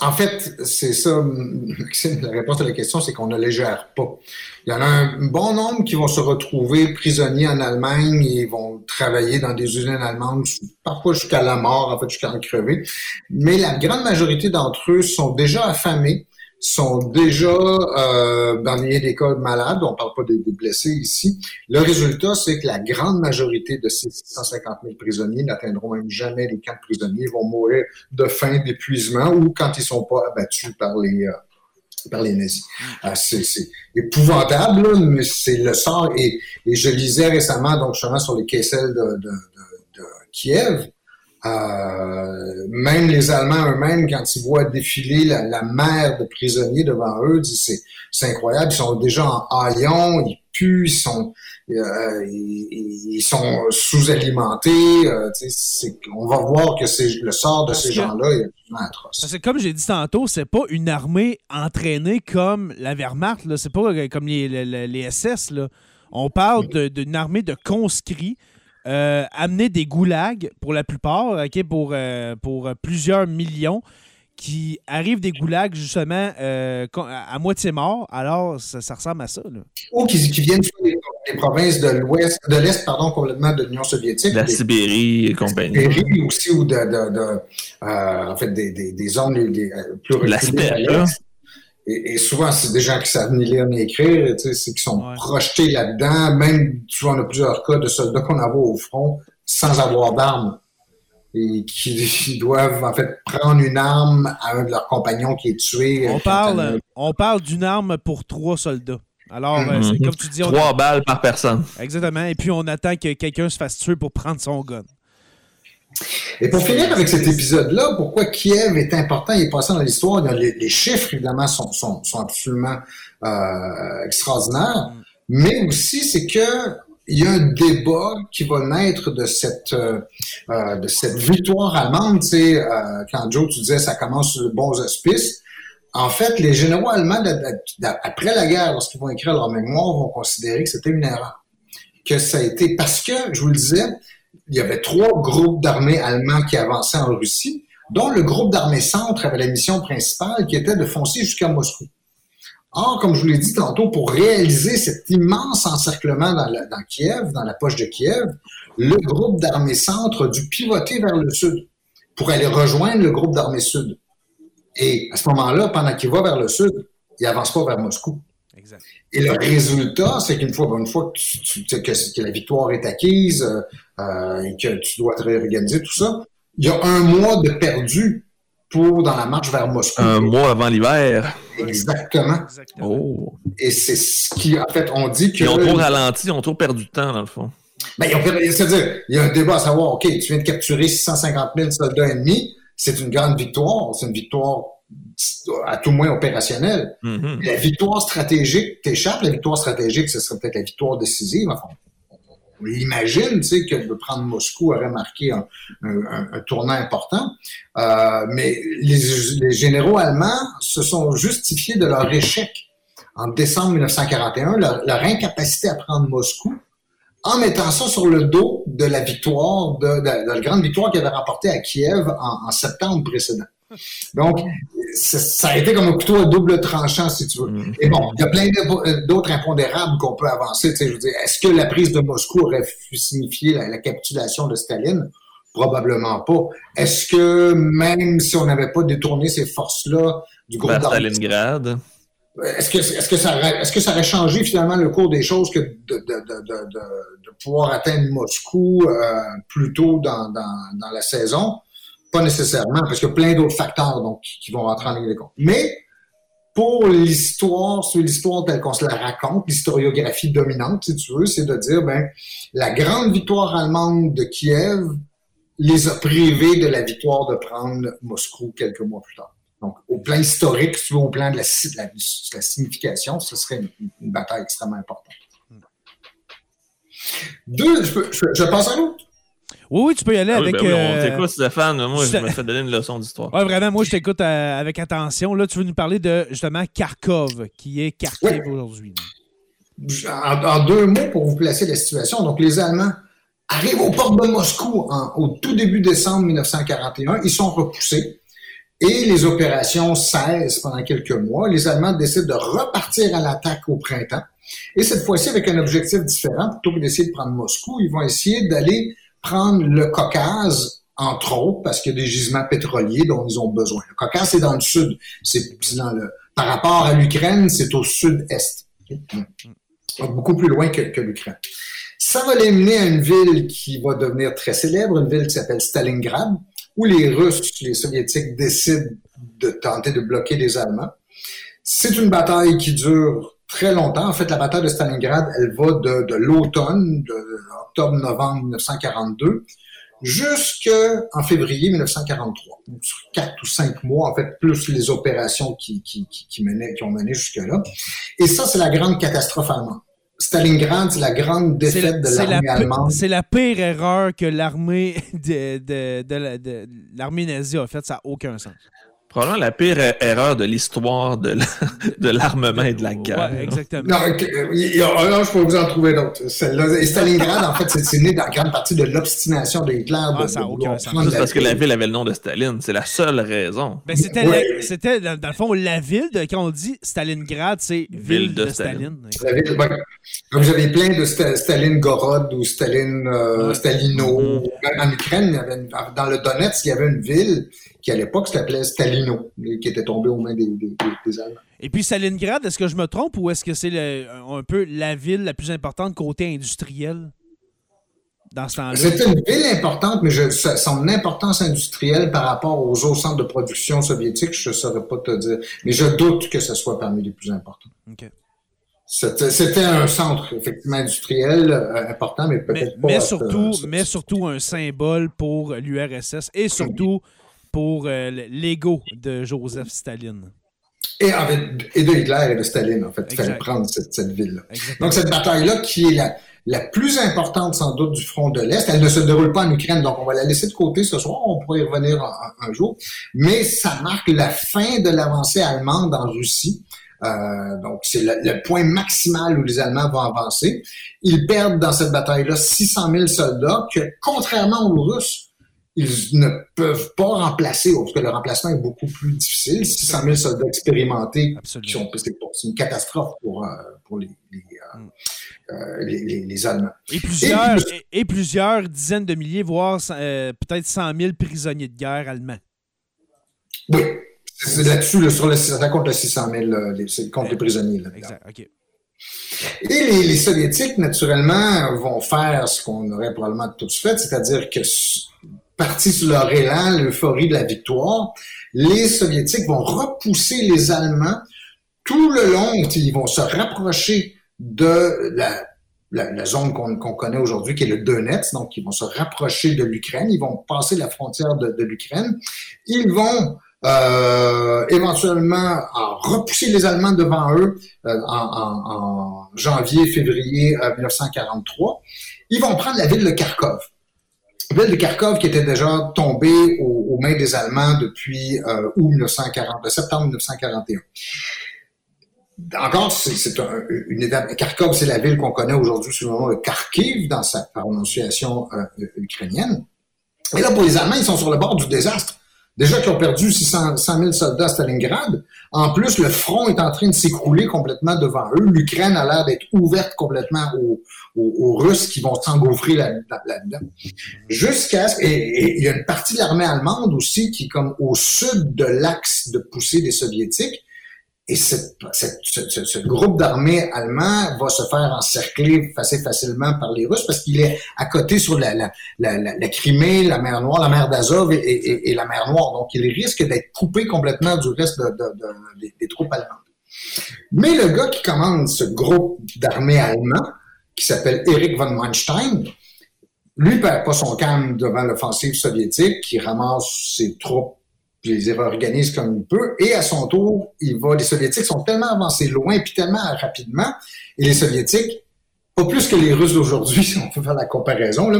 En fait, c'est ça, Maxime, la réponse à la question, c'est qu'on ne les gère pas. Il y en a un bon nombre qui vont se retrouver prisonniers en Allemagne et vont travailler dans des usines allemandes, parfois jusqu'à la mort, en fait, jusqu'à en crever. Mais la grande majorité d'entre eux sont déjà affamés sont déjà euh, dans des cas malades, on parle pas des, blessés ici. Le résultat, c'est que la grande majorité de ces 650 000 prisonniers n'atteindront même jamais les camps de prisonniers, ils vont mourir de faim, d'épuisement ou quand ils sont pas abattus par les, euh, par les nazis. Euh, c'est épouvantable, mais c'est le sort. Et, je lisais récemment, donc justement sur les de, de, Kiev, euh, même les Allemands eux-mêmes, quand ils voient défiler la, la mer de prisonniers devant eux, disent c'est incroyable, ils sont déjà en haillons, ils puent, ils sont euh, ils, sont sous-alimentés. Euh, on va voir que c'est le sort de ces gens-là est atroce. Parce que comme j'ai dit tantôt, c'est pas une armée entraînée comme la Wehrmacht. C'est pas euh, comme les, les, SS. Là. On parle d'une armée de conscrits. amener des goulags pour la plupart, pour, pour plusieurs millions, qui arrivent des goulags justement euh, à, moitié morts. Alors, ça, ressemble à ça. Ou qui, viennent des, des provinces de l'Ouest, de l'Est, pardon, complètement de l'Union soviétique. La Sibérie et compagnie. La Sibérie aussi, ou de, euh, en fait, des, des, zones euh, plus reculées. La et, et, souvent, c'est des gens qui savent ni lire ni écrire, tu sais, c'est qui sont projetés là-dedans. Même, tu vois, on a plusieurs cas de soldats qu'on a au front sans avoir d'armes et qui doivent en fait prendre une arme à un de leurs compagnons qui est tué. On parle, on parle d'une arme pour trois soldats. Alors, euh, c'est comme tu dis, trois balles par personne. Exactement. Et puis on attend que quelqu'un se fasse tuer pour prendre son gun. Et pour finir avec cet épisode-là, pourquoi Kiev est important et passé dans l'histoire, les, chiffres, évidemment, sont, sont, sont absolument euh, extraordinaires, mm. mais aussi c'est que il y a un débat qui va naître de cette euh, euh, victoire allemande. Tu sais, euh, quand Joe, tu disais ça commence sur de bons auspices. En fait, les généraux allemands, après la guerre, lorsqu'ils vont écrire leur mémoire, vont considérer que c'était une erreur. Que ça a été parce que, je vous le disais, il y avait trois groupes d'armées allemands qui avançaient en Russie, dont le groupe d'armées centre avait la mission principale qui était de foncer jusqu'à Moscou. Or, comme je vous l'ai dit tantôt, pour réaliser cet immense encerclement dans, dans Kiev, dans la poche de Kiev, le groupe d'armée centre a dû pivoter vers le sud pour aller rejoindre le groupe d'armée sud. Et à ce moment-là, pendant qu'il va vers le sud, il avance pas vers Moscou. Exact. Et le résultat, c'est qu'une fois, une fois que, que, la victoire est acquise euh, euh, et que tu dois te réorganiser, tout ça, il y a un mois de perdu pour dans la marche vers Moscou. Un mois avant l'hiver. Exactement. Oh. Et c'est ce qui, en fait, on dit que. Ils ont trop ralenti, ils ont trop perdu de temps, dans le fond. Ben, c'est-à-dire, il y a un débat à savoir, OK, tu viens de capturer 650 000 soldats ennemis, c'est une grande victoire, c'est une victoire à tout moins opérationnelle. Mm-hmm. La victoire stratégique t'échappe, la victoire stratégique, ce serait peut-être la victoire décisive. Enfin, on imagine tu sais, que de prendre Moscou aurait marqué un, tournant important. Euh, mais les, généraux allemands se sont justifiés de leur échec en décembre 1941, leur, incapacité à prendre Moscou, en mettant ça sur le dos de la victoire, de, la grande victoire qu'ils avaient remportée à Kiev en septembre précédent. Donc, ça a été comme un couteau à double tranchant, si tu veux. Mm. Et bon, il y a plein euh, d'autres impondérables qu'on peut avancer. je veux dire, est-ce que la prise de Moscou aurait signifié la, capitulation de Staline? Probablement pas. Est-ce que même si on n'avait pas détourné ces forces-là du groupe d'armée... Stalingrad? Est-ce que, est-ce, que ça aurait, est-ce que ça aurait changé finalement le cours des choses que de, de, de, de pouvoir atteindre Moscou euh, plus tôt dans, dans, dans la saison? Pas nécessairement, parce qu'il y a plein d'autres facteurs donc, qui vont rentrer en ligne de compte. Mais pour l'histoire, sur l'histoire telle qu'on se la raconte, l'historiographie dominante, si tu veux, c'est de dire, ben, la grande victoire allemande de Kiev les a privés de la victoire de prendre Moscou quelques mois plus tard. Donc, au plan historique, si tu veux, au plan de la, signification, ce serait une, bataille extrêmement importante. Deux, je, je passe à l'autre. Oui, oui, tu peux y aller ah avec. Ben oui, on t'écoute, Stéphane. Moi, je me fais donner une leçon d'histoire. Oui, vraiment, moi, je t'écoute euh, avec attention. Là, tu veux nous parler de justement Kharkov, qui est Kharkiv aujourd'hui. En, deux mots pour vous placer la situation. Donc, les Allemands arrivent aux portes de Moscou au tout début décembre 1941. Ils sont repoussés. Et les opérations cessent pendant quelques mois. Les Allemands décident de repartir à l'attaque au printemps. Et cette fois-ci, avec un objectif différent, plutôt que d'essayer de prendre Moscou, ils vont essayer d'aller prendre le Caucase, entre autres, parce qu'il y a des gisements pétroliers dont ils ont besoin. Le Caucase, c'est dans le sud. C'est dans le, par rapport à l'Ukraine, c'est au sud-est. beaucoup plus loin que, l'Ukraine. Ça va les mener à une ville qui va devenir très célèbre, une ville qui s'appelle Stalingrad, où les Russes, les Soviétiques décident de tenter de bloquer les Allemands. C'est une bataille qui dure très longtemps. En fait, la bataille de Stalingrad, elle va de, de l'automne, de octobre-novembre 1942, jusqu'en février 1943. Donc, sur quatre ou cinq mois, en fait, plus les opérations qui, qui, qui, qui, menaient, qui ont mené jusque-là. Et ça, c'est la grande catastrophe allemande. Stalingrad, c'est la grande défaite de l'armée allemande. C'est la pire erreur que l'armée de, de, de, de l'armée nazie a faite. Ça n'a aucun sens. Probablement la pire erreur de l'histoire de l'armement et de la guerre. Ouais, exactement. Non, non, je peux vous en trouver d'autres. Et Stalingrad, en fait, c'est né dans grande partie de l'obstination de Hitler. Ah, de, ça aucun sens. C'est parce que la ville avait le nom de Staline. C'est la seule raison. Ben, c'était, ouais. c'était dans, dans, le fond, la ville, de, quand on dit Stalingrad, c'est ville, ville, de, de Staline. Staline. Ville. Vous avez plein de Staline-Gorod ou Staline, euh, ouais. Stalino. Mm-hmm. En Ukraine, il y avait une, dans le Donetsk, il y avait une ville qui à l'époque s'appelait Stalino, qui était tombé aux mains des, des, des Allemands. Et puis Stalingrad, est-ce que je me trompe ou est-ce que c'est un peu la ville la plus importante côté industriel dans ce temps-là? C'est une ville importante, mais je, son importance industrielle par rapport aux autres centres de production soviétiques, je ne saurais pas te dire. Mais je doute que ce soit parmi les plus importants. C'était un centre effectivement industriel euh, important, mais peut-être pas. Mais surtout, euh, mais surtout un symbole pour l'URSS et surtout pour euh, l'ego de Joseph Staline. Et, et, de Hitler et de Staline, en fait. Il fallait prendre cette, cette ville-là. Donc, cette bataille-là, qui est la, la plus importante, sans doute, du front de l'Est, elle ne se déroule pas en Ukraine, donc on va la laisser de côté ce soir. On pourrait y revenir un, un jour. Mais ça marque la fin de l'avancée allemande en Russie. Euh, donc, c'est le, le, point maximal où les Allemands vont avancer. Ils perdent dans cette bataille-là 600 000 soldats que, contrairement aux Russes, ils ne peuvent pas remplacer, parce que le remplacement est beaucoup plus difficile. 600 000 soldats expérimentés, c'est une catastrophe pour, euh, pour les, les, mm. euh, les, les, les, Allemands. Et plusieurs, et, et, plusieurs dizaines de milliers, voire euh, peut-être 100 000 prisonniers de guerre allemands. Oui, c'est là-dessus, sur le, ça compte le 600 000, les, contre les prisonniers. Là, exact, OK. Et les, les, Soviétiques, naturellement, vont faire ce qu'on aurait probablement tous fait, c'est-à-dire que partis sur leur élan, l'euphorie de la victoire, les Soviétiques vont repousser les Allemands tout le long. Ils vont se rapprocher de la, zone qu'on qu connaît aujourd'hui, qui est le Donetsk. Donc, ils vont se rapprocher de l'Ukraine. Ils vont passer la frontière de, l'Ukraine. Ils vont euh, éventuellement en repousser les Allemands devant eux euh, en, en, en, janvier, février 1943. Ils vont prendre la ville de Kharkov ville de Kharkov qui était déjà tombée aux, mains des Allemands depuis euh, août 1940, septembre 1941. Encore, c'est un, une étape. Kharkov, c'est la ville qu'on connaît aujourd'hui sous le nom de Kharkiv dans sa prononciation euh, ukrainienne. Et là, pour les Allemands, ils sont sur le bord du désastre. Déjà qu'ils ont perdu 600 000 soldats à Stalingrad. En plus, le front est en train de s'écrouler complètement devant eux. L'Ukraine a l'air d'être ouverte complètement aux, Russes qui vont s'engouffrer là-dedans. Là Jusqu'à ce... Et il y a une partie de l'armée allemande aussi qui est comme au sud de l'axe de poussée des Soviétiques. Et ce, groupe d'armées allemand va se faire encercler assez facilement par les Russes parce qu'il est à côté sur la, Crimée, la mer Noire, la mer d'Azov et, la mer Noire. Donc, il risque d'être coupé complètement du reste de, de, de, des, troupes allemandes. Mais le gars qui commande ce groupe d'armées allemands, qui s'appelle Erich von Manstein, lui perd pas son calme devant l'offensive soviétique, qui ramasse ses troupes puis les réorganise comme il peut. Et à son tour, il va, les Soviétiques sont tellement avancés loin, puis tellement rapidement, et les Soviétiques, pas plus que les Russes d'aujourd'hui, si on peut faire la comparaison,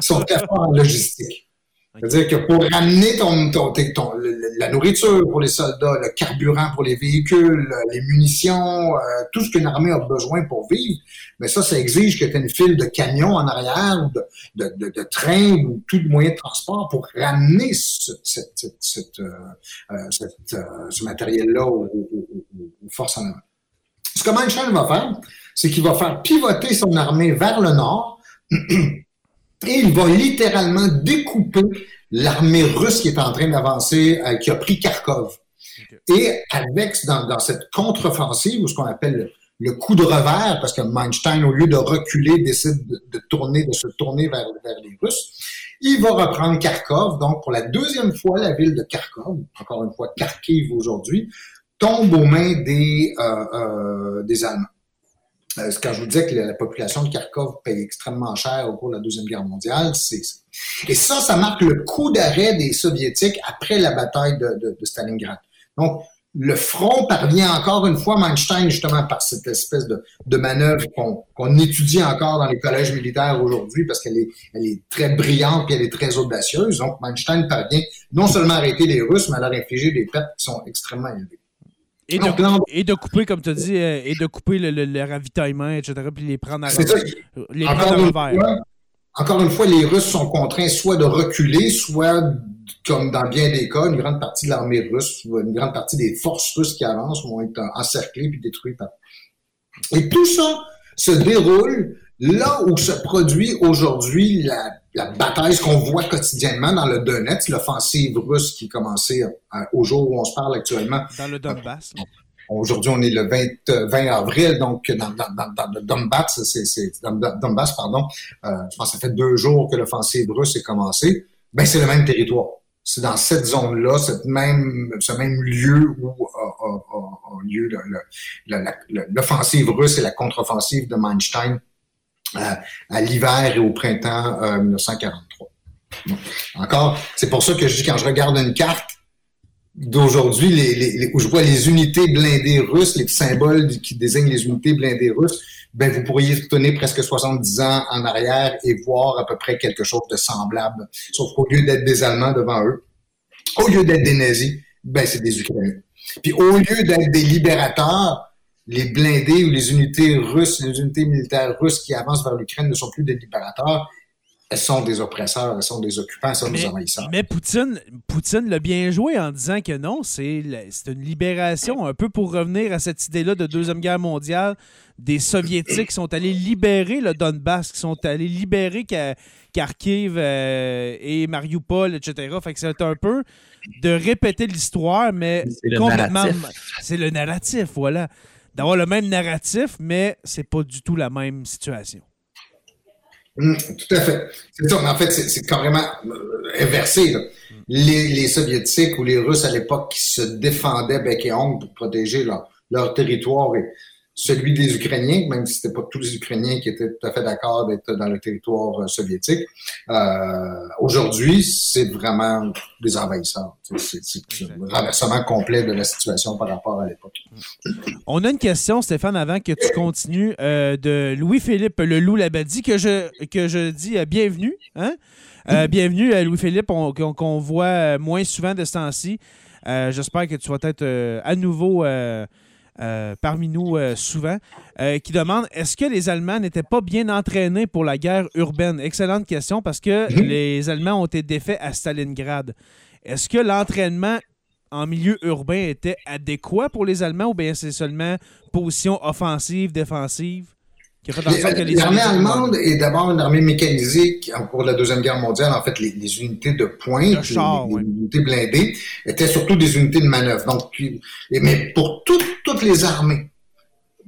sont très en logistique. C'est-à-dire que pour ramener ton, ton, ton, la nourriture pour les soldats, le carburant pour les véhicules, les munitions, euh, tout ce qu'une armée a besoin pour vivre, mais ça, ça exige que tu aies une file de camions en arrière, de, de, de, ou tout moyen de transport pour ramener ce, euh, euh euh, ce matériel-là aux, aux, aux, forces en. Ce que Manstein va faire, c'est qu'il va faire pivoter son armée vers le nord Et il va littéralement découper l'armée russe qui est en train d'avancer, euh, qui a pris Kharkov. Okay. Et avec, dans, dans cette contre-offensive, ou ce qu'on appelle le, coup de revers, parce que Manstein, au lieu de reculer, décide de, de tourner, de se tourner vers, vers, les Russes, il va reprendre Kharkov. Donc, pour la deuxième fois, la ville de Kharkov, encore une fois Kharkiv aujourd'hui, tombe aux mains des, des Allemands. Quand je vous disais que la, population de Kharkov paye extrêmement cher au cours de la Deuxième Guerre mondiale, c'est et ça, ça marque le coup d'arrêt des Soviétiques après la bataille de, Stalingrad. Donc, le front parvient encore une fois, Manstein, justement, par cette espèce de, de manœuvre qu'on étudie encore dans les collèges militaires aujourd'hui parce qu'elle est, elle est très brillante et elle est très audacieuse. Donc, Manstein parvient non seulement à arrêter les Russes, mais à leur infliger des pertes qui sont extrêmement élevées. Et de, et de, couper, comme tu as dit, euh, et de couper le, le, ravitaillement, etc., puis les prendre à, à encore une fois, les Russes sont contraints soit de reculer, soit, comme dans bien des cas, une grande partie de l'armée russe, une grande partie des forces russes qui avancent vont être encerclées puis détruites. Et tout ça se déroule là où se produit aujourd'hui la, la, bataille, ce qu'on voit quotidiennement dans le Donetsk, l'offensive russe qui commençait euh, au jour où on se parle actuellement. Dans le Donbass. Aujourd'hui, on est le 20, 20 avril, donc dans, dans, dans, le Donbass, c'est, Donbass, pardon, euh, je pense que ça fait deux jours que l'offensive russe est commencée. Ben, c'est le même territoire. C'est dans cette zone-là, cette même, ce même lieu où a, lieu l'offensive russe et la contre-offensive de Manstein à l'hiver et au printemps 1943. Euh, encore, c'est pour ça que je dis quand je regarde une carte, d'aujourd'hui, où je vois les unités blindées russes, les symboles qui désignent les unités blindées russes, ben vous pourriez retourner presque 70 ans en arrière et voir à peu près quelque chose de semblable. Sauf qu'au lieu d'être des Allemands devant eux, au lieu d'être des nazis, ben c'est des Ukrainiens. Puis au lieu d'être des libérateurs, les blindés ou les unités russes, les unités militaires russes qui avancent vers l'Ukraine ne sont plus des libérateurs, elles sont des oppresseurs, elles sont des occupants, elles sont des envahisseurs. Mais Poutine, Poutine l'a bien joué en disant que non, c'est une libération, un peu pour revenir à cette idée-là de Deuxième Guerre mondiale, des Soviétiques qui sont allés libérer le Donbass, qui sont allés libérer Kharkiv euh, et Mariupol, etc. Fait que c'est un peu de répéter l'histoire, mais complètement. C'est le narratif, voilà. D'avoir le même narratif, mais c'est pas du tout la même situation. Mmh, tout à fait. C'est en fait, c'est carrément euh, inversé. Les, les, Soviétiques ou les Russes à l'époque qui se défendaient bec et ongle pour protéger leur, leur territoire et celui des Ukrainiens, même si c'était pas tous les Ukrainiens qui étaient tout à fait d'accord d'être dans le territoire euh, soviétique. Euh, Aujourd'hui, c'est vraiment des envahisseurs. C'est un renversement complet de la situation par rapport à l'époque. On a une question, Stéphane, avant que tu continues, euh, de Louis-Philippe Le Loup Labadie, que je, que je dis euh, bienvenue. Hein? bienvenue à Louis-Philippe, qu'on voit moins souvent de ce temps-ci. J'espère que tu vas être à nouveau euh, parmi nous euh, souvent, euh, qui demande est-ce que les Allemands n'étaient pas bien entraînés pour la guerre urbaine? Excellente question parce que mhm. les Allemands ont été défaits à Stalingrad. Est-ce que l'entraînement en milieu urbain était adéquat pour les Allemands ou bien c'est seulement position offensive, défensive? L'armée allemande est d'abord une armée mécanisée en cours de la Deuxième Guerre mondiale. En fait, les, unités de pointe, les, unités blindées, étaient surtout des unités de manœuvre. Donc, mais pour toutes les armées,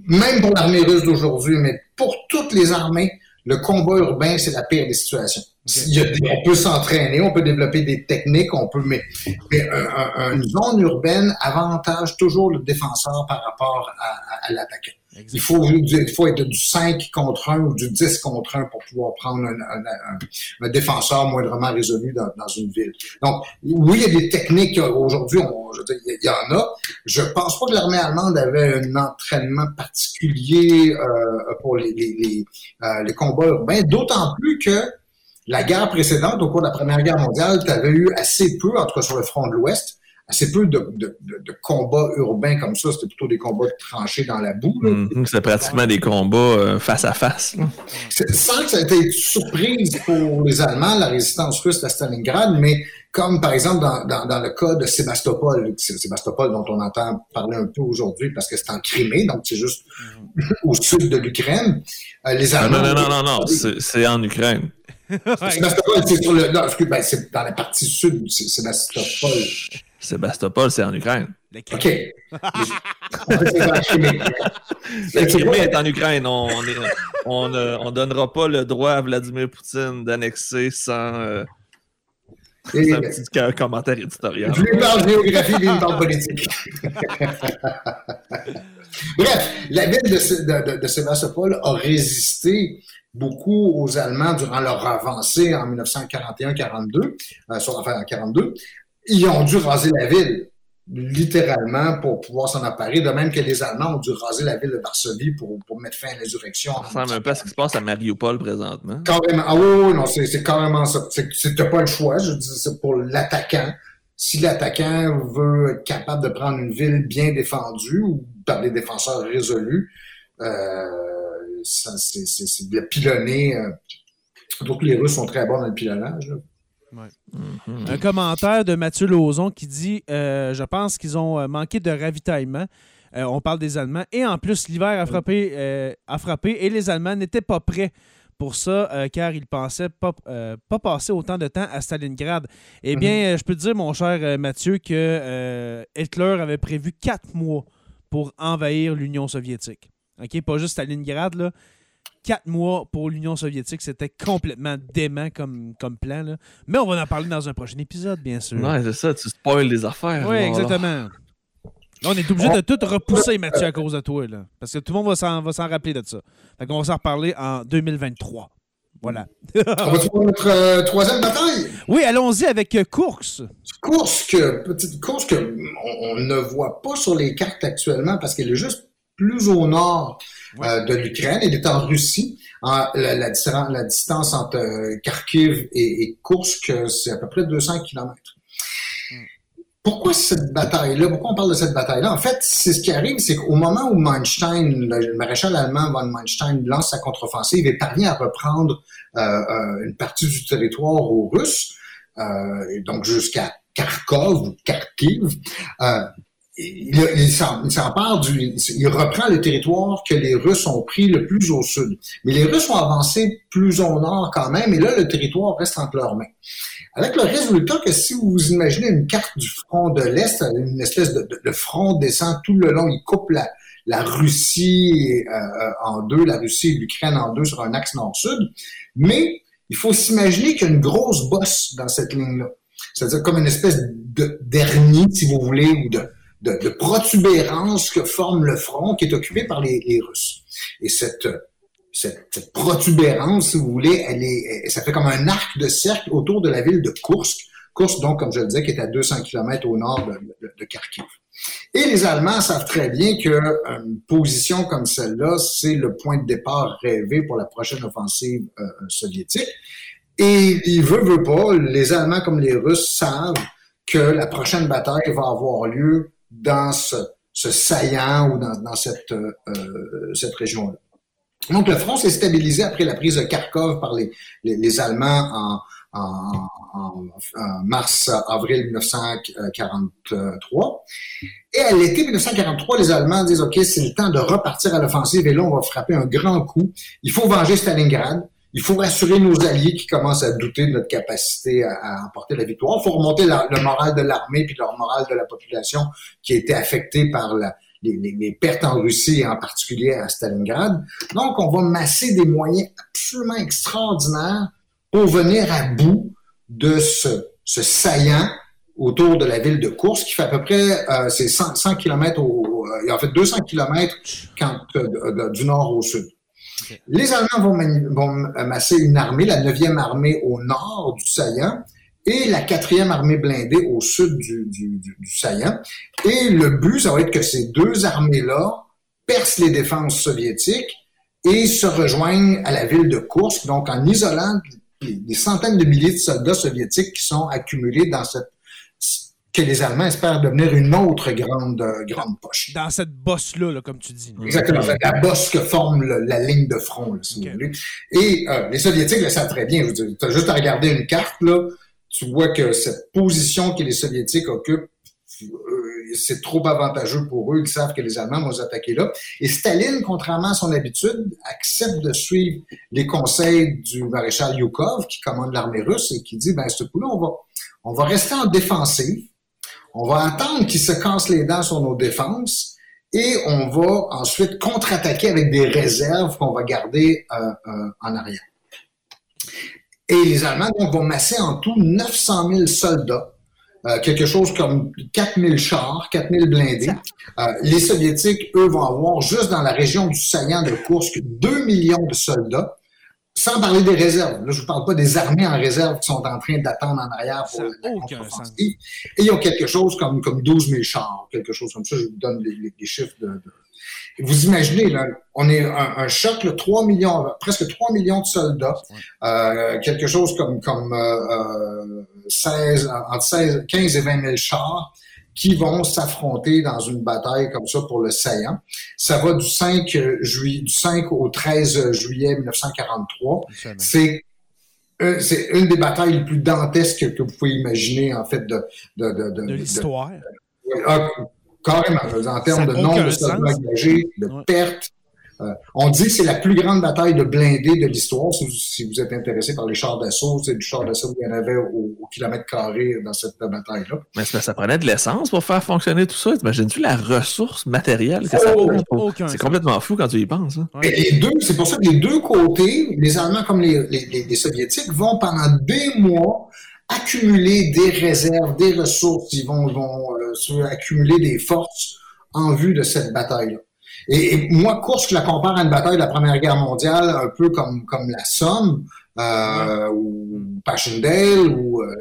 même pour l'armée russe d'aujourd'hui, mais pour toutes les armées, le combat urbain, c'est la pire des situations. on peut s'entraîner, on peut développer des techniques, on peut, mais, une zone urbaine avantage toujours le défenseur par rapport à, à l'attaquant. Il faut, il faut être du 5 contre 1 ou du 10 contre 1 pour pouvoir prendre un, défenseur moindrement résolu dans, une ville. Donc, oui, il y a des techniques aujourd'hui, il y en a. Je pense pas que l'armée allemande avait un entraînement particulier euh, pour les, les, euh, les, combats urbains, d'autant plus que la guerre précédente, au cours de la Première Guerre mondiale, tu avais eu assez peu, en tout cas sur le front de l'Ouest, assez peu de, de, de, combats urbains comme ça. C'était plutôt des combats de tranchées dans la boue. Mm-hmm. c'est pratiquement des combats euh, face à face. Sans que ça ait été une surprise pour les Allemands, la résistance russe à Stalingrad, mais comme par exemple dans, dans, dans, le cas de Sébastopol, Sébastopol dont on entend parler un peu aujourd'hui parce que c'est en Crimée, donc c'est juste mm-hmm. au sud de l'Ukraine. Euh, les Allemands, non, non, non, non, non, c'est en Ukraine. Sébastopol, c'est sur le, non, ben, c'est dans la partie sud, Sébastopol. Sébastopol, c'est en Ukraine. OK. La Crimée est en Ukraine. On ne on, donnera pas le droit à Vladimir Poutine d'annexer sans, euh, C'est un petit commentaire éditorial. Je lui parle géographie une parle politique. Bref, la ville de, de, de, Sébastopol a résisté beaucoup aux Allemands durant leur avancée en 1941-42, euh, enfin en 42. Ils ont dû raser la ville littéralement pour pouvoir s'en emparer, de même que les Allemands ont dû raser la ville de Varsovie pour, pour mettre fin à l'insurrection. Ça ressemble un peu à ce qui se passe à Mariupol présentement. Carrément. Ah oui, non, c'est carrément ça. C'est pas le choix, je dis c'est pour l'attaquant. Si l'attaquant veut être capable de prendre une ville bien défendue ou par des défenseurs résolus, euh, c'est de pilonner. Euh, donc les Russes sont très bons dans le pilonnage. Mhm. Un commentaire de Mathieu Lauzon qui dit euh, Je pense qu'ils ont euh, manqué de ravitaillement. Euh, on parle des Allemands. Et en plus, l'hiver a frappé, a frappé et les Allemands n'étaient pas prêts pour ça, car ils pensaient pas, pas passer autant de temps à Stalingrad. Eh bien, mhm. je peux te dire, mon cher Mathieu, que Hitler avait prévu quatre mois pour envahir l'Union soviétique. OK? Pas juste Stalingrad, là quatre mois pour l'Union soviétique, c'était complètement dément comme, comme plan. Mais on va en parler dans un prochain épisode, bien sûr. Ouais, c'est ça, tu spoil les affaires. Oui, exactement. Là, on est obligé de tout repousser, Mathieu, à cause de toi. Là, parce que tout le monde va s'en rappeler de ça. Fait qu'on va s'en reparler en 2023. Voilà. on va trouver notre euh, troisième bataille? Oui, allons-y avec euh, Course. Course, que, petite course que on, ne voit pas sur les cartes actuellement parce qu'elle est juste plus au nord euh, de l'Ukraine. Il est en Russie. la, la, la, distance entre euh, Kharkiv et, et Kursk, c'est à peu près 200 kilomètres. Hmm. Pourquoi cette bataille-là? Pourquoi on parle de cette bataille-là? En fait, c'est ce qui arrive, c'est qu'au moment où Manstein, le maréchal allemand von Manstein, lance sa contre-offensive et parvient à reprendre euh, une partie du territoire aux Russes, donc jusqu'à Kharkov ou Kharkiv, il, s'empare du, il reprend le territoire que les Russes ont pris le plus au sud. Mais les Russes ont avancé plus au nord quand même, et là, le territoire reste entre leurs mains. Avec le résultat que si vous imaginez une carte du front de l'Est, une espèce de, front descend tout le long, il coupe la, Russie euh, en deux, la Russie et l'Ukraine en deux sur un axe nord-sud. Mais il faut s'imaginer qu'il y a une grosse bosse dans cette ligne-là. C'est-à-dire comme une espèce de dernier, si vous voulez, ou de, de, protubérance que forme le front qui est occupé par les, Russes. Et cette, cette, protubérance, si vous voulez, elle est, ça fait comme un arc de cercle autour de la ville de Kursk. Kursk, donc, comme je le disais, qui est à 200 km au nord de, Kharkiv. Et les Allemands savent très bien qu'une position comme celle-là, c'est le point de départ rêvé pour la prochaine offensive euh, soviétique. Et il veut, veut pas, les Allemands comme les Russes savent que la prochaine bataille va avoir lieu dans ce, saillant ou dans, cette, euh, euh, cette région-là. Donc, le front s'est stabilisé après la prise de Kharkov par les, les, Allemands en, en, en, mars-avril 1943. Et à l'été 1943, les Allemands disent, OK, c'est le temps de repartir à l'offensive et là, on va frapper un grand coup. Il faut venger Stalingrad. Il faut rassurer nos alliés qui commencent à douter de notre capacité à, emporter la victoire. Il faut remonter le moral de l'armée puis le moral de la population qui a été affectée par les, pertes en Russie et en particulier à Stalingrad. Donc, on va masser des moyens absolument extraordinaires pour venir à bout de ce, saillant autour de la ville de Course, qui fait à peu près euh, c'est 100, km au, euh, en fait 200 km quand, euh, du nord au sud. Les Allemands vont, amasser une armée, la 9e armée au nord du saillant et la 4e armée blindée au sud du, du, saillant. Et le but, ça va être que ces deux armées-là percent les défenses soviétiques et se rejoignent à la ville de Kursk, donc en isolant les centaines de milliers de soldats soviétiques qui sont accumulés dans cette que les Allemands espèrent devenir une autre grande, euh, grande poche. Dans cette bosse-là, comme tu dis. Exactement, la bosse que forme la ligne de front, si vous voulez. Et euh, les Soviétiques le savent très bien. Tu as juste à regarder une carte, là, tu vois que cette position que les Soviétiques occupent, euh, c'est trop avantageux pour eux. Ils savent que les Allemands vont attaquer là. Et Staline, contrairement à son habitude, accepte de suivre les conseils du maréchal Yukov, qui commande l'armée russe, et qui dit, ben, ce coup-là, on va, on va rester en défensive on va attendre qu'ils se cassent les dents sur nos défenses et on va ensuite contre-attaquer avec des réserves qu'on va garder euh, euh, en arrière. Et les Allemands donc, vont masser en tout 900 000 soldats. Euh, quelque chose comme 4000 chars, 4000 blindés. Euh, les Soviétiques, eux, vont avoir juste dans la région du saillant de Kursk 2 millions de soldats, sans parler des réserves. Là, je ne vous parle pas des armées en réserve qui sont en train d'attendre en arrière pour la contre-offensive. Et ils ont quelque chose comme, comme 12 000 chars, quelque chose comme ça. Je vous donne les, chiffres de, Vous imaginez, là, on est un, choc, là, 3 millions, presque 3 millions de soldats, euh, quelque chose comme, comme euh, 16, entre 16, 15 et 20 000 chars qui vont s'affronter dans une bataille comme ça pour le saillant. Ça va du 5, juillet, du 5 au 13 juillet 1943. C'est euh, c'est une des batailles les plus dantesques que vous pouvez imaginer, en fait, de... De, de, de, de l'histoire. Ah, carrément, en termes de nombre de soldats engagés, de pertes, euh, on dit que c'est la plus grande bataille de blindés de l'histoire. Si, vous êtes intéressé par les chars d'assaut, c'est du char d'assaut qu'il y en avait au, kilomètre carré dans cette bataille-là. Mais ça prenait de l'essence pour faire fonctionner tout ça. T'imagines-tu la ressource matérielle que ça oh, C'est complètement fou quand tu y penses. Hein. Et les deux, c'est pour ça que les deux côtés, les Allemands comme les, Soviétiques, vont pendant des mois accumuler des réserves, des ressources. Ils vont, euh, accumuler des forces en vue de cette bataille-là. Et, moi, Kursk, je la compare à une bataille de la Première Guerre mondiale, un peu comme, comme la Somme, euh, ou Passchendaele, ou, euh,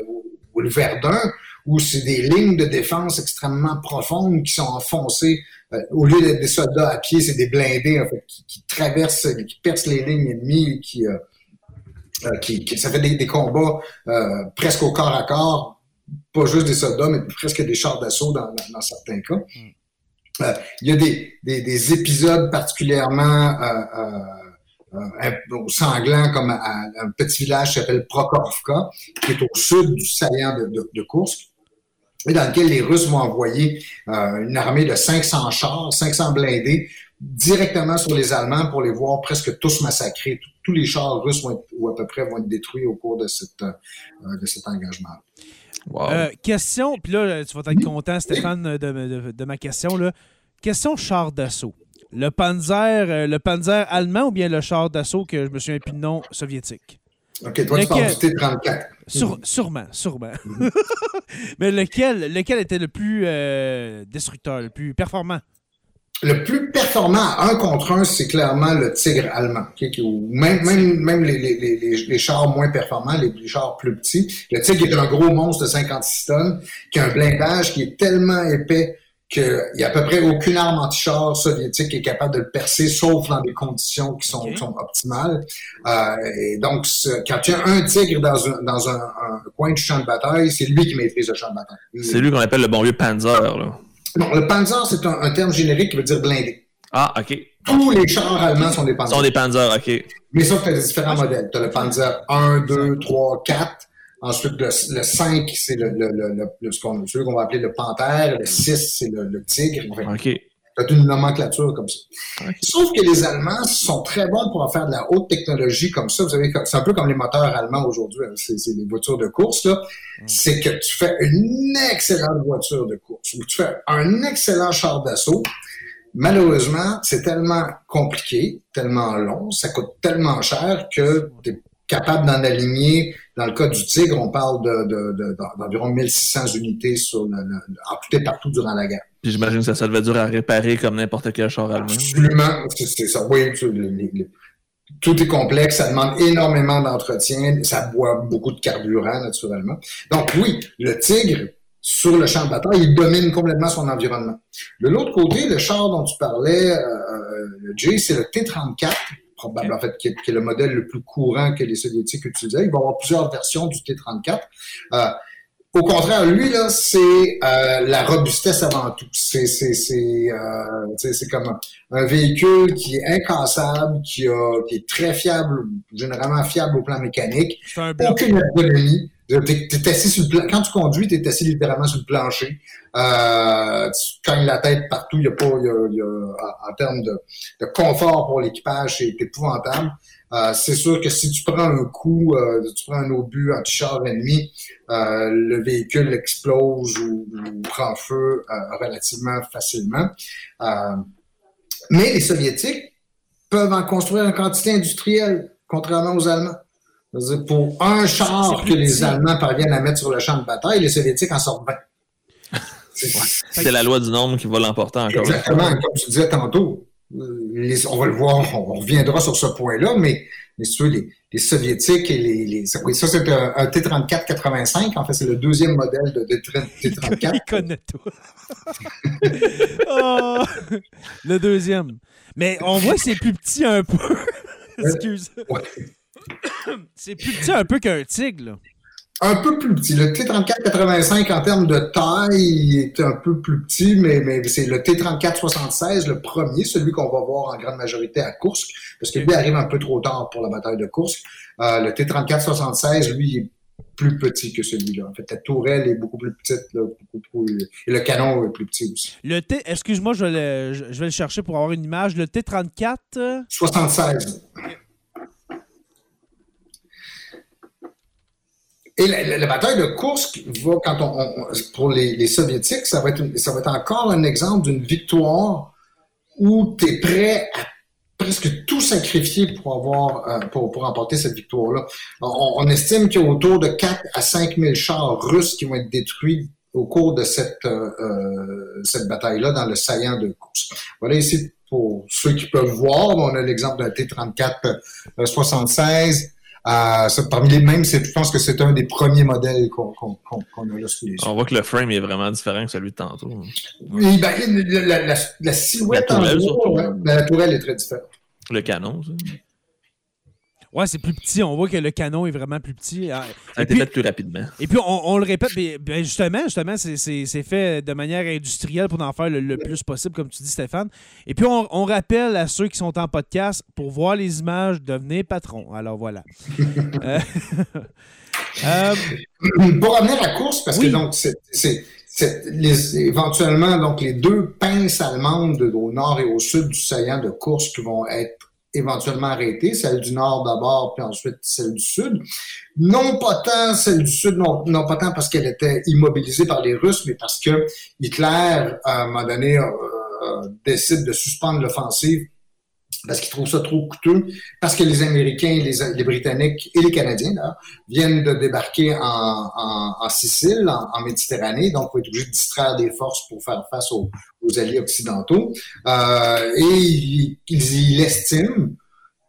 ou, le Verdun, où c'est des lignes de défense extrêmement profondes qui sont enfoncées. Euh, au lieu d'être des soldats à pied, c'est des blindés en fait, qui, qui, traversent, qui percent les lignes ennemies, qui, euh, euh, qui, qui, ça fait des, des combats presque au corps à corps, pas juste des soldats, mais presque des chars d'assaut dans, dans, certains cas. Euh, il y a des, des, des épisodes particulièrement euh, euh, sanglants comme un petit village qui s'appelle Prokhorovka, qui est au sud du saillant de, de, de Kursk, et dans lequel les Russes vont envoyer une armée de 500 chars, 500 blindés, directement sur les Allemands pour les voir presque tous massacrés. Tous les chars russes vont être, ou à peu près vont être détruits au cours de, cette, de cet engagement. Euh, question, puis là, tu vas être content, Stéphane, de, ma question. Là. Question char d'assaut. Le Panzer, euh, le Panzer allemand ou bien le char d'assaut que je me souviens plus de nom soviétique? OK, toi, lequel... tu parles du T-34. Sûrement, sûrement. Mhm. Mais lequel, lequel était le plus euh, destructeur, le plus performant? Le plus performant un contre un, c'est clairement le Tigre allemand. même même, même les, les, les, chars moins performants, les, chars plus petits. Le Tigre est un gros monstre de 56 tonnes qui a un blindage qui est tellement épais qu'il n'y a à peu près aucune arme anti-char soviétique qui est capable de le percer, sauf dans des conditions qui sont, sont optimales. Euh, et donc, quand tu as un tigre dans un, dans un, coin du champ de bataille, c'est lui qui maîtrise le champ de bataille. C'est lui qu'on appelle le bon vieux Panzer. Là. Non, le Panzer, c'est un, terme générique qui veut dire blindé. Ah, OK. Tous les chars allemands sont des Panzers. Sont des Panzers, OK. Mais sauf que tu as des différents modèles. Tu as le Panzer 1, 2, 3, 4. Ensuite, le, 5, c'est le, le, le, le, celui qu'on va appeler le panthère. Le 6, c'est le, tigre. OK. Tu as une nomenclature comme ça. Sauf que les Allemands sont très bons pour en faire de la haute technologie comme ça. Vous savez, c'est un peu comme les moteurs allemands aujourd'hui. Hein. C'est les voitures de course. là. Mm. C'est que tu fais une excellente voiture de course ou tu fais un excellent char d'assaut. Malheureusement, c'est tellement compliqué, tellement long, ça coûte tellement cher que tu es capable d'en aligner. Dans le cas du Tigre, on parle d'environ de, 1600 unités sur le, en tout et partout durant la guerre. J'imagine que ça, ça devait dur à réparer comme n'importe quel char allemand. Absolument, c'est ça. Oui, tout est complexe, ça demande énormément d'entretien, ça boit beaucoup de carburant, naturellement. Donc oui, le Tigre, sur le champ de bataille, il domine complètement son environnement. De l'autre côté, le char dont tu parlais, euh, euh le J, c'est le T-34, probablement, en fait, qui est, le modèle le plus courant que les Soviétiques utilisaient. Il va y avoir plusieurs versions du T-34. Euh, au contraire, lui, là, c'est euh, la robustesse avant tout. C'est, c'est, c'est, euh, c'est comme un, véhicule qui est incassable, qui, a, qui est très fiable, généralement fiable au plan mécanique. Aucune ergonomie. T'es, assis Quand tu conduis, tu es assis littéralement sur le plancher. Euh, tu cognes la tête partout. Il y a pas, y a, en termes de, confort pour l'équipage, c'est épouvantable. Euh, c'est sûr que si tu prends un coup, euh, tu prends un obus anti-char ennemi, le véhicule explose ou, prend feu relativement facilement. mais les Soviétiques peuvent en construire en quantité industrielle, contrairement aux Allemands. Pour un char que les Allemands parviennent à mettre sur le champ de bataille, les Soviétiques en sortent 20. C'est la loi du nombre qui va l'emporter encore. Exactement, comme tu disais tantôt. Euh, on va le voir, on reviendra sur ce point-là, mais, mais les, les, Soviétiques et les. les ça, c'est un, T-34-85. En fait, c'est le deuxième modèle de T-34. Il connaît tout. oh, le deuxième. Mais on voit que c'est plus petit un peu. Excuse. c'est plus petit un peu qu'un tigre, là un peu plus petit. Le T-34-85 en termes de taille est un peu plus petit, mais, mais c'est le T-34-76, le premier, celui qu'on va voir en grande majorité à Kursk, parce que lui arrive un peu trop tard pour la bataille de Kursk. Euh, le T-34-76, lui, est plus petit que celui-là. En fait, la tourelle est beaucoup plus petite, beaucoup plus, et le canon est plus petit aussi. Le T, excuse-moi, je, je, vais le chercher pour avoir une image. Le T-34... 76. Et la, bataille de Kursk va, quand on, pour les, Soviétiques, ça va, être, encore un exemple d'une victoire où tu es prêt à presque tout sacrifier pour avoir euh, pour, pour remporter cette victoire-là. On, estime qu'il y a autour de 4 à 5 000 chars russes qui vont être détruits au cours de cette, euh, euh, cette bataille-là dans le saillant de Kursk. Voilà ici pour ceux qui peuvent voir, on a l'exemple d'un T-34 76 euh, parmi les mêmes, je pense que c'est un des premiers modèles qu'on a là sous les On voit que le frame est vraiment différent que celui de tantôt. Oui, ben, la, silhouette la tourelle, en hein, ben, la tourelle est très différente. Le canon, ça. Ouais, c'est plus petit. On voit que le canon est vraiment plus petit. Ah, ça a été fait plus rapidement. Et puis, on, le répète, ben, justement, justement c'est fait de manière industrielle pour en faire le, plus possible, comme tu dis, Stéphane. Et puis, on, rappelle à ceux qui sont en podcast, pour voir les images, devenez patron. Alors, voilà. euh, euh pour revenir à la course, parce que donc, c'est éventuellement donc les deux pinces allemandes au nord et au sud du saillant de course qui vont être éventuellement arrêtées, celle du nord d'abord, puis ensuite celle du sud. Non pas tant celle du sud, non, pas tant parce qu'elle était immobilisée par les Russes, mais parce que Hitler, à un moment donné, euh, décide de suspendre l'offensive parce qu'ils trouvent ça trop coûteux, parce que les Américains, les, Britanniques et les Canadiens là, viennent de débarquer en, Sicile, en, Méditerranée, donc on est obligé de distraire des forces pour faire face aux, alliés occidentaux. Euh, et ils, ils, estiment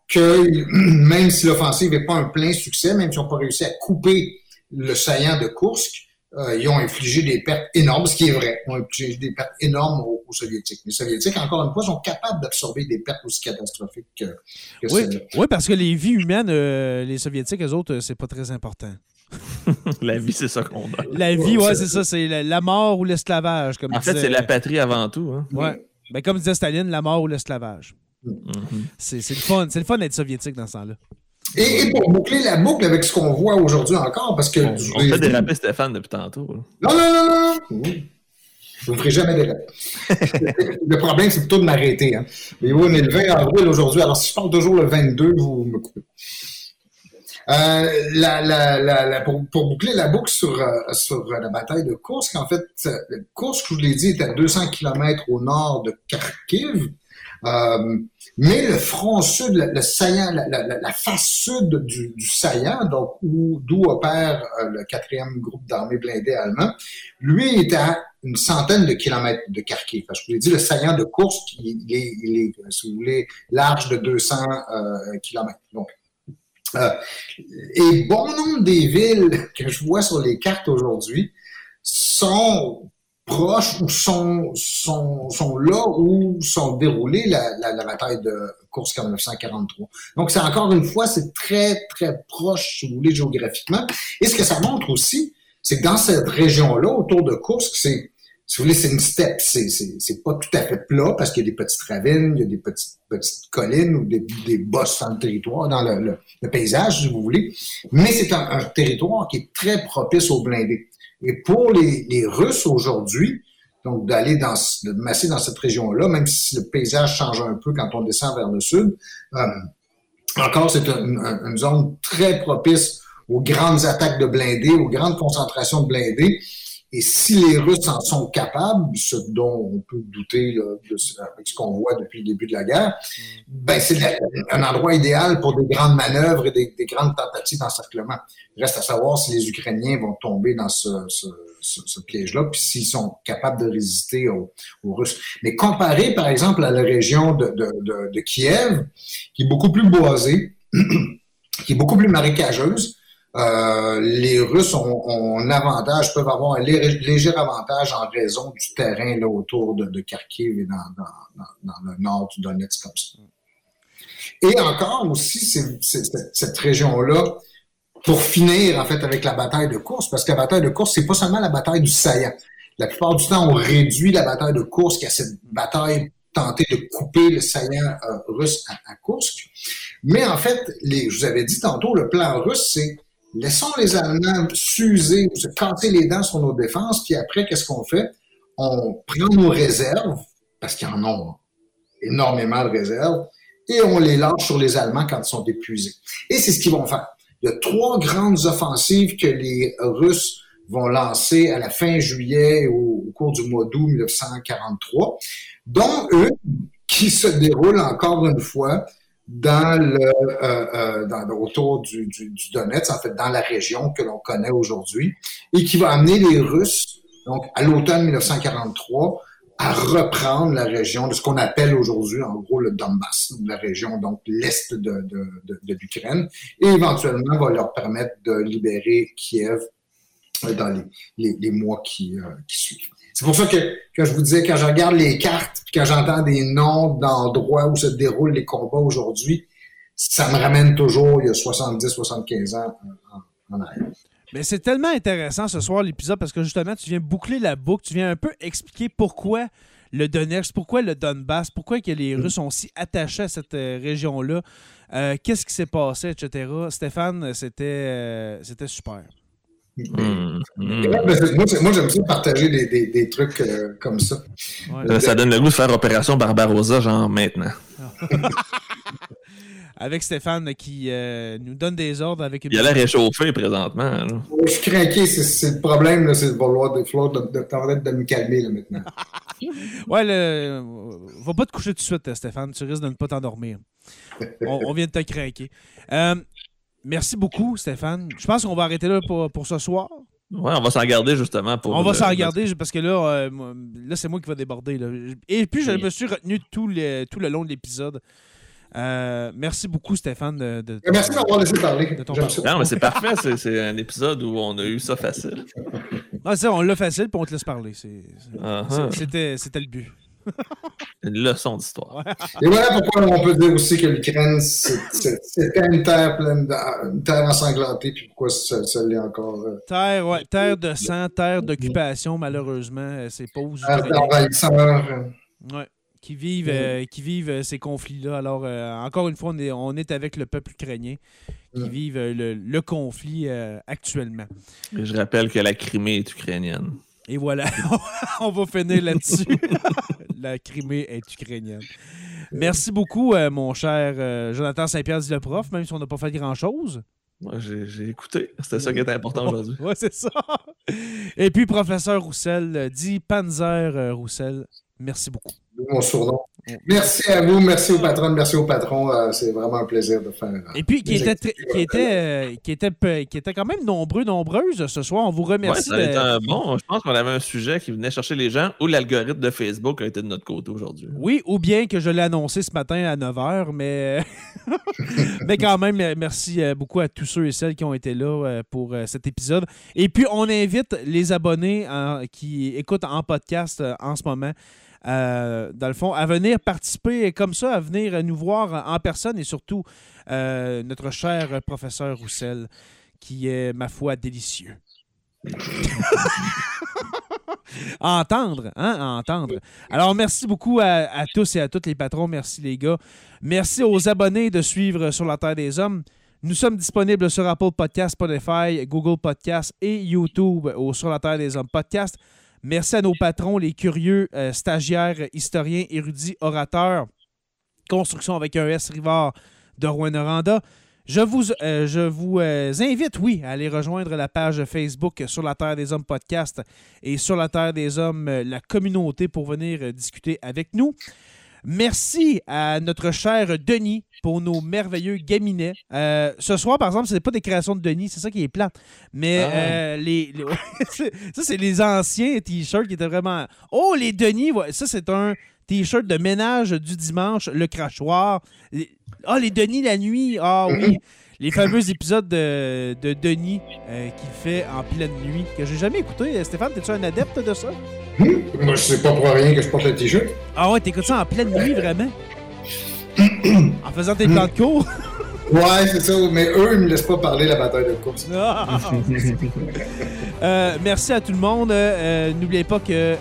que même si l'offensive n'est pas un plein succès, même s'ils n'ont pas réussi à couper le saillant de Kursk, euh, ils ont infligé des pertes énormes, ce qui est vrai. Ils ont infligé des pertes énormes aux, Soviétiques. Les Soviétiques, encore une fois, sont capables d'absorber des pertes aussi catastrophiques que, que oui, oui, parce que les vies humaines, euh, les Soviétiques, eux autres, c'est pas très important. la vie, c'est ça qu'on a. La vie, ouais, c'est ça. C'est la, mort ou l'esclavage. En fait, c'est la patrie avant tout. Hein. Ouais. Ben, comme disait Staline, la mort ou l'esclavage. Mm-hmm. C'est le fun. C'est le fun d'être soviétique dans ce temps-là. Et, pour boucler la boucle avec ce qu'on voit aujourd'hui encore, parce que. On, on fait déraper Stéphane depuis tantôt. Non, non, non, non. Je ne ferai jamais déraper. le problème, c'est plutôt de m'arrêter. Hein. Mais oui, on est le 20 avril aujourd'hui. Alors, si je parle toujours le 22, vous me coupez. Euh, la, la, la, pour, pour, boucler la boucle sur, euh, sur la bataille de Kursk, en fait, Kursk, je vous l'ai dit, est à 200 km au nord de Kharkiv. Euh, mais le front sud, le, saillant, la, face sud du, du saillant, donc d'où opère euh, le quatrième groupe d'armées blindées allemand, lui est à une centaine de kilomètres de Kharkiv. Je vous ai dit, le saillant de course, il est, il est si vous voulez, large de 200 euh, kilomètres. Donc, euh, et bon nombre des villes que je vois sur les cartes aujourd'hui sont proches ou sont, sont, sont là où sont déroulées la, la, la bataille de Kursk en 1943. Donc, c'est encore une fois, c'est très, très proche, si vous voulez, géographiquement. Et ce que ça montre aussi, c'est que dans cette région-là, autour de Kursk, c'est, si vous voulez, c'est une steppe. C'est, c'est, c'est pas tout à fait plat parce qu'il y a des petites ravines, il y a des petites, petites collines ou des, des bosses dans le territoire, dans le, le, paysage, si vous voulez. Mais c'est un, un, territoire qui est très propice aux blindés. Et pour les, Russes aujourd'hui, donc d'aller dans, de masser dans cette région-là, même si le paysage change un peu quand on descend vers le sud, euh, encore c'est une, zone très propice aux grandes attaques de blindés, aux grandes concentrations de blindés. Et si les Russes en sont capables, ce dont on peut douter là, de, avec ce qu'on voit depuis le début de la guerre, ben c'est un endroit idéal pour des grandes manœuvres et des, des grandes tentatives d'encerclement. Il reste à savoir si les Ukrainiens vont tomber dans ce, ce, ce, piège-là, puis s'ils sont capables de résister aux, aux, Russes. Mais comparé, par exemple, à la région de, de, de, de Kiev, qui est beaucoup plus boisée, qui est beaucoup plus marécageuse, euh, les Russes ont, un avantage, peuvent avoir un léger avantage en raison du terrain là, autour de, de Kharkiv et dans, dans, dans, le nord du Donetsk comme ça. Et encore aussi, cette région-là, pour finir en fait avec la bataille de course, parce que la bataille de course, c'est pas seulement la bataille du saillant. La plupart du temps, on réduit la bataille de course, qui a cette bataille tentée de couper le saillant euh, russe à, à Kursk. Mais en fait, les, je vous avais dit tantôt, le plan russe, c'est Laissons les Allemands s'user ou se casser les dents sur nos défenses, puis après, qu'est-ce qu'on fait? On prend nos réserves, parce qu'ils en ont énormément de réserves, et on les lâche sur les Allemands quand ils sont épuisés. Et c'est ce qu'ils vont faire. Il y a trois grandes offensives que les Russes vont lancer à la fin juillet ou au cours du mois d'août 1943, dont une qui se déroule encore une fois dans le, euh, euh, dans, autour du, du, du, Donetsk, en fait, dans la région que l'on connaît aujourd'hui, et qui va amener les Russes, donc à l'automne 1943, à reprendre la région de ce qu'on appelle aujourd'hui, en gros, le Donbass, la région, donc l'est de, de, de, de l'Ukraine, et éventuellement va leur permettre de libérer Kiev euh, dans les, les, les mois qui, euh, qui suivent. C'est pour ça que, que je vous disais, quand je regarde les cartes, quand j'entends des noms d'endroits où se déroulent les combats aujourd'hui, ça me ramène toujours il y a 70, 75 ans en, arrière. Mais c'est tellement intéressant ce soir l'épisode parce que justement, tu viens boucler la boucle, tu viens un peu expliquer pourquoi le Donetsk, pourquoi le Donbass, pourquoi que les mm. Russes sont si attachés à cette euh, région-là, euh, qu'est-ce qui s'est passé, etc. Stéphane, c'était euh, c'était super. Mmh. Moi, j'aime ça partager des, des, des trucs euh, comme ça. Ouais. Ça donne le goût de faire Opération Barbarossa, genre maintenant. avec Stéphane qui euh, nous donne des ordres avec une. Il a l'air réchauffé présentement. Là. Je suis craqué, c'est le problème, c'est de vouloir de, de, de, de, me calmer là, maintenant. ouais, le... va pas te coucher tout de suite, Stéphane, tu risques de ne pas t'endormir. on, on, vient de te craquer. Euh, Merci beaucoup, Stéphane. Je pense qu'on va arrêter là pour, pour ce soir. Ouais, on va s'en garder justement pour. On va s'en garder parce que là, euh, là c'est moi qui va déborder. Là. Et puis, je me suis retenu tout, les, tout le long de l'épisode. Euh, merci beaucoup, Stéphane. De, de merci d'avoir laissé parler. non, mais c'est parfait. C'est un épisode où on a eu ça facile. Ah, ça, on l'a facile, puis on te laisse parler. Uh-huh. C'était le but. Une leçon d'histoire. Et voilà pourquoi on peut dire aussi que l'Ukraine, c'était une terre pleine de, une terre ensanglantée, puis pourquoi ça, ça l'est encore. Euh, terre, ouais, terre de sang, terre d'occupation, malheureusement, euh, c'est pauvres Terre Ouais. Qui vivent, euh, qui vivent ces conflits-là. Alors, encore une fois, on est, on est avec le peuple ukrainien qui vivent le, le conflit actuellement. Et je rappelle que la Crimée est ukrainienne. Et voilà, on va finir là-dessus. la Crimée est ukrainienne. Merci beaucoup, euh, mon cher euh, Jonathan Saint-Pierre, dit le prof, même si on n'a pas fait grand-chose. Moi, j'ai écouté. C'était ça qui était important aujourd'hui. oui, c'est ça. Et puis, professeur Roussel, euh, dit Panzer Roussel, merci beaucoup. Mon surnom. Merci à vous, merci aux patrons, merci aux patrons. Euh, c'est vraiment un plaisir de faire. Et puis, qui était, qui, était, euh, qui, était, qui était quand même nombreux, nombreuses ce soir. On vous remercie. Ouais, ça bon. Je pense qu'on avait un sujet qui venait chercher les gens ou l'algorithme de Facebook a été de notre côté aujourd'hui. Oui, ou bien que je l'ai annoncé ce matin à 9 h, mais... mais quand même, merci euh, beaucoup à tous ceux et celles qui ont été là pour cet épisode. Et puis, on invite les abonnés qui écoutent en podcast en ce moment euh, dans le fond, à venir participer comme ça, à venir nous voir en personne et surtout euh, notre cher professeur Roussel, qui est, ma foi, délicieux. à entendre, hein, entendre. Alors, merci beaucoup à, tous et à toutes les patrons. Merci, les gars. Merci aux abonnés de suivre Sur la Terre des Hommes. Nous sommes disponibles sur Apple Podcast, Spotify, Google Podcast et YouTube au Sur la Terre des Hommes podcast. Merci à nos patrons, les curieux, euh, stagiaires, historiens, érudits, orateurs. Construction avec un S Rivard de Rouen-Noranda. Je vous, euh, je vous euh, invite, oui, à aller rejoindre la page Facebook sur la Terre des Hommes podcast et sur la Terre des Hommes, la communauté, pour venir discuter avec nous. Merci à notre cher Denis pour nos merveilleux gaminets. ce soir, par exemple, ce n'est pas des créations de Denis, c'est ça qui est plat. Mais ah. les, ça, c'est les anciens t-shirts qui étaient vraiment. Oh, les Denis, ça, c'est un t-shirt de ménage du dimanche, le crachoir. Ah, les Denis la nuit. Ah oui. Les fameux épisodes de, Denis euh, qu'il fait en pleine nuit, que j'ai jamais écouté. Stéphane, es-tu un adepte de ça? Hum? Moi, je sais pas pour rien que je porte le t-shirt. Ah ouais, t'écoutes ça en pleine nuit, vraiment? En faisant tes plans de cours? Ouais, c'est ça. Mais eux, ils me laissent pas parler la bataille de course. Ah! Euh, merci à tout le monde. Euh, n'oubliez pas que,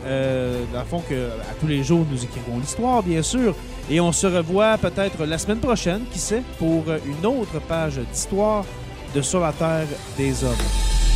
dans le fond, que à tous les jours, nous écrivons l'histoire, bien sûr. Et on se revoit peut-être la semaine prochaine, qui sait, pour une autre page d'histoire de Sur la Terre des Hommes.